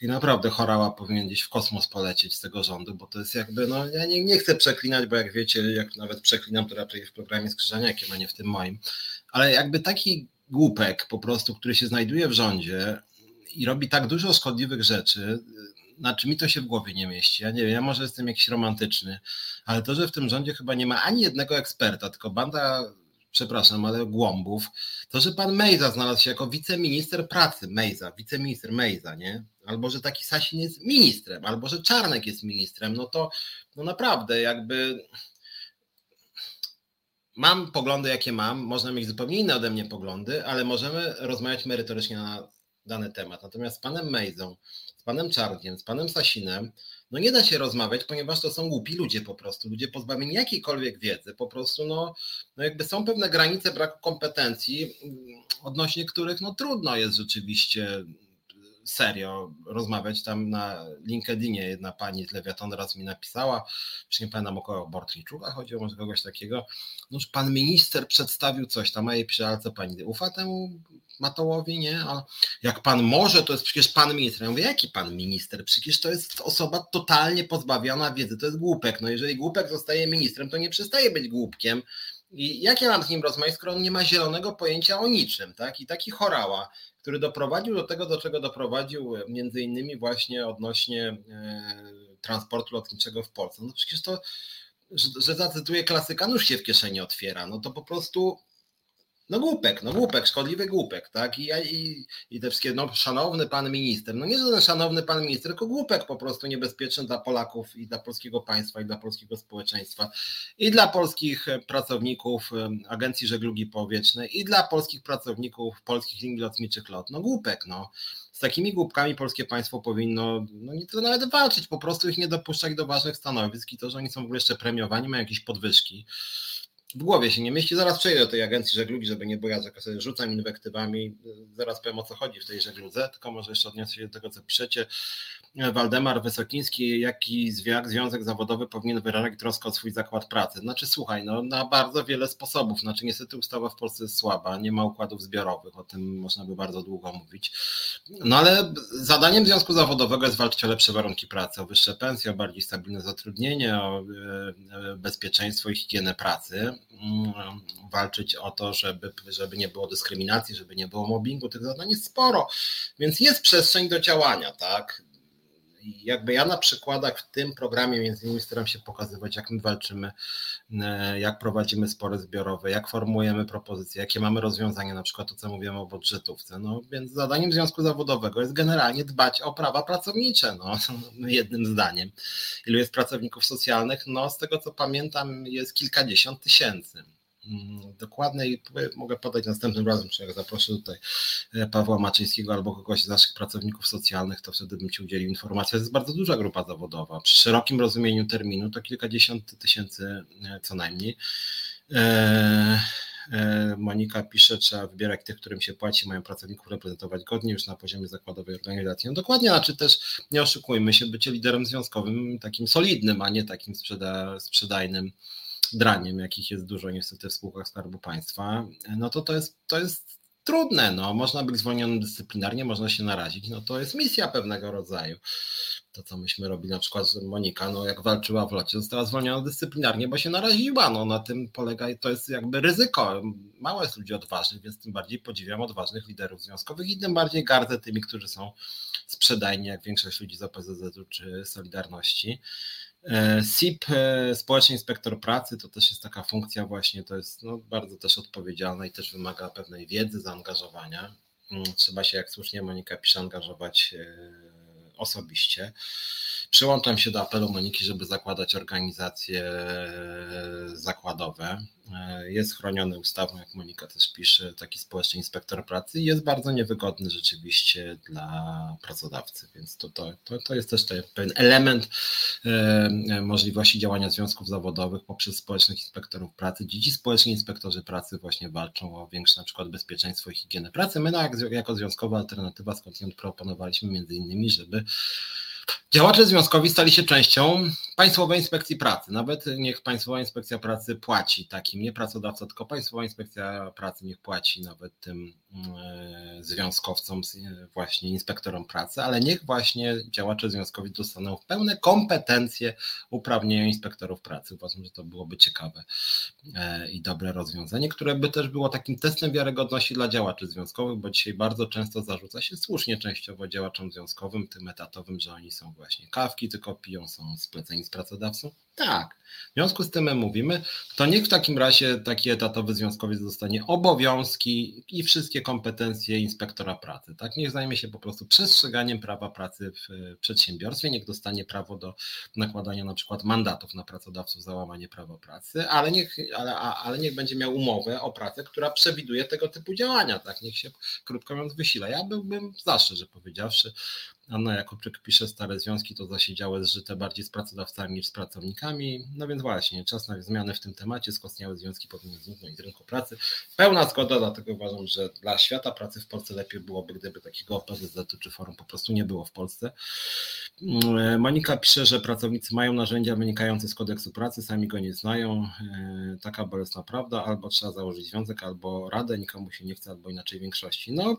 i naprawdę chorała powinien gdzieś w kosmos polecieć z tego rządu, bo to jest jakby, no ja nie, nie chcę przeklinać, bo jak wiecie, jak nawet przeklinam, to raczej w programie z a nie w tym moim, ale jakby taki głupek po prostu, który się znajduje w rządzie, i robi tak dużo szkodliwych rzeczy, znaczy mi to się w głowie nie mieści. Ja nie wiem, ja może jestem jakiś romantyczny, ale to, że w tym rządzie chyba nie ma ani jednego eksperta, tylko banda, przepraszam, ale głąbów, to, że pan Mejza znalazł się jako wiceminister pracy, Mejza, wiceminister Mejza, nie? Albo, że taki Sasin jest ministrem, albo, że Czarnek jest ministrem, no to no naprawdę jakby mam poglądy, jakie mam, można mieć zupełnie inne ode mnie poglądy, ale możemy rozmawiać merytorycznie na dany temat. Natomiast z panem Mejzą, z panem Czarnkiem, z panem Sasinem, no nie da się rozmawiać, ponieważ to są głupi ludzie po prostu, ludzie pozbawieni jakiejkolwiek wiedzy, po prostu no, no jakby są pewne granice braku kompetencji, odnośnie których no trudno jest rzeczywiście serio rozmawiać. Tam na LinkedInie jedna pani z Lewiatanu raz mi napisała, już nie pamiętam około Bortniczuka chodziło, może kogoś takiego, no, pan minister przedstawił coś tam, a jej co pani ufa temu Matołowi, nie? A jak pan może, to jest przecież pan minister. Ja mówię, jaki pan minister? Przecież to jest osoba totalnie pozbawiona wiedzy, to jest głupek. No jeżeli głupek zostaje ministrem, to nie przestaje być głupkiem. I jak ja mam z nim rozmawiać, skoro on nie ma zielonego pojęcia o niczym, tak? I taki chorała, który doprowadził do tego, do czego doprowadził, między innymi właśnie odnośnie e, transportu lotniczego w Polsce. No przecież to, że, że zacytuję klasyka, nóż się w kieszeni otwiera. No to po prostu no głupek, no głupek, szkodliwy głupek, tak? I, i, i te wszystkie, no szanowny pan minister, no nie żaden szanowny pan minister, tylko głupek po prostu niebezpieczny dla Polaków i dla polskiego państwa i dla polskiego społeczeństwa i dla polskich pracowników Agencji Żeglugi Powietrznej i dla polskich pracowników polskich linii lotniczych LOT. No głupek, no. Z takimi głupkami polskie państwo powinno, no nie tyle nawet walczyć, po prostu ich nie dopuszczać do ważnych stanowisk i to, że oni są w ogóle jeszcze premiowani, mają jakieś podwyżki w głowie się nie mieści. Zaraz przejdę do tej agencji żeglugi, żeby nie było ja sobie rzucam inwektywami. Zaraz powiem o co chodzi w tej żegludze, tylko może jeszcze odniosę się do tego, co piszecie. Waldemar Wysokiński, jaki związek zawodowy powinien wyrażać troskę o swój zakład pracy? Znaczy słuchaj, no na bardzo wiele sposobów. Znaczy niestety ustawa w Polsce jest słaba, nie ma układów zbiorowych, o tym można by bardzo długo mówić. No ale zadaniem związku zawodowego jest walczyć o lepsze warunki pracy, o wyższe pensje, o bardziej stabilne zatrudnienie, o e, e, bezpieczeństwo i higienę pracy. Mm, walczyć o to, żeby, żeby nie było dyskryminacji, żeby nie było mobbingu, tych zadań jest sporo, więc jest przestrzeń do działania, tak? Jakby ja na przykładach w tym programie między innymi staram się pokazywać, jak my walczymy, e, jak prowadzimy spory zbiorowe, jak formułujemy propozycje, jakie mamy rozwiązania, na przykład to, co mówimy o budżetówce. No więc zadaniem Związku Zawodowego jest generalnie dbać o prawa pracownicze, no jednym zdaniem. Ilu jest pracowników socjalnych? No z tego co pamiętam jest kilkadziesiąt tysięcy. Mm, dokładnej mogę podać następnym razem, czy jak zaproszę tutaj e, Pawła Maczyńskiego albo kogoś z naszych pracowników socjalnych, to wtedy bym Ci udzielił informacji. To jest bardzo duża grupa zawodowa. Przy szerokim rozumieniu terminu to kilkadziesiąt tysięcy e, co najmniej. E, Monika pisze, trzeba wybierać tych, którym się płaci, mają pracowników reprezentować godnie już na poziomie zakładowej organizacji. No dokładnie, znaczy też nie oszukujmy się, bycie liderem związkowym takim solidnym, a nie takim sprzeda sprzedajnym draniem, jakich jest dużo niestety w spółkach Skarbu Państwa, no to to jest, to jest trudne. No. Można być zwolnionym dyscyplinarnie, można się narazić. No to jest misja pewnego rodzaju. To, co myśmy robili, na przykład Monika, no jak walczyła w locie, została zwolniona dyscyplinarnie, bo się naraziła. No na tym polega i to jest jakby ryzyko. Mało jest ludzi odważnych, więc tym bardziej podziwiam odważnych liderów związkowych i tym bardziej gardzę tymi, którzy są sprzedajni, jak większość ludzi z OPZZ czy Solidarności. E, SIP, e, Społeczny Inspektor Pracy, to też jest taka funkcja właśnie, to jest no, bardzo też odpowiedzialna i też wymaga pewnej wiedzy, zaangażowania. Mm, trzeba się, jak słusznie Monika pisze, angażować e, osobiście. Przyłączam się do apelu Moniki, żeby zakładać organizacje zakładowe. Jest chroniony ustawą, jak Monika też pisze, taki społeczny inspektor pracy i jest bardzo niewygodny rzeczywiście dla pracodawcy, więc to, to, to, to jest też pewien element e, możliwości działania związków zawodowych poprzez społecznych inspektorów pracy. Dziś społeczni inspektorzy pracy właśnie walczą o większe na przykład bezpieczeństwo i higienę pracy. My no, jako związkowa alternatywa skąd proponowaliśmy między innymi, żeby Działacze związkowi stali się częścią Państwowej Inspekcji Pracy. Nawet niech Państwowa Inspekcja Pracy płaci takim, nie pracodawca, tylko Państwowa Inspekcja Pracy niech płaci nawet tym e, związkowcom, właśnie inspektorom pracy, ale niech właśnie działacze związkowi dostaną pełne kompetencje uprawnienia inspektorów pracy. Uważam, że to byłoby ciekawe e, i dobre rozwiązanie, które by też było takim testem wiarygodności dla działaczy związkowych, bo dzisiaj bardzo często zarzuca się słusznie częściowo działaczom związkowym, tym etatowym, że oni są właśnie kawki, tylko piją, są spleceni z pracodawcą. Tak. W związku z tym my mówimy, to niech w takim razie taki etatowy związkowiec dostanie obowiązki i wszystkie kompetencje inspektora pracy. Tak? Niech zajmie się po prostu przestrzeganiem prawa pracy w przedsiębiorstwie, niech dostanie prawo do nakładania na przykład mandatów na pracodawców za łamanie prawa pracy, ale niech, ale, ale niech będzie miał umowę o pracę, która przewiduje tego typu działania. Tak? Niech się krótko mówiąc wysila. Ja byłbym zawsze, że powiedziawszy, Anna Jakubczyk pisze, stare związki to zasiedziałe zżyte bardziej z pracodawcami niż z pracownikami. No więc właśnie, czas na zmiany w tym temacie, skostniałe związki powinny zniknąć z rynku pracy. Pełna zgoda, dlatego uważam, że dla świata pracy w Polsce lepiej byłoby, gdyby takiego OPZZ czy forum po prostu nie było w Polsce. Monika pisze, że pracownicy mają narzędzia wynikające z kodeksu pracy, sami go nie znają. E, taka bolesna prawda, albo trzeba założyć związek, albo radę, nikomu się nie chce, albo inaczej większości. No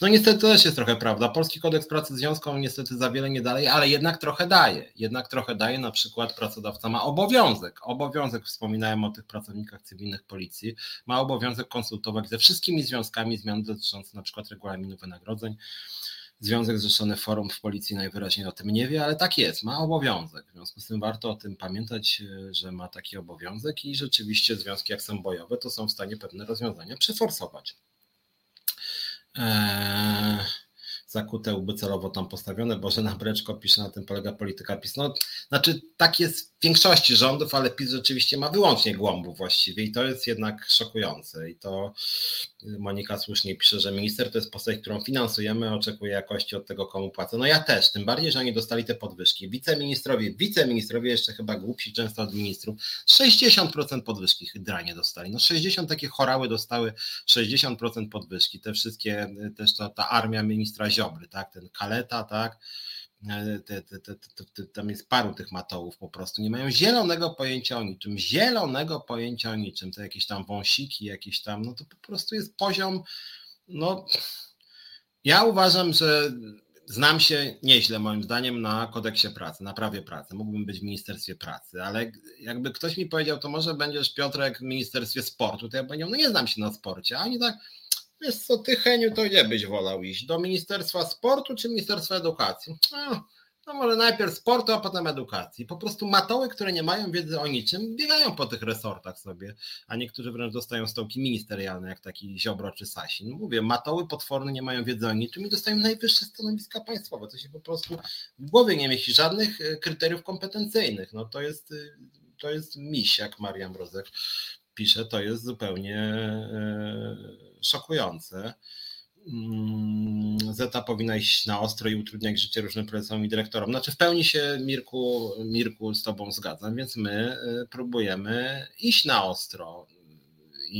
no niestety to też jest trochę prawda. Polski kodeks pracy związkom niestety za wiele nie daje, ale jednak trochę daje. Jednak trochę daje, na przykład pracodawca ma obowiązek, obowiązek, wspominałem o tych pracownikach cywilnych policji, ma obowiązek konsultować ze wszystkimi związkami zmiany dotyczące na przykład regulaminu wynagrodzeń. Związek Zrzeszony Forum w Policji najwyraźniej o tym nie wie, ale tak jest, ma obowiązek. W związku z tym warto o tym pamiętać, że ma taki obowiązek i rzeczywiście związki jak są bojowe, to są w stanie pewne rozwiązania przeforsować. Eee, zakute łby celowo tam postawione. Bożena Breczko pisze, na tym polega polityka PiS. No, znaczy tak jest w większości rządów, ale PiS rzeczywiście ma wyłącznie głąbów właściwie i to jest jednak szokujące. I to Monika słusznie pisze, że minister to jest postać, którą finansujemy, oczekuje jakości od tego, komu płacę. No ja też, tym bardziej, że oni dostali te podwyżki. Wiceministrowie, wiceministrowie jeszcze chyba głupsi często od ministrów, 60% podwyżki hydranie dostali. No 60 takie chorały dostały 60% podwyżki. Te wszystkie, też ta, ta armia ministra Ziobry, tak, ten Kaleta, tak, te, te, te, tam jest paru tych matołów po prostu, nie mają zielonego pojęcia o niczym, zielonego pojęcia o niczym, to jakieś tam wąsiki, jakieś tam, no to po prostu jest poziom, no ja uważam, że znam się nieźle moim zdaniem na kodeksie pracy, na prawie pracy, mógłbym być w Ministerstwie Pracy, ale jakby ktoś mi powiedział, to może będziesz Piotrek w Ministerstwie Sportu, to ja powiedział, no nie znam się na sporcie, a oni tak Wiesz co, ty Heniu, to gdzie byś wolał iść? Do Ministerstwa Sportu czy Ministerstwa Edukacji? No, no może najpierw sportu, a potem edukacji. Po prostu matoły, które nie mają wiedzy o niczym, biegają po tych resortach sobie, a niektórzy wręcz dostają stołki ministerialne, jak taki Ziobro czy Sasin. Mówię, matoły potworne nie mają wiedzy o niczym i dostają najwyższe stanowiska państwowe. To się po prostu w głowie nie mieści żadnych e, kryteriów kompetencyjnych. No to jest, e, to jest miś, jak Marian Rozek pisze, to jest zupełnie e, szokujące. Mm, Zeta powinna iść na ostro i utrudniać życie różnym prezesom i dyrektorom. Znaczy w pełni się Mirku, Mirku z Tobą zgadzam, więc my e, próbujemy iść na ostro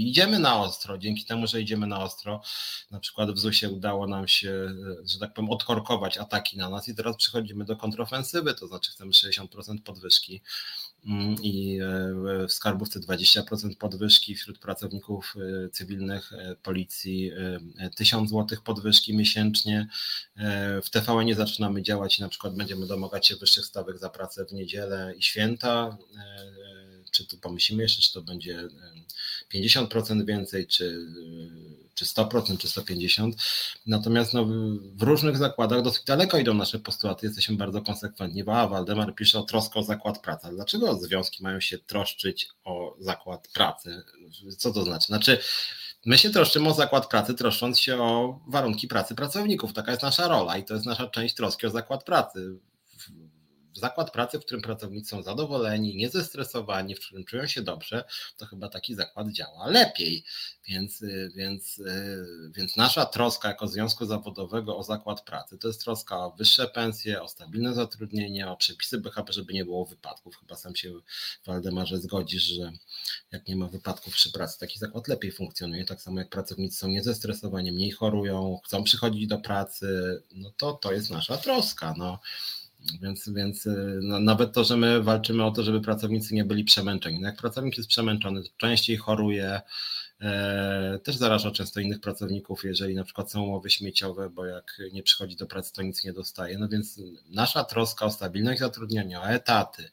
idziemy na ostro. Dzięki temu, że idziemy na ostro, na przykład w ZUS-ie udało nam się, że tak powiem, odkorkować ataki na nas i teraz przechodzimy do kontrofensywy, to znaczy chcemy 60% podwyżki mm, i e, w skarbówce 20% podwyżki, wśród pracowników e, cywilnych policji 1000 zł podwyżki miesięcznie. W TVN nie zaczynamy działać i na przykład będziemy domagać się wyższych stawek za pracę w niedzielę i święta czy tu pomyślimy jeszcze, czy to będzie 50% więcej, czy, czy 100%, czy 150%. Natomiast no, w różnych zakładach dosyć daleko idą nasze postulaty, jesteśmy bardzo konsekwentni. A Waldemar pisze o troskę o zakład pracy. Dlaczego związki mają się troszczyć o zakład pracy? Co to znaczy? Znaczy, My się troszczymy o zakład pracy, troszcząc się o warunki pracy pracowników. Taka jest nasza rola i to jest nasza część troski o zakład pracy zakład pracy, w którym pracownicy są zadowoleni, niezestresowani, w którym czują się dobrze, to chyba taki zakład działa lepiej. Więc, y, więc, y, więc nasza troska jako związku zawodowego o zakład pracy to jest troska o wyższe pensje, o stabilne zatrudnienie, o przepisy BHP, żeby nie było wypadków. Chyba sam się Waldemarze zgodzisz, że jak nie ma wypadków przy pracy, taki zakład lepiej funkcjonuje. Tak samo jak pracownicy są niezestresowani, mniej chorują, chcą przychodzić do pracy, no to to jest nasza troska. No. Więc, więc y, no, nawet to, że my walczymy o to, żeby pracownicy nie byli przemęczeni. No jak pracownik jest przemęczony, to częściej choruje, e, też zaraża często innych pracowników, jeżeli na przykład są umowy śmieciowe, bo jak nie przychodzi do pracy, to nic nie dostaje. No więc nasza troska o stabilność zatrudnienia, o etaty,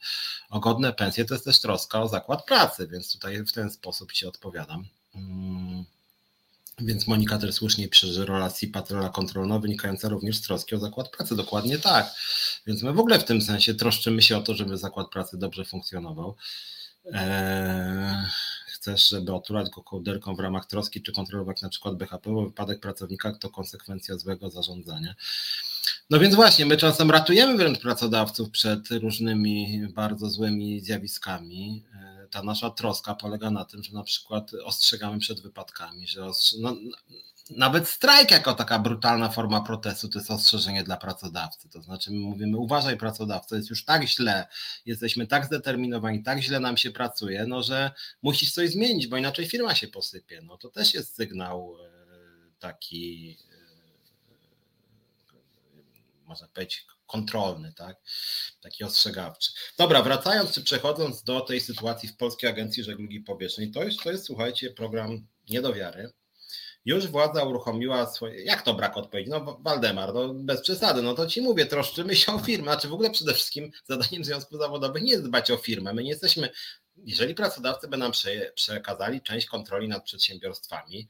o godne pensje, to jest też troska o zakład pracy, więc tutaj w ten sposób Ci odpowiadam. Mm. Więc Monika też słusznie pisze, że rola patrola kontrolna wynikająca również z troski o zakład pracy. Dokładnie tak. Więc my w ogóle w tym sensie troszczymy się o to, żeby zakład pracy dobrze funkcjonował. Eee, chcesz, żeby otulać go kołderką w ramach troski, czy kontrolować na przykład BHP, bo wypadek pracownika to konsekwencja złego zarządzania. No więc właśnie, my czasem ratujemy wręcz pracodawców przed różnymi bardzo złymi zjawiskami. Eee, ta nasza troska polega na tym, że na przykład ostrzegamy przed wypadkami, że no, nawet strajk jako taka brutalna forma protestu to jest ostrzeżenie dla pracodawcy. To znaczy my mówimy, uważaj pracodawco, jest już tak źle, jesteśmy tak zdeterminowani, tak źle nam się pracuje, no że musisz coś zmienić, bo inaczej firma się posypie. No to też jest sygnał e, taki, e, można powiedzieć, kontrolny, tak? Taki ostrzegawczy. Dobra, wracając czy przechodząc do tej sytuacji w Polskiej Agencji Żeglugi Powietrznej, to jest, to jest słuchajcie, program nie do wiary już władza uruchomiła swoje. Jak to brak odpowiedzi? No, Waldemar, no bez przesady, no to ci mówię, troszczymy się o firmę. Znaczy w ogóle przede wszystkim zadaniem związków zawodowych nie jest dbać o firmę. My nie jesteśmy. Jeżeli pracodawcy by nam przekazali część kontroli nad przedsiębiorstwami,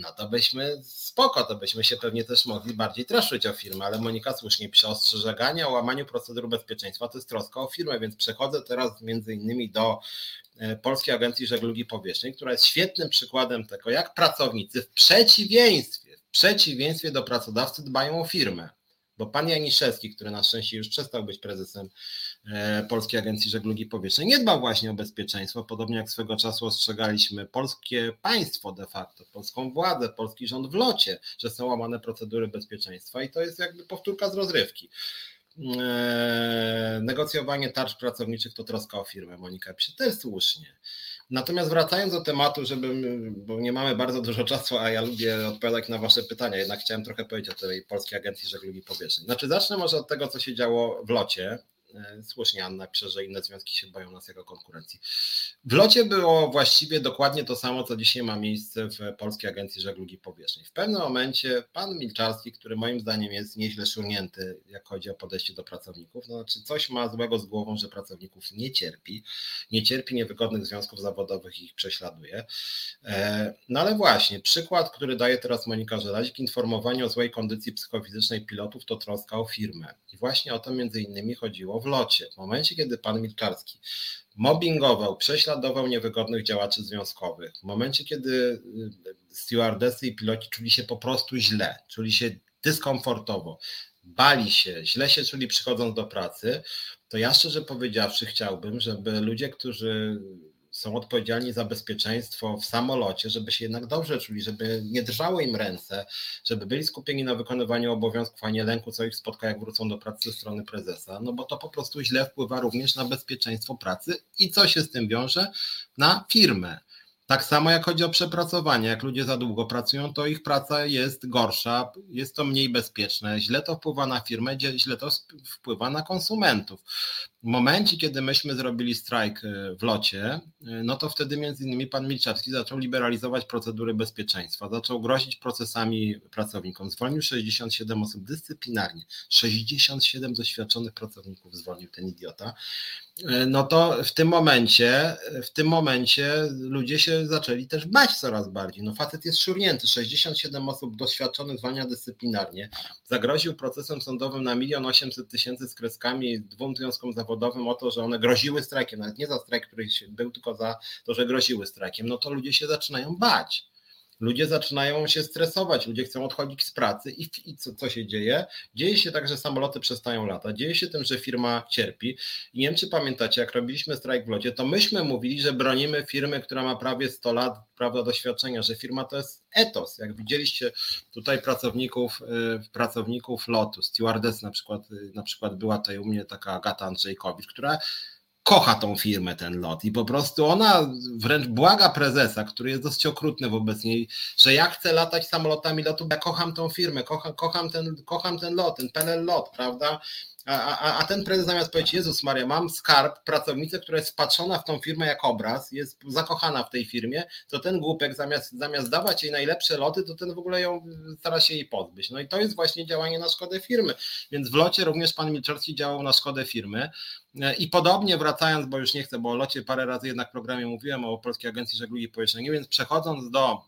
no to byśmy spoko, to byśmy się pewnie też mogli bardziej troszczyć o firmę, ale Monika słusznie pisze ostrzegania o łamaniu procedur bezpieczeństwa, to jest troska o firmę, więc przechodzę teraz między innymi do e, Polskiej Agencji Żeglugi Powietrznej, która jest świetnym przykładem tego, jak pracownicy w przeciwieństwie, w przeciwieństwie do pracodawcy dbają o firmę. Bo pan Janiszewski, który na szczęście już przestał być prezesem Polskiej Agencji Żeglugi Powietrznej, nie dbał właśnie o bezpieczeństwo, podobnie jak swego czasu ostrzegaliśmy polskie państwo de facto, polską władzę, polski rząd w locie, że są łamane procedury bezpieczeństwa i to jest jakby powtórka z rozrywki. E, negocjowanie tarcz pracowniczych to troska o firmę, Monika pisze, też słusznie. Natomiast wracając do tematu, żeby, bo nie mamy bardzo dużo czasu, a ja lubię odpowiadać na Wasze pytania, jednak chciałem trochę powiedzieć o tej Polskiej Agencji Żeglugi Powietrznej. Znaczy, zacznę może od tego, co się działo w locie. E, słusznie Anna pisze, że inne związki się boją nas jako konkurencji. W locie było właściwie dokładnie to samo, co dzisiaj ma miejsce w Polskiej Agencji Żeglugi Powietrznej. W pewnym momencie pan Milczarski, który moim zdaniem jest nieźle szurnięty, jak chodzi o podejście do pracowników, no znaczy coś ma złego z głową, że pracowników nie cierpi, nie cierpi niewygodnych związków zawodowych i ich prześladuje. E, no ale właśnie, przykład, który daje teraz Monika Żelazik, informowanie o złej kondycji psychofizycznej pilotów to troska o firmę. I właśnie o to między innymi chodziło w locie. W momencie, kiedy pan Milczarski mobbingował, prześladował niewygodnych działaczy związkowych, w momencie, kiedy y, stewardessy i piloci czuli się po prostu źle, czuli się dyskomfortowo, bali się, źle się czuli przychodząc do pracy, to ja szczerze powiedziawszy chciałbym, żeby ludzie, którzy są odpowiedzialni za bezpieczeństwo w samolocie, żeby się jednak dobrze czuli, żeby nie drżały im ręce, żeby byli skupieni na wykonywaniu obowiązków, a nie lęku, co ich spotka, jak wrócą do pracy ze strony prezesa, no bo to po prostu źle wpływa również na bezpieczeństwo pracy i co się z tym wiąże? Na firmę. Tak samo jak chodzi o przepracowanie. Jak ludzie za długo pracują, to ich praca jest gorsza, jest to mniej bezpieczne, źle to wpływa na firmę, źle to wpływa na konsumentów. Momencie, kiedy myśmy zrobili strajk e, w locie, e, no to wtedy między innymi pan Milczarski zaczął liberalizować procedury bezpieczeństwa, zaczął grozić procesami pracownikom. Zwolnił 67 osób dyscyplinarnie. 67 doświadczonych pracowników zwolnił ten idiota. E, no to w tym momencie, w tym momencie ludzie się zaczęli też bać coraz bardziej. No facet jest szurnięty, 67 osób doświadczonych zwalnia dyscyplinarnie, zagroził procesem sądowym na milion 800 tysięcy z kreskami dwóm związkom zawodowym o to, że one groziły strajkiem, nawet nie za strajk, który był, tylko za to, że groziły strajkiem, no to ludzie się zaczynają bać. Ludzie zaczynają się stresować, ludzie chcą odchodzić z pracy i, i co, co, się dzieje? Dzieje się tak, że samoloty przestają latać, dzieje się tym, że firma cierpi. I nie wiem, czy pamiętacie, jak robiliśmy strajk w locie, to myśmy mówili, że bronimy firmy, która ma prawie 100 lat prawda, doświadczenia, że firma to jest etos. Jak widzieliście tutaj pracowników, y, pracowników lotu, stewardess na przykład, y, na przykład była tutaj u mnie taka Agata Andrzejkowicz, która kocha tą firmę, ten lot i po prostu ona wręcz błaga prezesa, który jest dosyć okrutny wobec niej, że ja chcę latać samolotami lotu, ja kocham tą firmę, kocham, kocham, ten, kocham ten lot, ten PNL lot, prawda? A, a, ten prezes zamiast powiedzieć, Jezus Maria, mam skarb, pracownicę, która jest wpatrzona w tą firmę jak obraz, jest zakochana w tej firmie, to ten głupek zamiast, zamiast dawać jej najlepsze loty, to ten w ogóle ją stara się jej pozbyć. No i to jest właśnie działanie na szkodę firmy. Więc w locie również pan Milczarski działał na szkodę firmy. I podobnie wracając, bo już nie chcę, bo o locie parę razy jednak w programie mówiłem o Polskiej Agencji Żeglugi Powietrznej, więc przechodząc do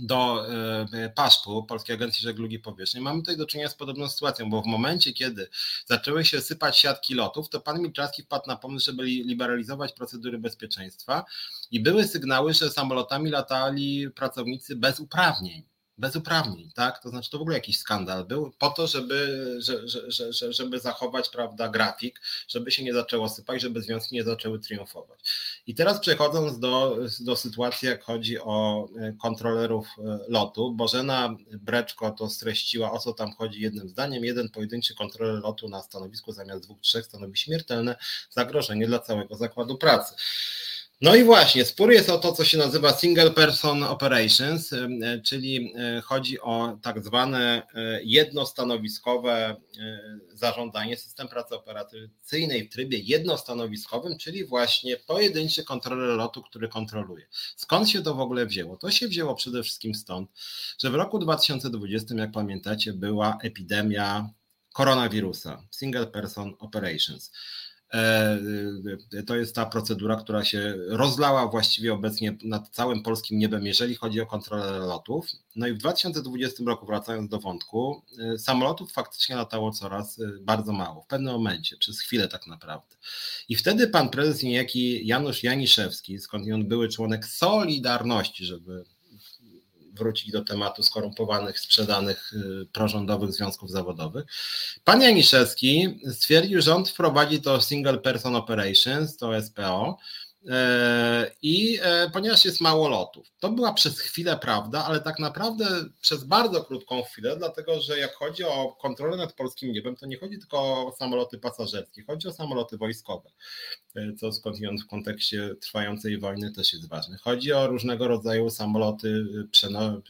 do e, paszpu Polskiej Agencji Żeglugi Powietrznej, mamy tutaj do czynienia z podobną sytuacją, bo w momencie, kiedy zaczęły się sypać siatki lotów, to pan Milczarski wpadł na pomysł, żeby liberalizować procedury bezpieczeństwa i były sygnały, że samolotami latali pracownicy bez uprawnień bez uprawnień, tak? To znaczy to w ogóle jakiś skandal był po to, żeby, że, że, że, żeby zachować prawda, grafik, żeby się nie zaczęło sypać, żeby związki nie zaczęły triumfować. I teraz przechodząc do, do sytuacji, jak chodzi o e, kontrolerów e, lotu, Bożena Breczko to streściła, o co tam chodzi jednym zdaniem. Jeden pojedynczy kontroler lotu na stanowisku zamiast dwóch, trzech stanowi śmiertelne zagrożenie dla całego zakładu pracy. No i właśnie, spór jest o to, co się nazywa single person operations, e, czyli e, chodzi o tak zwane e, jednostanowiskowe zarządzanie, system pracy operacyjnej w trybie jednostanowiskowym, czyli właśnie pojedynczy kontroler lotu, który kontroluje. Skąd się to w ogóle wzięło? To się wzięło przede wszystkim stąd, że w roku 2020, jak pamiętacie, była epidemia koronawirusa, single person operations. E, e, to jest ta procedura, która się rozlała właściwie obecnie nad całym polskim niebem, jeżeli chodzi o kontrolę lotów. No i w 2020 roku, wracając do wątku, e, samolotów faktycznie latało coraz bardzo mało, w pewnym momencie, przez chwilę tak naprawdę. I wtedy pan prezes niejaki Janusz Janiszewski, skąd on były członek Solidarności, żeby wrócić do tematu skorumpowanych, sprzedanych y, prorządowych związków zawodowych. Pan Janiszewski stwierdził, że on wprowadzi to Single Person Operations, to SPO, I e, ponieważ jest mało lotów, to była przez chwilę prawda, ale tak naprawdę przez bardzo krótką chwilę, dlatego że jak chodzi o kontrolę nad polskim niebem, to nie chodzi tylko o samoloty pasażerskie, chodzi o samoloty wojskowe, e, co skądinąd w kontekście trwającej wojny też jest ważne. Chodzi o różnego rodzaju samoloty,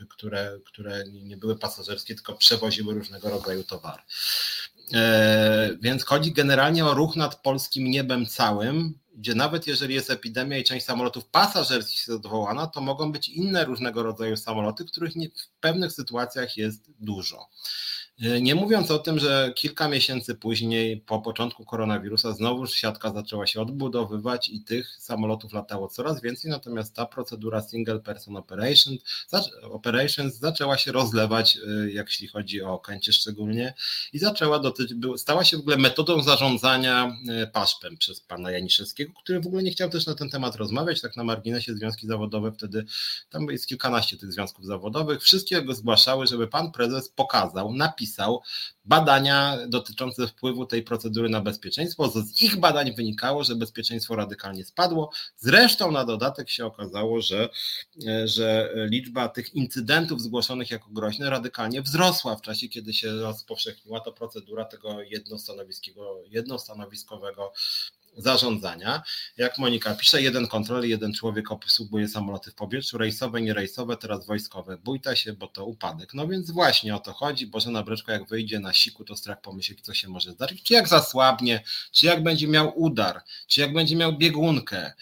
które, które nie były pasażerskie, tylko przewoziły różnego rodzaju towary. Więc chodzi generalnie o ruch nad polskim niebem całym, gdzie nawet jeżeli jest epidemia i część samolotów pasażerskich jest odwołana, to mogą być inne różnego rodzaju samoloty, których nie, w pewnych sytuacjach jest dużo. E, nie mówiąc o tym, że kilka miesięcy później, po początku koronawirusa, znowuż siatka zaczęła się odbudowywać i tych samolotów latało coraz więcej, natomiast ta procedura single person operation, operations zaczęła się rozlewać, e, jeśli chodzi o Okęcie szczególnie, i zaczęła dotyczyć, stała się w ogóle metodą zarządzania e, paszpem przez pana Janiszewskiego, który w ogóle nie chciał też na ten temat rozmawiać, tak na marginesie związki zawodowe wtedy, tam jest kilkanaście tych związków zawodowych, wszystkie go zgłaszały, żeby pan prezes pokazał, napisał, badania dotyczące wpływu tej procedury na bezpieczeństwo. Z ich badań wynikało, że bezpieczeństwo radykalnie spadło. Zresztą na dodatek się okazało, że, że liczba tych incydentów zgłoszonych jako groźne radykalnie wzrosła w czasie, kiedy się rozpowszechniła to procedura tego jednostanowiskowego zarządzania. Jak Monika pisze, jeden kontroler, jeden człowiek obsługuje samoloty w powietrzu, rejsowe, nierejsowe, teraz wojskowe. Bójta się, bo to upadek. No więc właśnie o to chodzi. Bożena Breczko jak wyjdzie na siku, to strach pomyśleć, co się może zdarzyć. Czy jak zasłabnie, czy jak będzie miał udar, czy jak będzie miał biegunkę,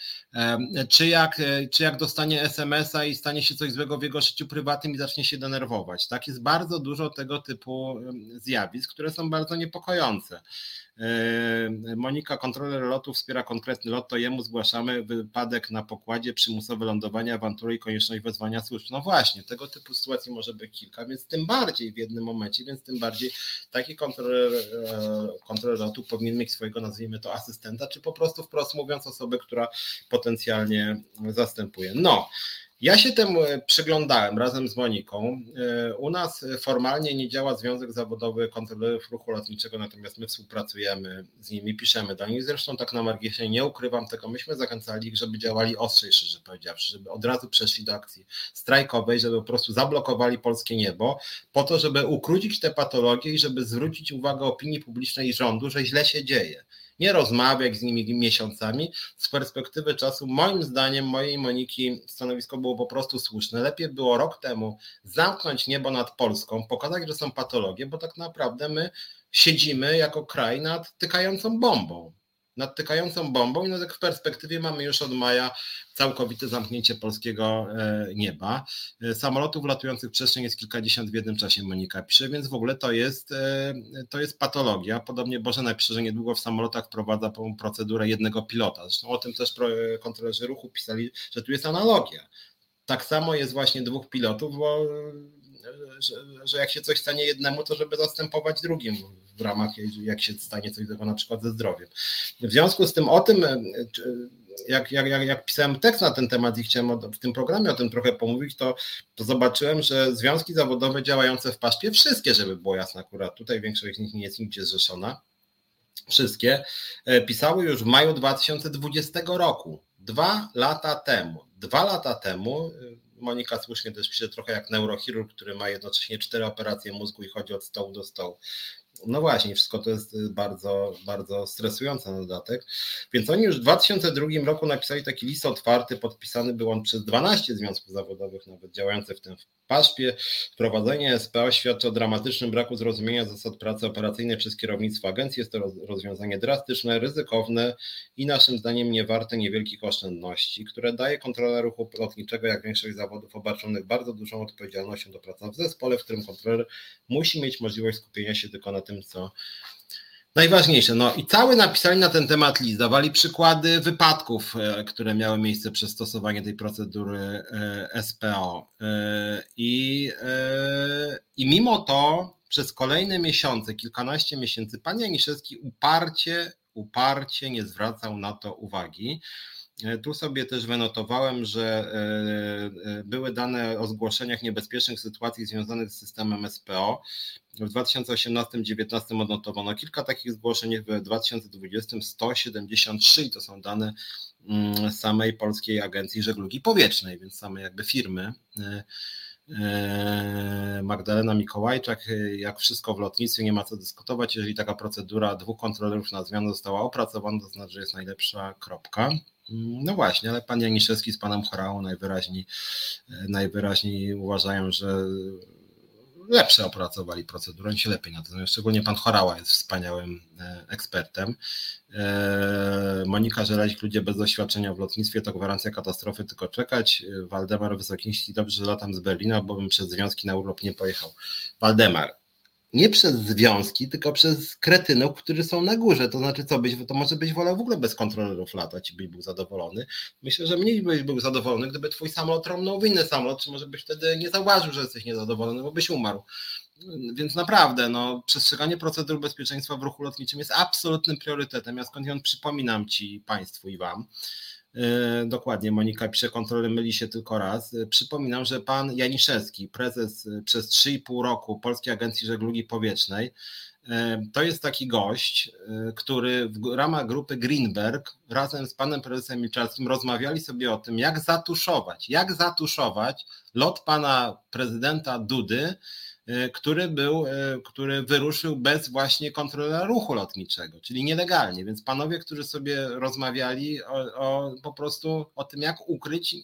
czy jak, e, czy jak dostanie SMS-a i stanie się coś złego w jego życiu prywatnym i zacznie się denerwować. Tak, jest bardzo dużo tego typu zjawisk, które są bardzo niepokojące. Monika, kontroler lotu, wspiera konkretny lot, to jemu zgłaszamy wypadek na pokładzie, przymusowe lądowanie, awantury i konieczność wezwania służb. No właśnie, tego typu sytuacji może być kilka, więc tym bardziej w jednym momencie, więc tym bardziej taki kontroler, e, kontroler lotu powinien mieć swojego, nazwijmy to, asystenta, czy po prostu wprost mówiąc osobę, która potencjalnie zastępuje. No, ja się temu e, przyglądałem razem z Moniką. E, u nas formalnie nie działa Związek Zawodowy Kontrolerów Ruchu Lotniczego, natomiast my współpracujemy z nimi, piszemy do nich. Zresztą tak na marginesie nie ukrywam tego, myśmy zachęcali ich, żeby działali ostrzej, szczerze powiedziawszy, żeby od razu przeszli do akcji strajkowej, żeby po prostu zablokowali polskie niebo, po to, żeby ukrócić te patologie i żeby zwrócić uwagę opinii publicznej i rządu, że źle się dzieje nie rozmawiać z nimi miesiącami. Z perspektywy czasu, moim zdaniem, mojej Moniki stanowisko było po prostu słuszne. Lepiej było rok temu zamknąć niebo nad Polską, pokazać, że są patologie, bo tak naprawdę my siedzimy jako kraj nad tykającą bombą nad tykającą bombą i no tak w perspektywie mamy już od maja całkowite zamknięcie polskiego e, nieba. E, samolotów latujących w przestrzeń jest kilkadziesiąt w jednym czasie, Monika pisze, więc w ogóle to jest, e, to jest patologia. Podobnie Boże pisze, że niedługo w samolotach wprowadza procedurę jednego pilota. Zresztą o tym też kontrolerzy ruchu pisali, że tu jest analogia. Tak samo jest właśnie dwóch pilotów, bo że, że jak się coś stanie jednemu, to żeby zastępować drugim w ramach, jak się stanie coś złego na przykład ze zdrowiem. W związku z tym o tym, jak, jak, jak, jak pisałem tekst na ten temat i chciałem w tym programie o tym trochę pomówić, to, to zobaczyłem, że związki zawodowe działające w paszpie, wszystkie, żeby było jasne akurat, tutaj większość z nich nie jest nigdzie zrzeszona, wszystkie, e, pisały już w maju 2020 roku, dwa lata temu. Dwa lata temu Monika słusznie też pisze trochę jak neurochirurg, który ma jednocześnie cztery operacje mózgu i chodzi od stołu do stołu. No właśnie, wszystko to jest y, bardzo, bardzo stresujące na dodatek. Więc oni już w 2002 roku napisali taki list otwarty, podpisany był on przez 12 związków zawodowych, nawet działających w tym paszpie. Wprowadzenie SPO świadczy o dramatycznym braku zrozumienia zasad pracy operacyjnej przez kierownictwo agencji. Jest to rozwiązanie drastyczne, ryzykowne i naszym zdaniem nie warte niewielkich oszczędności, które daje kontrola ruchu lotniczego, jak większość zawodów, obarczonych bardzo dużą odpowiedzialnością do pracy w zespole, w którym kontroler musi mieć możliwość skupienia się tylko na tym, co najważniejsze. No i cały napisali na ten temat list, dawali przykłady wypadków, e, które miały miejsce przez stosowanie tej procedury e, SPO. E, I, i mimo to przez kolejne miesiące, kilkanaście miesięcy, pan Janiszewski uparcie, uparcie nie zwracał na to uwagi. Tu sobie też wynotowałem, że były dane o zgłoszeniach niebezpiecznych sytuacji związanych z systemem SPO. W 2018-2019 odnotowano kilka takich zgłoszeń, w 2020 173 i to są dane mm, samej Polskiej Agencji Żeglugi Powietrznej, więc samej jakby firmy. E, e, Magdalena Mikołajczak, jak wszystko w lotnictwie, nie ma co dyskutować. Jeżeli taka procedura dwóch kontrolerów na zmianę została opracowana, to znaczy, że jest najlepsza kropka. No właśnie, ale pan Janiszewski z panem Chorałą najwyraźniej, e, najwyraźniej uważają, że lepsze opracowali procedurę, oni się lepiej na to Szczególnie pan Chorała jest wspaniałym e, ekspertem. E, Monika Żelazik, ludzie bez doświadczenia w lotnictwie to gwarancja katastrofy, tylko czekać. Waldemar Wysokiński, dobrze, że latam z Berlina, bo bym przez związki na urlop nie pojechał. Waldemar, nie przez związki, tylko przez kretynów, którzy są na górze. To znaczy, co byś, to może byś wolał w ogóle bez kontrolerów latać i byś był zadowolony. Myślę, że mniej byś był zadowolony, gdyby twój samolot trąbnął w inny samolot, czy może byś wtedy nie zauważył, że jesteś niezadowolony, bo byś umarł. Więc naprawdę, no, przestrzeganie procedur bezpieczeństwa w ruchu lotniczym jest absolutnym priorytetem. Ja skądinąd przypominam Ci, Państwu i Wam, dokładnie, Monika pisze, kontroler myli się tylko raz. E, przypominam, że pan Janiszewski, prezes e, przez 3,5 roku Polskiej Agencji Żeglugi Powietrznej, to jest taki gość, który w ramach grupy Greenberg razem z panem prezesem Milczarskim rozmawiali sobie o tym, jak zatuszować, jak zatuszować lot pana prezydenta Dudy który był, który wyruszył bez właśnie kontrolera ruchu lotniczego, czyli nielegalnie. Więc panowie, którzy sobie rozmawiali o, o po prostu o tym, jak ukryć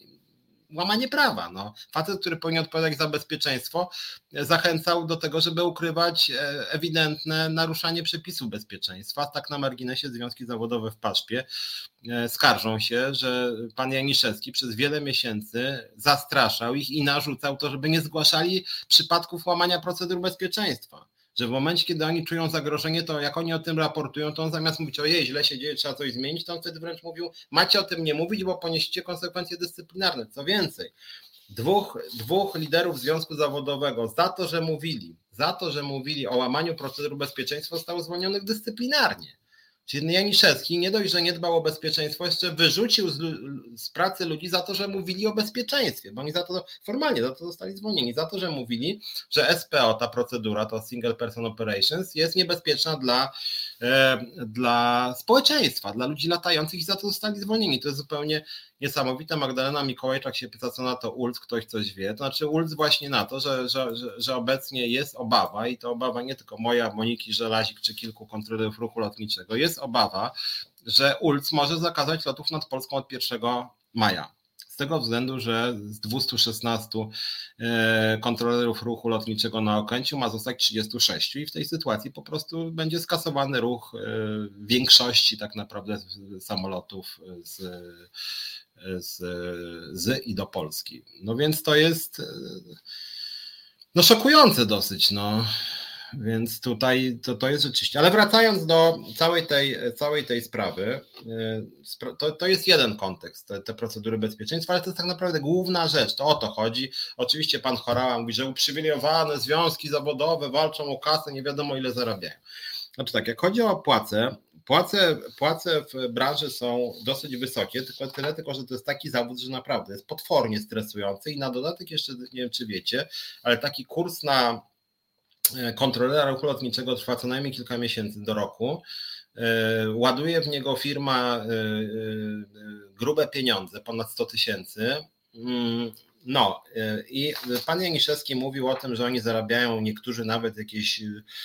łamanie prawa. No. Facet, który powinien odpowiadać za bezpieczeństwo, zachęcał do tego, żeby ukrywać e, ewidentne naruszanie przepisów bezpieczeństwa. Tak na marginesie związki zawodowe w Paszpie e, skarżą się, że pan Janiszewski przez wiele miesięcy zastraszał ich i narzucał to, żeby nie zgłaszali przypadków łamania procedur bezpieczeństwa że w momencie, kiedy oni czują zagrożenie, to jak oni o tym raportują, to on zamiast mówić, ojej, źle się dzieje, trzeba coś zmienić, to on wtedy wręcz mówił, macie o tym nie mówić, bo poniesiecie konsekwencje dyscyplinarne. Co więcej, dwóch, dwóch liderów związku zawodowego za to, że mówili, za to, że mówili o łamaniu procedur bezpieczeństwa, zostało zwolnionych dyscyplinarnie. Czyli Janiszewski nie dość, że nie dbał o bezpieczeństwo, jeszcze wyrzucił z, z, pracy ludzi za to, że mówili o bezpieczeństwie, bo oni za to formalnie za to zostali zwolnieni, za to, że mówili, że SPO, ta procedura, to Single Person Operations, jest niebezpieczna dla, dla społeczeństwa, dla ludzi latających i za to zostali zwolnieni. To jest zupełnie niesamowite. Magdalena Mikołajczak się pyta, co na to ULC, ktoś coś wie. To znaczy ULC właśnie na to, że, że, że, że obecnie jest obawa i to obawa nie tylko moja, Moniki Żelazik czy kilku kontrolerów ruchu lotniczego, jest obawa, że ULC może zakazać lotów nad Polską od 1 maja. Z tego względu, że z 216 e, kontrolerów ruchu lotniczego na Okęciu ma zostać 36 i w tej sytuacji po prostu będzie skasowany ruch e, większości tak naprawdę samolotów z z, z i do Polski. No więc to jest no szokujące dosyć, no. Więc tutaj to, to jest rzeczywiście. Ale wracając do całej tej, całej tej sprawy, to, to jest jeden kontekst, te, te procedury bezpieczeństwa, ale to jest tak naprawdę główna rzecz, to o to chodzi. Oczywiście pan Chorała mówi, że uprzywilejowane związki zawodowe walczą o kasę, nie wiadomo ile zarabiają. Znaczy tak, jak chodzi o płace, Płace, płace w branży są dosyć wysokie, tylko tyle, tylko że to jest taki zawód, że naprawdę jest potwornie stresujący i na dodatek jeszcze, nie wiem czy wiecie, ale taki kurs na e, kontrolera ruchu lotniczego trwa co najmniej kilka miesięcy do roku. E, ładuje w niego firma e, grube pieniądze, ponad 100 tysięcy. No y, i pan Janiszewski mówił o tym, że oni zarabiają niektórzy nawet jakieś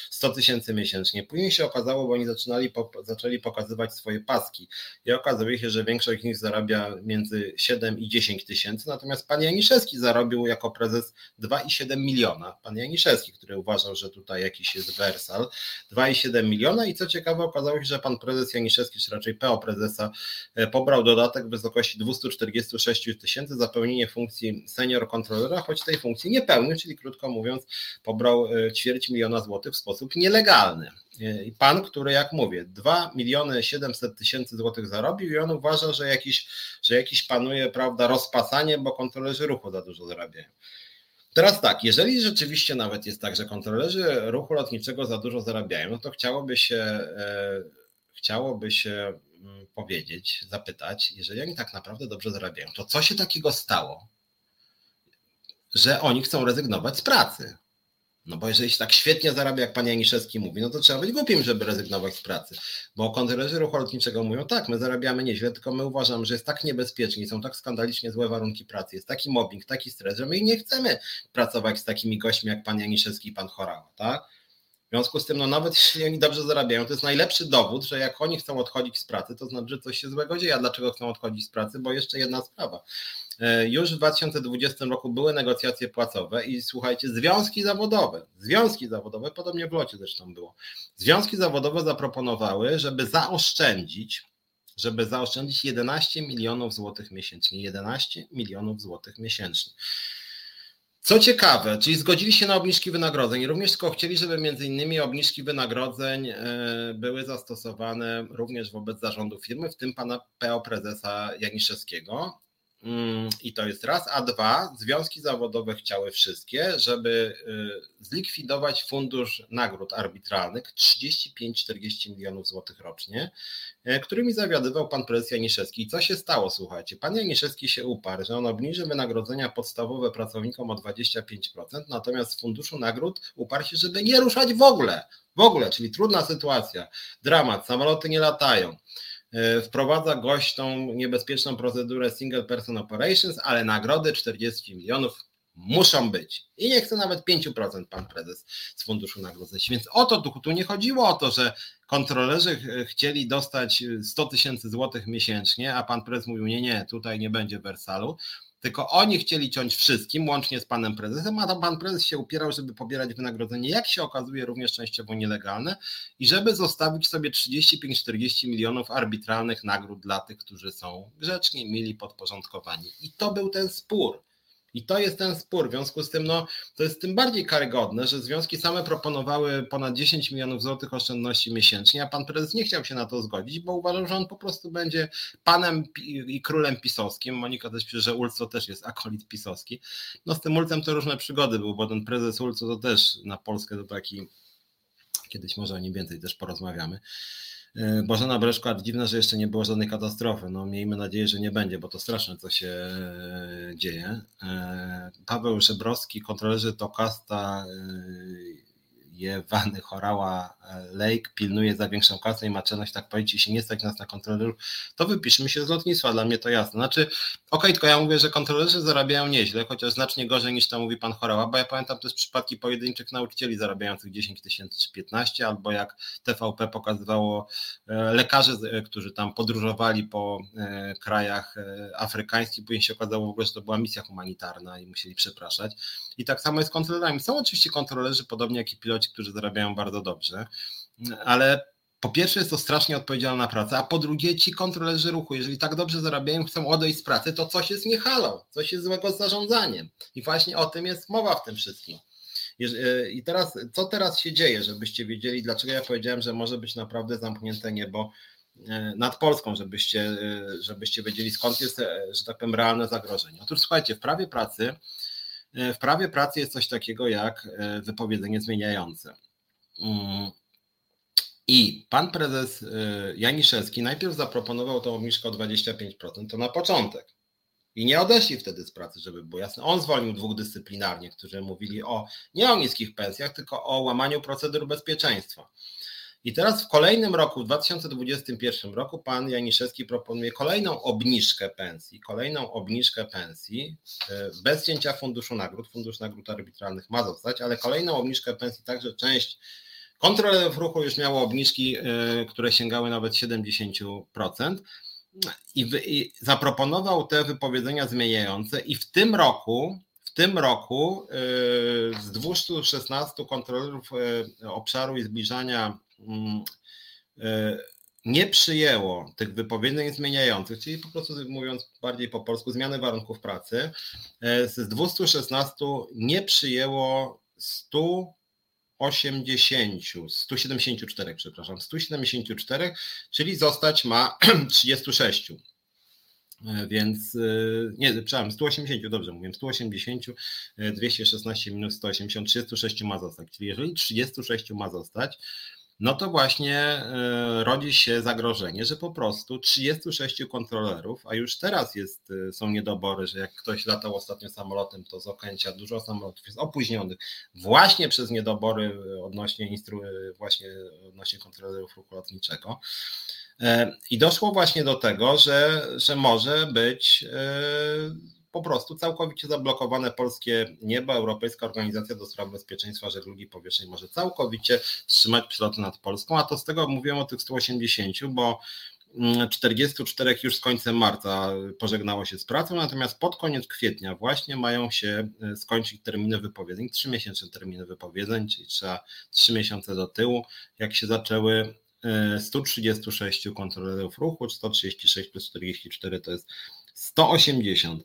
100 tysięcy miesięcznie. Później się okazało, bo oni zaczynali, zaczęli pokazywać swoje paski i okazuje się, że większość z nich zarabia między 7 i 10 tysięcy, natomiast pan Janiszewski zarobił jako prezes 2,7 miliona. Pan Janiszewski, który uważał, że tutaj jakiś jest wersal, 2,7 miliona i co ciekawe okazało się, że pan prezes Janiszewski, czy raczej PO prezesa e, pobrał dodatek w wysokości 246 tysięcy za pełnienie funkcji senior kontrolera, choć tej funkcji nie pełnił, czyli krótko mówiąc, pobrał e, ćwierć miliona złotych w sposób nielegalny. E, pan, który jak mówię, 2 miliony 700 tysięcy złotych zarobił i on uważa, że jakiś, że jakiś panuje prawda, rozpasanie, bo kontrolerzy ruchu za dużo zarabiają. Teraz tak, jeżeli rzeczywiście nawet jest tak, że kontrolerzy ruchu lotniczego za dużo zarabiają, no to chciałoby się, e, chciałoby się mm, powiedzieć, zapytać, jeżeli oni tak naprawdę dobrze zarabiają, to co się takiego stało, że oni chcą rezygnować z pracy. No bo jeżeli się tak świetnie zarabia, jak pan Janiszewski mówi, no to trzeba być głupim, żeby rezygnować z pracy. Bo kontrolerzy ruchu lotniczego mówią, tak, my zarabiamy nieźle, tylko my uważamy, że jest tak niebezpiecznie, są tak skandalicznie złe warunki pracy, jest taki mobbing, taki stres, że my nie chcemy pracować z takimi gośćmi jak pan Janiszewski i pan Chorała, tak? W związku z tym, no nawet jeśli oni dobrze zarabiają, to jest najlepszy dowód, że jak oni chcą odchodzić z pracy, to znaczy, że coś się złego dzieje. A dlaczego chcą odchodzić z pracy? Bo jeszcze jedna sprawa. E, już w 2020 roku były negocjacje płacowe i słuchajcie, związki zawodowe, związki zawodowe, podobnie w locie zresztą było, związki zawodowe zaproponowały, żeby zaoszczędzić, żeby zaoszczędzić 11 milionów złotych miesięcznie, 11 milionów złotych miesięcznie. Co ciekawe, czyli zgodzili się na obniżki wynagrodzeń, również tylko chcieli, żeby między innymi obniżki wynagrodzeń e, były zastosowane również wobec zarządu firmy, w tym pana PO prezesa Janiszewskiego. Mm, I to jest raz. A dwa, związki zawodowe chciały wszystkie, żeby y, zlikwidować fundusz nagród arbitralnych 35-40 milionów złotych rocznie, y, którymi zawiadywał pan prezes Janiszewski. I co się stało, słuchajcie? Pan Janiszewski się uparł, że on obniży wynagrodzenia podstawowe pracownikom o 25%, natomiast z funduszu nagród uparł się, żeby nie ruszać w ogóle. W ogóle, czyli trudna sytuacja, dramat, samoloty nie latają. E, wprowadza gość tą niebezpieczną procedurę Single Person Operations, ale nagrody 40 milionów Muszą być. I nie chce nawet 5% pan prezes z funduszu nagrodzeń. Więc o to tu, nie chodziło o to, że kontrolerzy chcieli dostać 100 tysięcy złotych miesięcznie, a pan prezes mówił, nie, nie, tutaj nie będzie Wersalu tylko oni chcieli ciąć wszystkim, łącznie z panem prezesem, a tam pan prezes się upierał, żeby pobierać wynagrodzenie, jak się okazuje, również częściowo nielegalne i żeby zostawić sobie 35-40 milionów arbitralnych nagród dla tych, którzy są grzeczni, mili, podporządkowani. I to był ten spór. I to jest ten spór. W związku z tym, no, to jest tym bardziej karygodne, że związki same proponowały ponad 10 milionów złotych oszczędności miesięcznie, a pan prezes nie chciał się na to zgodzić, bo uważał, że on po prostu będzie panem i królem pisowskim. Monika też pisze, że Ulco też jest akolit pisowski. No z tym Ulcem to różne przygody były, bo ten prezes Ulco to też na Polskę to taki, kiedyś może o nim więcej też porozmawiamy. E, Bożena Breszko, dziwne, że jeszcze nie było żadnej katastrofy. No miejmy nadzieję, że nie będzie, bo to straszne, co się e, dzieje. E, Paweł Żebrowski, kontrolerzy Tokasta Wany Chorała Lake pilnuje za większą kasę i ma czelność tak powiedzieć, jeśli nie stać nas na kontrolerów, to wypiszmy się z lotnictwa, dla mnie to jasne. Znaczy, okej, okay, tylko ja mówię, że kontrolerzy zarabiają nieźle, chociaż znacznie gorzej niż to mówi pan Chorała, bo ja pamiętam też przypadki pojedynczych nauczycieli zarabiających 10 tysięcy czy 15, albo jak TVP pokazywało e, lekarzy, e, którzy tam podróżowali po e, krajach afrykańskich, później się okazało w ogóle, że to była misja humanitarna i musieli przepraszać. I tak samo jest z kontrolerami. Są oczywiście kontrolerzy, podobnie jak i piloci, którzy zarabiają bardzo dobrze, ale po pierwsze jest to strasznie odpowiedzialna praca, a po drugie ci kontrolerzy ruchu, jeżeli tak dobrze zarabiają, chcą odejść z pracy, to coś jest niehalo, coś jest złego z zarządzaniem. I właśnie o tym jest mowa w tym wszystkim. E, I teraz, co teraz się dzieje, żebyście wiedzieli, dlaczego ja powiedziałem, że może być naprawdę zamknięte niebo e, nad Polską, żebyście, e, żebyście wiedzieli, skąd jest, że tak powiem, realne zagrożenie. Otóż słuchajcie, w prawie pracy w prawie pracy jest coś takiego jak wypowiedzenie zmieniające. Mm. I pan prezes y, Janiszewski najpierw zaproponował tą obniżkę o 25%, to na początek. I nie odeszli wtedy z pracy, żeby było jasne. On zwolnił dwóch dyscyplinarnie, którzy mówili o nie o niskich pensjach, tylko o łamaniu procedur bezpieczeństwa. I teraz w kolejnym roku, w 2021 roku, pan Janiszewski proponuje kolejną obniżkę pensji, kolejną obniżkę pensji e, bez cięcia funduszu nagród. Fundusz nagród arbitralnych ma zostać, ale kolejną obniżkę pensji, także część kontrolerów ruchu już miało obniżki, e, które sięgały nawet 70%. I, I zaproponował te wypowiedzenia zmieniające, i w tym roku w tym roku e, z 216 kontrolerów obszaru i zbliżania nie przyjęło tych wypowiedzeń zmieniających, czyli po prostu mówiąc bardziej po polsku, zmiany warunków pracy, e, z 216 nie przyjęło 180, 174, przepraszam, 174, czyli zostać ma 36. E, więc nie, przepraszam, 180, dobrze mówię, 180, 216 minus 180, 36 ma zostać. Czyli jeżeli 36 ma zostać, no to właśnie e, rodzi się zagrożenie, że po prostu 36 kontrolerów, a już teraz jest, e, są niedobory, że jak ktoś latał ostatnio samolotem, to z Okęcia dużo samolotów jest opóźnionych właśnie przez niedobory odnośnie instru, właśnie odnośnie kontrolerów ruchu lotniczego. E, I doszło właśnie do tego, że, że może być po prostu całkowicie zablokowane polskie niebo. Europejska Organizacja do Spraw Bezpieczeństwa Żeglugi Powietrznej może całkowicie wstrzymać przeloty nad Polską, a to z tego mówiłem o tych 180, bo 44 mm, już z końcem marca pożegnało się z pracą, natomiast pod koniec kwietnia właśnie mają się e, skończyć terminy wypowiedzeń, miesięczne terminy wypowiedzeń, czyli trzeba 3 miesiące do tyłu, jak się zaczęły 136 e, kontrolerów ruchu, 136 plus 44 to jest 180.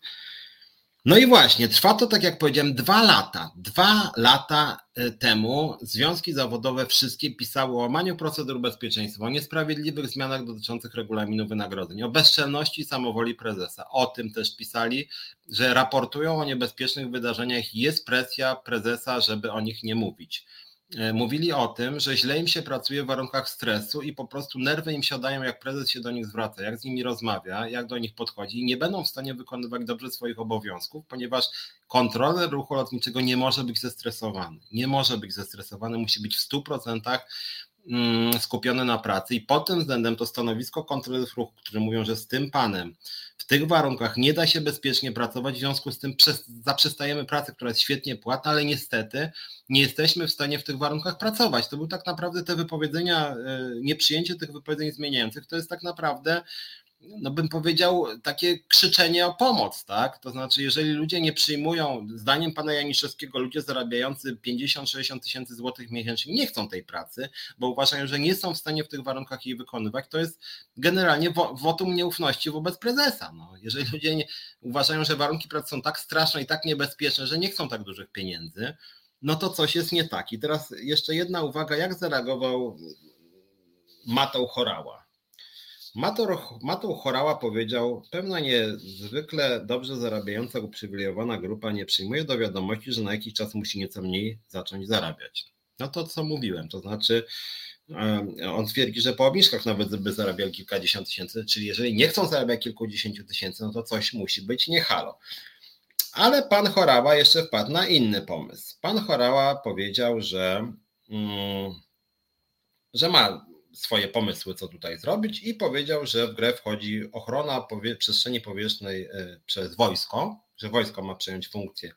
No i właśnie, trwa to, tak jak powiedziałem, dwa lata. Dwa lata e, temu związki zawodowe wszystkie pisały o łamaniu procedur bezpieczeństwa, o niesprawiedliwych zmianach dotyczących regulaminu wynagrodzeń, o bezczelności i samowoli prezesa. O tym też pisali, że raportują o niebezpiecznych wydarzeniach i jest presja prezesa, żeby o nich nie mówić. E, mówili o tym, że źle im się pracuje w warunkach stresu i po prostu nerwy im siadają, jak prezes się do nich zwraca, jak z nimi rozmawia, jak do nich podchodzi i nie będą w stanie wykonywać dobrze swoich obowiązków, ponieważ kontroler ruchu lotniczego nie może być zestresowany. Nie może być zestresowany, musi być w 100% mm, skupione na pracy i pod tym względem to stanowisko kontrolerów ruchu, którzy mówią, że z tym panem w tych warunkach nie da się bezpiecznie pracować, w związku z tym przez, zaprzestajemy pracę, która jest świetnie płatna, ale niestety nie jesteśmy w stanie w tych warunkach pracować. To był tak naprawdę te wypowiedzenia, e, nieprzyjęcie tych wypowiedzeń zmieniających, to jest tak naprawdę no bym powiedział, takie krzyczenie o pomoc, tak? To znaczy, jeżeli ludzie nie przyjmują, zdaniem pana Janiszewskiego, ludzie zarabiający 50-60 tysięcy złotych miesięcznie nie chcą tej pracy, bo uważają, że nie są w stanie w tych warunkach jej wykonywać, to jest generalnie wotum nieufności wobec prezesa. No, jeżeli ludzie nie, uważają, że warunki pracy są tak straszne i tak niebezpieczne, że nie chcą tak dużych pieniędzy, no to coś jest nie tak. I teraz jeszcze jedna uwaga, jak zareagował Matał Chorała. Matą Chorała powiedział, pewna niezwykle dobrze zarabiająca, uprzywilejowana grupa nie przyjmuje do wiadomości, że na jakiś czas musi nieco mniej zacząć zarabiać. No to co mówiłem, to znaczy on twierdzi, że po obniżkach nawet by zarabiał kilkadziesiąt tysięcy, czyli jeżeli nie chcą zarabiać kilkudziesięciu tysięcy, no to coś musi być nie halo. Ale pan Chorała jeszcze wpadł na inny pomysł. Pan Chorała powiedział, że, mm, że ma swoje pomysły, co tutaj zrobić, i powiedział, że w grę wchodzi ochrona powie przestrzeni powietrznej e, przez wojsko, że wojsko ma przejąć funkcję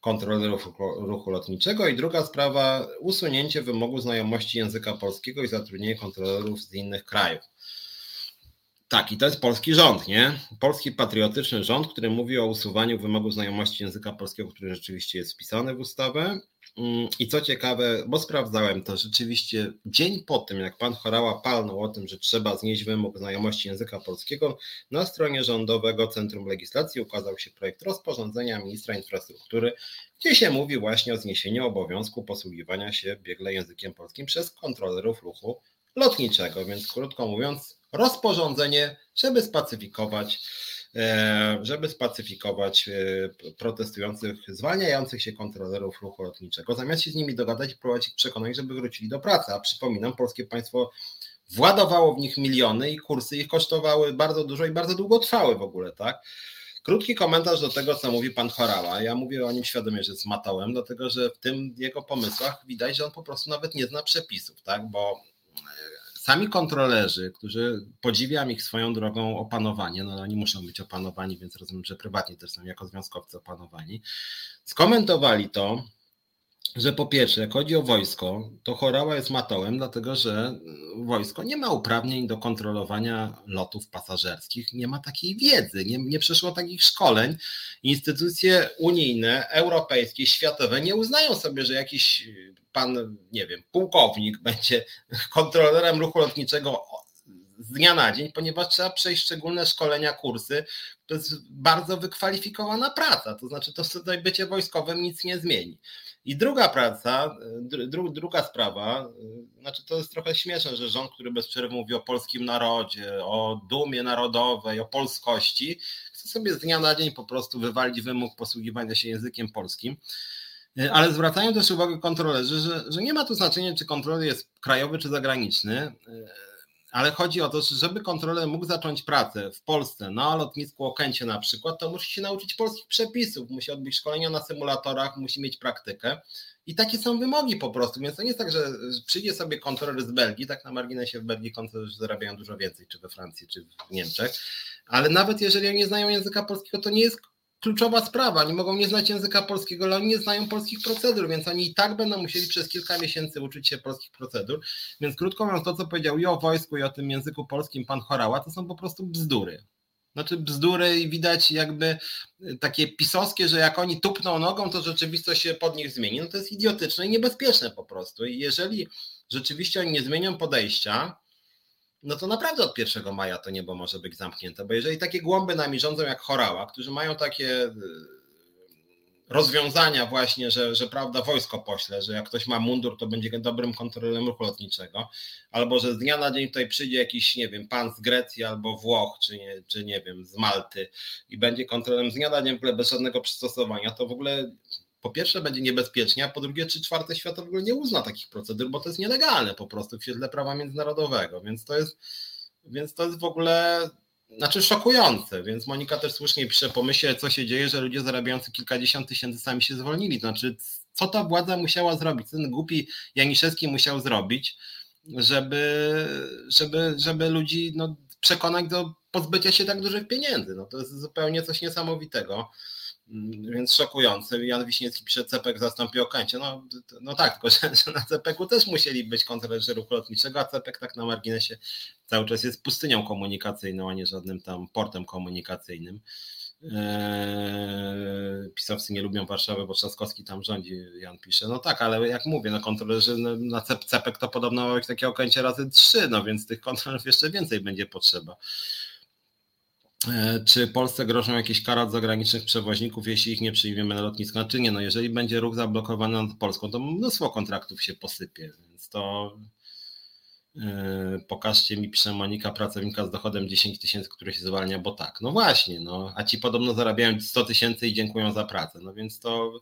kontrolerów ruchu lotniczego i druga sprawa usunięcie wymogu znajomości języka polskiego i zatrudnienie kontrolerów z innych krajów. Tak, i to jest polski rząd, nie? Polski patriotyczny rząd, który mówi o usuwaniu wymogu znajomości języka polskiego, który rzeczywiście jest wpisany w ustawę. Mm, I co ciekawe, bo sprawdzałem to, rzeczywiście dzień po tym, jak pan Chorała palnął o tym, że trzeba znieść wymóg znajomości języka polskiego, na stronie Rządowego Centrum Legislacji ukazał się projekt rozporządzenia ministra infrastruktury, gdzie się mówi właśnie o zniesieniu obowiązku posługiwania się biegle językiem polskim przez kontrolerów ruchu lotniczego. Więc krótko mówiąc, rozporządzenie, żeby spacyfikować żeby spacyfikować e, protestujących, zwalniających się kontrolerów ruchu lotniczego, zamiast się z nimi dogadać i prowadzić ich przekonać, żeby wrócili do pracy. A przypominam, polskie państwo władowało w nich miliony i kursy ich kosztowały bardzo dużo i bardzo długo trwały w ogóle, tak? Krótki komentarz do tego, co mówi pan Chorała. Ja mówię o nim świadomie, że jest matołem, dlatego że w tym jego pomysłach widać, że on po prostu nawet nie zna przepisów, tak? Bo sami kontrolerzy, którzy podziwiam ich swoją drogą opanowanie, no oni muszą być opanowani, więc rozumiem, że prywatnie też są jako związkowcy opanowani, skomentowali to, że po pierwsze, jak chodzi o wojsko, to Chorała jest matołem, dlatego że wojsko nie ma uprawnień do kontrolowania lotów pasażerskich, nie ma takiej wiedzy, nie, nie przeszło takich szkoleń. Instytucje unijne, europejskie, światowe nie uznają sobie, że jakiś pan, nie wiem, pułkownik będzie kontrolerem ruchu lotniczego z dnia na dzień, ponieważ trzeba przejść szczególne szkolenia, kursy. To jest bardzo wykwalifikowana praca, to znaczy to tutaj bycie wojskowym nic nie zmieni. I druga praca, dru, druga sprawa, znaczy to jest trochę śmieszne, że rząd, który bez przerwy mówi o polskim narodzie, o dumie narodowej, o polskości, chce sobie z dnia na dzień po prostu wywalić wymóg posługiwania się językiem polskim. Ale zwracają też uwagę kontrolerzy, że, że nie ma tu znaczenia, czy kontroler jest krajowy czy zagraniczny ale chodzi o to, że żeby kontroler mógł zacząć pracę w Polsce na lotnisku Okęcie na przykład, to musi się nauczyć polskich przepisów, musi odbyć szkolenia na symulatorach, musi mieć praktykę. I takie są wymogi po prostu, więc to nie jest tak, że przyjdzie sobie kontroler z Belgii, tak na marginesie w Belgii kontrolerzy zarabiają dużo więcej, czy we Francji, czy w Niemczech, ale nawet jeżeli oni nie znają języka polskiego, to nie jest kluczowa sprawa. Oni mogą nie znać języka polskiego, ale oni nie znają polskich procedur, więc oni i tak będą musieli przez kilka miesięcy uczyć się polskich procedur. Więc krótko mówiąc, to co powiedział i o wojsku, i o tym języku polskim pan Chorała, to są po prostu bzdury. Znaczy bzdury i widać jakby takie pisowskie, że jak oni tupną nogą, to rzeczywistość się pod nich zmieni. No to jest idiotyczne i niebezpieczne po prostu. I jeżeli rzeczywiście oni nie zmienią podejścia, no to naprawdę od 1 maja to niebo może być zamknięte, bo jeżeli takie głąby nami rządzą jak Chorała, którzy mają takie y, rozwiązania właśnie, że, że prawda wojsko pośle, że jak ktoś ma mundur, to będzie dobrym kontrolerem ruchu lotniczego, albo że z dnia na dzień tutaj przyjdzie jakiś, nie wiem, pan z Grecji albo Włoch, czy nie, czy nie wiem, z Malty i będzie kontrolerem z dnia na dzień w ogóle bez żadnego przystosowania, to w ogóle po pierwsze będzie niebezpiecznie, a po drugie, czy czwarte świat w ogóle nie uzna takich procedur, bo to jest nielegalne po prostu w świetle prawa międzynarodowego, więc to jest, więc to jest w ogóle znaczy szokujące, więc Monika też słusznie pisze, pomyśleć, co się dzieje, że ludzie zarabiający kilkadziesiąt tysięcy sami się zwolnili, znaczy co ta władza musiała zrobić, ten głupi Janiszewski musiał zrobić, żeby, żeby, żeby ludzi no, przekonać do pozbycia się tak dużych pieniędzy. No, to jest zupełnie coś niesamowitego. Mm, więc szokujące. Jan Wiśniewski pisze, Cepek zastąpi Okęcie. No, no tak, tylko że, na Cepeku też musieli być kontrolerzy ruchu lotniczego, a Cepek tak na marginesie cały czas jest pustynią komunikacyjną, a nie żadnym tam portem komunikacyjnym. Eee, pisowcy nie lubią Warszawy, bo Trzaskowski tam rządzi, Jan pisze. No tak, ale jak mówię, no kontrolerzy na Cepek to podobno być takie okęcie razy trzy, no więc tych kontrolerów jeszcze więcej będzie potrzeba. E, czy Polsce grożą jakieś kary od zagranicznych przewoźników, jeśli ich nie przyjmiemy na lotnisko? Czy nie? No jeżeli będzie ruch zablokowany nad Polską, to mnóstwo kontraktów się posypie, więc to yy, pokażcie mi, pisze Monika, pracownika z dochodem 10 tysięcy, który się zwalnia, bo tak. No właśnie, no, a ci podobno zarabiają 100 tysięcy i dziękują za pracę. No więc to,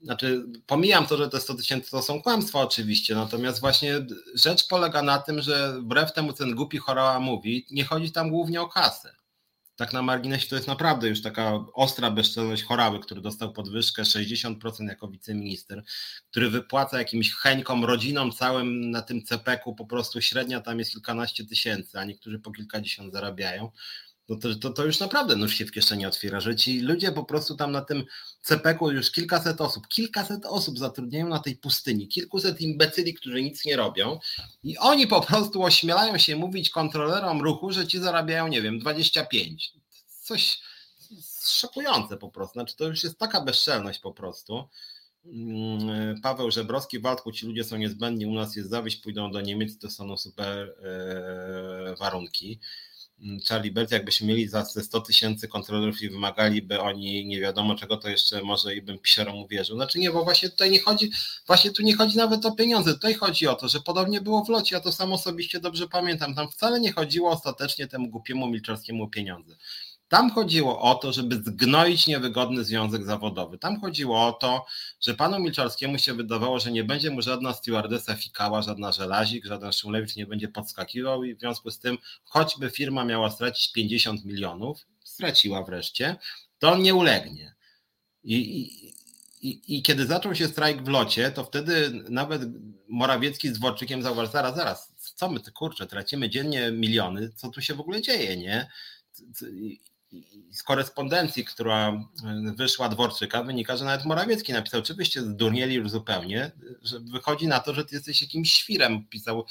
znaczy pomijam to, że te 100 tysięcy to są kłamstwa oczywiście, natomiast właśnie rzecz polega na tym, że wbrew temu, co ten głupi chorała mówi, nie chodzi tam głównie o kasę tak na marginesie to jest naprawdę już taka ostra bezczelność Chorały, który dostał podwyżkę 60% jako wiceminister, który wypłaca jakimś cheńkom, rodzinom całym na tym CPK-u, po prostu średnia tam jest kilkanaście tysięcy, a niektórzy po kilkadziesiąt zarabiają no to, to, to już naprawdę nóż się w kieszeni otwiera, że ci ludzie po prostu tam na tym CPK-u już kilkaset osób, kilkaset osób zatrudniają na tej pustyni, kilkuset imbecyli, którzy nic nie robią i oni po prostu ośmielają się mówić kontrolerom ruchu, że ci zarabiają, nie wiem, 25. Coś szokujące po prostu, znaczy to już jest taka bezczelność po prostu. Mm, Paweł Żebrowski, Waldku, ci ludzie są niezbędni, u nas jest zawyść, pójdą do Niemiec, to są super e, warunki. Mm, Charlie jakbyśmy mieli za 100 tysięcy kontrolerów i wymagaliby oni nie wiadomo czego, to jeszcze może i bym pisiorom uwierzył. Znaczy nie, bo właśnie tutaj nie chodzi, właśnie tu nie chodzi nawet o pieniądze, tutaj chodzi o to, że podobnie było w locie, ja to sam osobiście dobrze pamiętam, tam wcale nie chodziło ostatecznie temu głupiemu Milczarskiemu o pieniądze. Tam chodziło o to, żeby zgnoić niewygodny związek zawodowy. Tam chodziło o to, że panu Milczarskiemu się wydawało, że nie będzie mu żadna stewardesa fikała, żadna żelazik, żaden Szumlewicz nie będzie podskakiwał i w związku z tym, choćby firma miała stracić 50 milionów, straciła wreszcie, to on nie ulegnie. I, i, i, I, kiedy zaczął się strajk w locie, to wtedy nawet Morawiecki z Dworczykiem zauważył, zaraz, zaraz, co my, kurczę, tracimy dziennie miliony, co tu się w ogóle dzieje, nie? Z korespondencji, która e, wyszła Dworczyka, wynika, że nawet Morawiecki napisał, czy byście zdurnieli już zupełnie, że wychodzi na to, że ty jesteś jakimś świrem, pisał,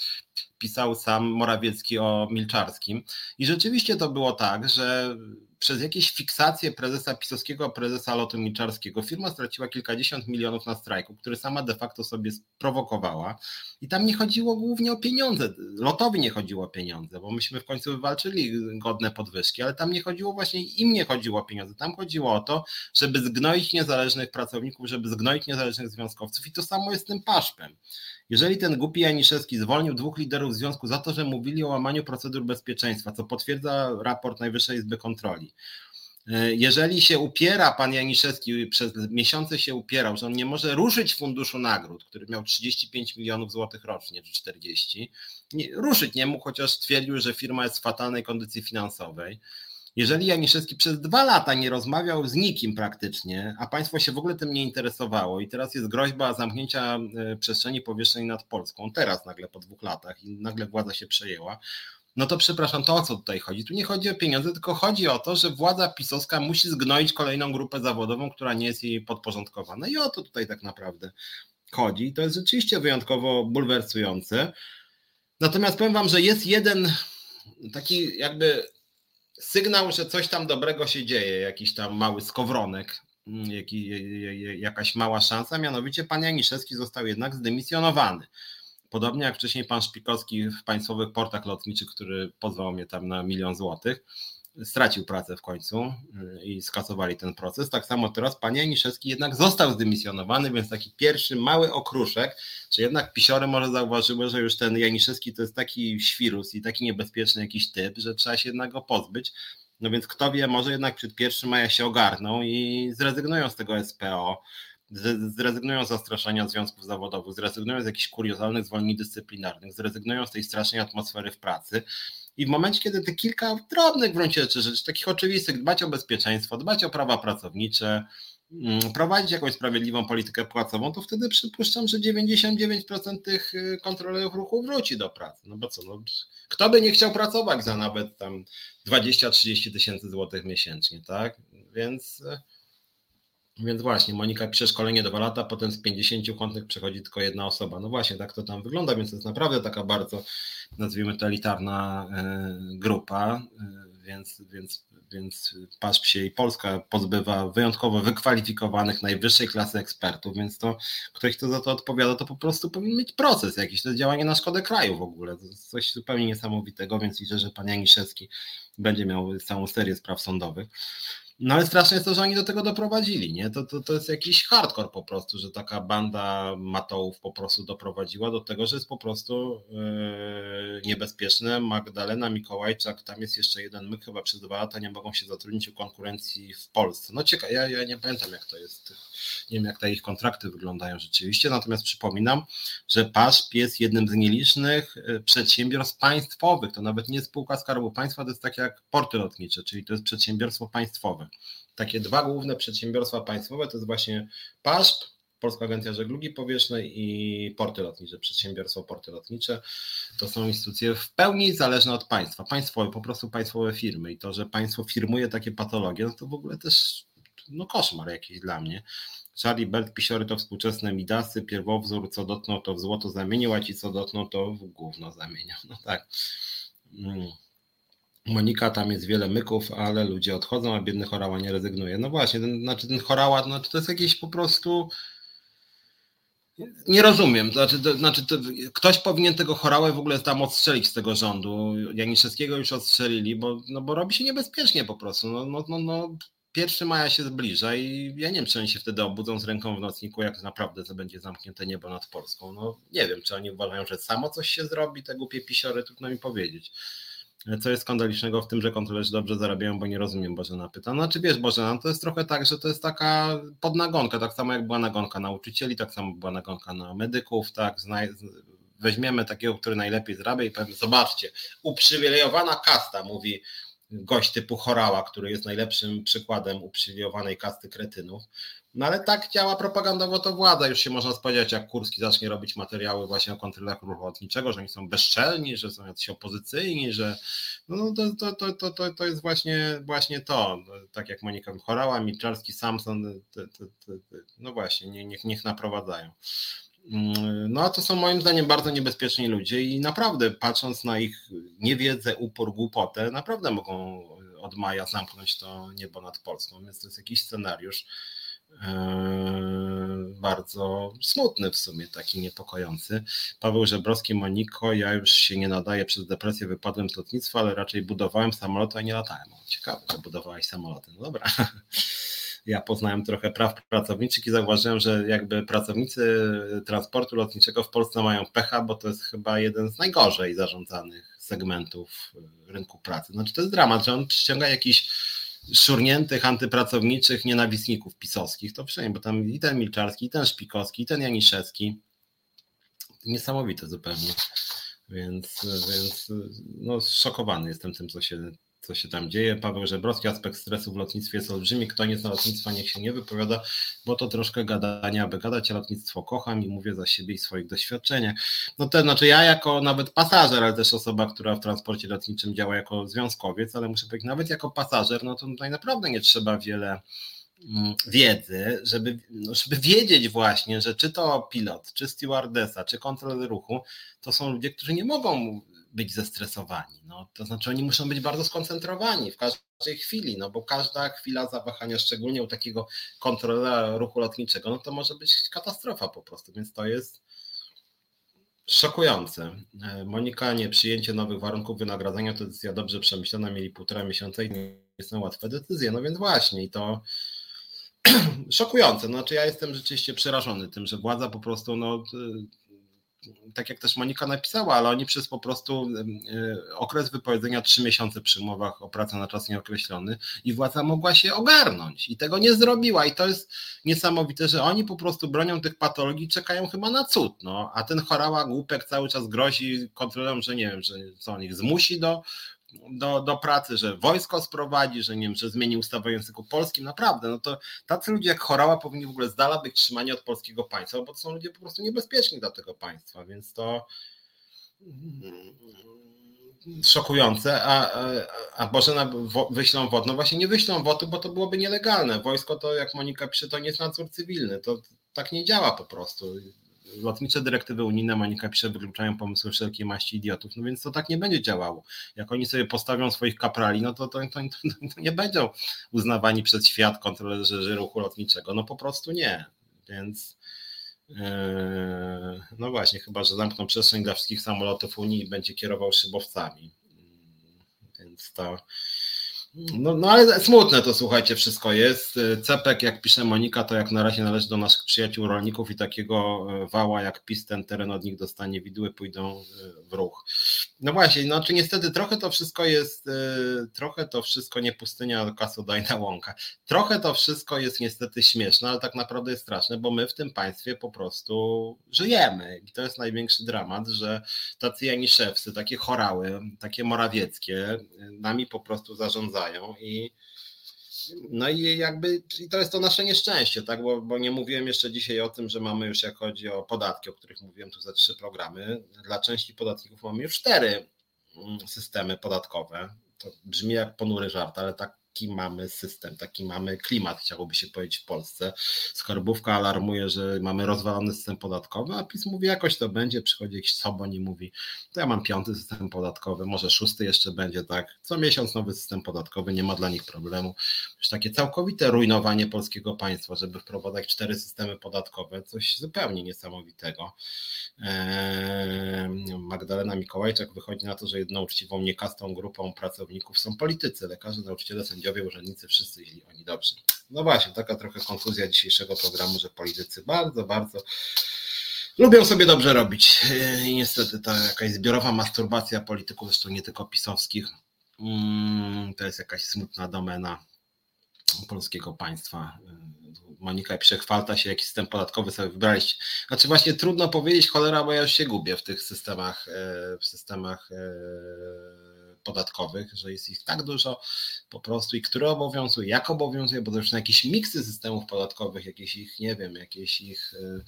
pisał sam Morawiecki o Milczarskim. I rzeczywiście to było tak, że przez jakieś fiksacje prezesa pisowskiego, prezesa lotu milczarskiego firma straciła kilkadziesiąt milionów na strajku, który sama de facto sobie sprowokowała. I tam nie chodziło głównie o pieniądze. Lotowi nie chodziło o pieniądze, bo myśmy w końcu wywalczyli godne podwyżki, ale tam nie chodziło właśnie, im nie chodziło o pieniądze. Tam chodziło o to, żeby zgnoić niezależnych pracowników, żeby zgnoić niezależnych związkowców. I to samo jest z tym paszpem. Jeżeli ten głupi Janiszewski zwolnił dwóch liderów związku za to, że mówili o łamaniu procedur bezpieczeństwa, co potwierdza raport Najwyższej Izby Kontroli, e, jeżeli się upiera pan Janiszewski, przez miesiące się upierał, że on nie może ruszyć funduszu nagród, który miał 35 milionów złotych rocznie, czy 40, nie, ruszyć nie mógł, chociaż twierdził, że firma jest w fatalnej kondycji finansowej. Jeżeli Janiszewski przez dwa lata nie rozmawiał z nikim praktycznie, a państwo się w ogóle tym nie interesowało i teraz jest groźba zamknięcia e, przestrzeni powietrznej nad Polską, teraz nagle po dwóch latach i nagle władza się przejęła, no to przepraszam, to o co tutaj chodzi? Tu nie chodzi o pieniądze, tylko chodzi o to, że władza pisowska musi zgnoić kolejną grupę zawodową, która nie jest jej podporządkowana. I o to tutaj tak naprawdę chodzi. To jest rzeczywiście wyjątkowo bulwersujące. Natomiast powiem Wam, że jest jeden taki jakby sygnał, że coś tam dobrego się dzieje, jakiś tam mały skowronek, mm, jakaś mała szansa, mianowicie pan Janiszewski został jednak zdymisjonowany. Podobnie jak wcześniej pan Szpikowski w państwowych portach lotniczych, który pozwał mnie tam na milion złotych stracił pracę w końcu y, i skasowali ten proces. Tak samo teraz pan Janiszewski jednak został zdymisjonowany, więc taki pierwszy mały okruszek, czy jednak pisiory może zauważyły, że już ten Janiszewski to jest taki świrus i taki niebezpieczny jakiś typ, że trzeba się jednak go pozbyć. No więc kto wie, może jednak przed pierwszym maja się ogarną i zrezygnują z tego SPO, zrezygnują z zastraszania związków zawodowych, zrezygnują z jakichś kuriozalnych zwolnień dyscyplinarnych, zrezygnują z tej strasznej atmosfery w pracy i w momencie, kiedy te kilka drobnych w gruncie rzeczy, rzeczy takich oczywistych, dbać o bezpieczeństwo, dbać o prawa pracownicze, mm, prowadzić jakąś sprawiedliwą politykę płacową, to wtedy przypuszczam, że 99% tych y, kontrolerów ruchu wróci do pracy. No bo co, no, kto by nie chciał pracować za nawet tam 20-30 tysięcy złotych miesięcznie, tak? Więc y, więc właśnie, Monika pisze szkolenie dwa lata, potem z 50 chętnych przechodzi tylko jedna osoba. No właśnie, tak to tam wygląda, więc to jest naprawdę taka bardzo, nazwijmy to elitarna e, grupa, e, więc, więc, więc PASP i Polska pozbywa wyjątkowo wykwalifikowanych, najwyższej klasy ekspertów, więc to ktoś, kto za to odpowiada, to po prostu powinien mieć proces jakiś, to jest działanie na szkodę kraju w ogóle, to jest coś zupełnie niesamowitego, więc liczę, że pan Janiszewski będzie miał całą serię spraw sądowych. No ale straszne jest to, że oni do tego doprowadzili, nie? To, to, to jest jakiś hardcore po prostu, że taka banda matołów po prostu doprowadziła do tego, że jest po prostu yy, niebezpieczne. Magdalena Mikołajczak, tam jest jeszcze jeden myk, chyba przez dwa lata nie mogą się zatrudnić w konkurencji w Polsce. No ciekawe, ja, ja nie pamiętam jak to jest, nie wiem jak te ich kontrakty wyglądają rzeczywiście, natomiast przypominam, że PASZP jest jednym z nielicznych y, przedsiębiorstw państwowych, to nawet nie spółka Skarbu Państwa, to jest tak jak porty lotnicze, czyli to jest przedsiębiorstwo państwowe. Takie dwa główne przedsiębiorstwa państwowe to jest właśnie PASZP, Polska Agencja Żeglugi Powietrznej i porty lotnicze, przedsiębiorstwo porty lotnicze. To są instytucje w pełni zależne od państwa, państwowe, po prostu państwowe firmy i to, że państwo firmuje takie patologie, no to w ogóle też no koszmar jakiś dla mnie. Charlie Belt, pisiory to współczesne Midasy, pierwowzór, co dotknął to w złoto zamienił, a ci co dotknął to w gówno zamienił. No tak. Mm. Monika, tam jest wiele myków, ale ludzie odchodzą, a biedny chorała nie rezygnuje. No właśnie, ten, znaczy ten chorała, znaczy to jest jakieś po prostu. Nie rozumiem. Znaczy, to, znaczy to, ktoś powinien tego chorałę w ogóle tam odstrzelić z tego rządu. Janiszewskiego już odstrzelili, bo, no bo robi się niebezpiecznie po prostu. No, no, no, no. Pierwszy maja się zbliża i ja nie wiem, czy oni się wtedy obudzą z ręką w nocniku, jak naprawdę to będzie zamknięte niebo nad Polską. No nie wiem, czy oni uważają, że samo coś się zrobi, te głupie pisiory, trudno mi powiedzieć. Co jest skandalicznego w tym, że kontrolerzy dobrze zarabiają, bo nie rozumiem Bożena pyta. Znaczy wiesz Bożena, to jest trochę tak, że to jest taka podnagonka, tak samo jak była nagonka nauczycieli, tak samo była nagonka na medyków, tak, weźmiemy takiego, który najlepiej zarabia i powiemy, zobaczcie, uprzywilejowana kasta, mówi gość typu Chorała, który jest najlepszym przykładem uprzywilejowanej kasty kretynów. No ale tak działa propagandowo to władza. Już się można spodziewać, jak Kurski zacznie robić materiały właśnie o kontrolach ruchu lotniczego, że oni są bezczelni, że są jacyś opozycyjni, że no to, to, to, to, to, to jest właśnie, właśnie to. Tak jak Monika Chorała, Milczarski, Samson, no właśnie, niech, niech naprowadzają. No a to są moim zdaniem bardzo niebezpieczni ludzie i naprawdę patrząc na ich niewiedzę, upór, głupotę, naprawdę mogą od maja zamknąć to niebo nad Polską, więc to jest jakiś scenariusz Eee, bardzo smutny w sumie, taki niepokojący. Paweł Żebrowski, Moniko, ja już się nie nadaję przez depresję, wypadłem z lotnictwa, ale raczej budowałem samoloty, a nie latałem. Ciekawe, że budowałeś samoloty. No dobra. Ja poznałem trochę praw pracowniczych i zauważyłem, że jakby pracownicy transportu lotniczego w Polsce mają pecha, bo to jest chyba jeden z najgorzej zarządzanych segmentów rynku pracy. Znaczy to jest dramat, że on przyciąga jakiś szurniętych, antypracowniczych nienawistników pisowskich, to przynajmniej, bo tam i ten Milczarski, i ten Szpikowski, i ten Janiszewski. Niesamowite zupełnie. Więc, więc no, szokowany jestem tym, co się co się tam dzieje. Paweł Żebrowski, aspekt stresu w lotnictwie jest olbrzymi. Kto nie zna lotnictwa, niech się nie wypowiada, bo to troszkę gadania, aby gadać. Lotnictwo kocham i mówię za siebie i swoich doświadczeniach. No to znaczy ja jako nawet pasażer, ale też osoba, która w transporcie lotniczym działa jako związkowiec, ale muszę powiedzieć, nawet jako pasażer, no to tutaj naprawdę nie trzeba wiele mm, wiedzy, żeby, no, żeby wiedzieć właśnie, że czy to pilot, czy stewardesa, czy kontroler ruchu, to są ludzie, którzy nie mogą być zestresowani. No, to znaczy oni muszą być bardzo skoncentrowani w każdej chwili, no bo każda chwila zawahania, szczególnie u takiego kontrolera ruchu lotniczego, no to może być katastrofa po prostu, więc to jest szokujące. E, Monika, nie przyjęcie nowych warunków wynagradzania to decyzja dobrze przemyślana, mieli półtora miesiąca i nie są łatwe decyzje, no więc właśnie i to szokujące. No, znaczy ja jestem rzeczywiście przerażony tym, że władza po prostu no, tak jak też Monika napisała, ale oni przez po prostu e, okres wypowiedzenia trzy miesiące przy umowach o pracę na czas nieokreślony i władza mogła się ogarnąć i tego nie zrobiła. I to jest niesamowite, że oni po prostu bronią tych patologii, czekają chyba na cud, no, a ten chorała głupek cały czas grozi kontrolą, że nie wiem, że co on ich zmusi do do, do pracy, że wojsko sprowadzi, że nie wiem, że zmieni ustawę o języku polskim, naprawdę, no to tacy ludzie jak Chorała powinni w ogóle z dala być trzymani od polskiego państwa, bo to są ludzie po prostu niebezpieczni dla tego państwa, więc to szokujące, a, a, a Boże wyślą WOT. No właśnie nie wyślą WOT-u, bo to byłoby nielegalne. Wojsko to, jak Monika pisze, to nie jest nadzór cywilny. To tak nie działa po prostu. Lotnicze dyrektywy unijne, Monika pisze, wykluczają pomysły wszelkiej maści idiotów, no więc to tak nie będzie działało. Jak oni sobie postawią swoich kaprali, no to, to, to, to nie będą uznawani przez świat kontrolerzy ruchu lotniczego. No po prostu nie. Więc Eee, no właśnie, chyba, że zamkną przestrzeń dla wszystkich samolotów Unii i będzie kierował szybowcami. Więc to no, no ale smutne to słuchajcie, wszystko jest. Cepek, jak pisze Monika, to jak na razie należy do naszych przyjaciół rolników i takiego e, wała jak PiS ten teren od nich dostanie, widły pójdą e, w ruch. No właśnie, no czy niestety trochę to wszystko jest, e, trochę to wszystko nie pustynia kasodajna łąka. Trochę to wszystko jest niestety śmieszne, ale tak naprawdę jest straszne, bo my w tym państwie po prostu żyjemy i to jest największy dramat, że tacy Janiszewscy, takie chorały, takie morawieckie nami po prostu zarządzają i no i jakby i to jest to nasze nieszczęście, tak? Bo, bo nie mówiłem jeszcze dzisiaj o tym, że mamy już jak chodzi o podatki, o których mówiłem tu za trzy programy. Dla części podatników mamy już cztery mm, systemy podatkowe. To brzmi jak ponury żart, ale tak taki mamy system, taki mamy klimat, chciałoby się powiedzieć w Polsce. Skarbówka alarmuje, że mamy rozwalony system podatkowy, a PiS mówi, jakoś to będzie, przychodzi jakiś Soboń i mówi, to ja mam piąty system podatkowy, może szósty jeszcze będzie, tak, co miesiąc nowy system podatkowy, nie ma dla nich problemu. Już takie całkowite rujnowanie polskiego państwa, żeby wprowadzać cztery systemy podatkowe, coś zupełnie niesamowitego. Eee, Magdalena Mikołajczak wychodzi na to, że jedną uczciwą, niekastą grupą pracowników są politycy, lekarze, nauczyciele, sędziowie, sędziowie, urzędnicy, wszyscy źli, oni dobrzy. No właśnie, taka trochę konkluzja dzisiejszego programu, że politycy bardzo, bardzo lubią sobie dobrze robić. I niestety ta jakaś zbiorowa masturbacja polityków, zresztą nie tylko pisowskich, mm, to jest jakaś smutna domena polskiego państwa. Monika pisze, chwalta się, jaki system podatkowy sobie wybraliście. Znaczy właśnie trudno powiedzieć, cholera, bo ja już się gubię w tych systemach, e, w systemach podatkowych, że jest ich tak dużo po prostu i które obowiązuje, jak obowiązuje, bo to już są jakieś miksy systemów podatkowych, jakieś ich, nie wiem, jakieś ich, yy,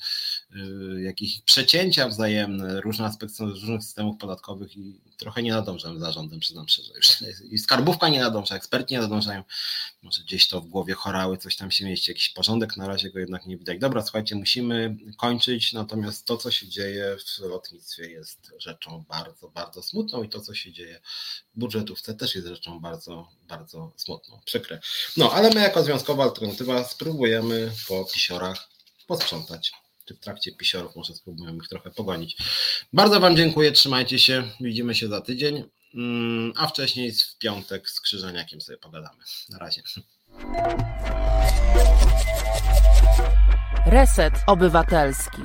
jakieś ich przecięcia wzajemne, różne aspekty różnych systemów podatkowych i trochę nie nadążam zarządem, przyznam szczerze. I skarbówka nie nadąża, eksperci nie nadążają. Może gdzieś to w głowie chorały, coś tam się mieści, jakiś porządek, na razie go jednak nie widać. Dobra, słuchajcie, musimy kończyć, natomiast to, co się dzieje w lotnictwie jest rzeczą bardzo, bardzo smutną i to, co się dzieje w budżetówce też jest rzeczą bardzo, bardzo smutną, przykre. No, ale my jako Związkowa Alternatywa spróbujemy po pisiorach posprzątać czy w trakcie pisiorów może spróbujemy ich trochę pogonić. Bardzo Wam dziękuję, trzymajcie się, widzimy się za tydzień, mm, a wcześniej w piątek z Krzyżeniakiem sobie pogadamy. Na razie. Reset Obywatelski.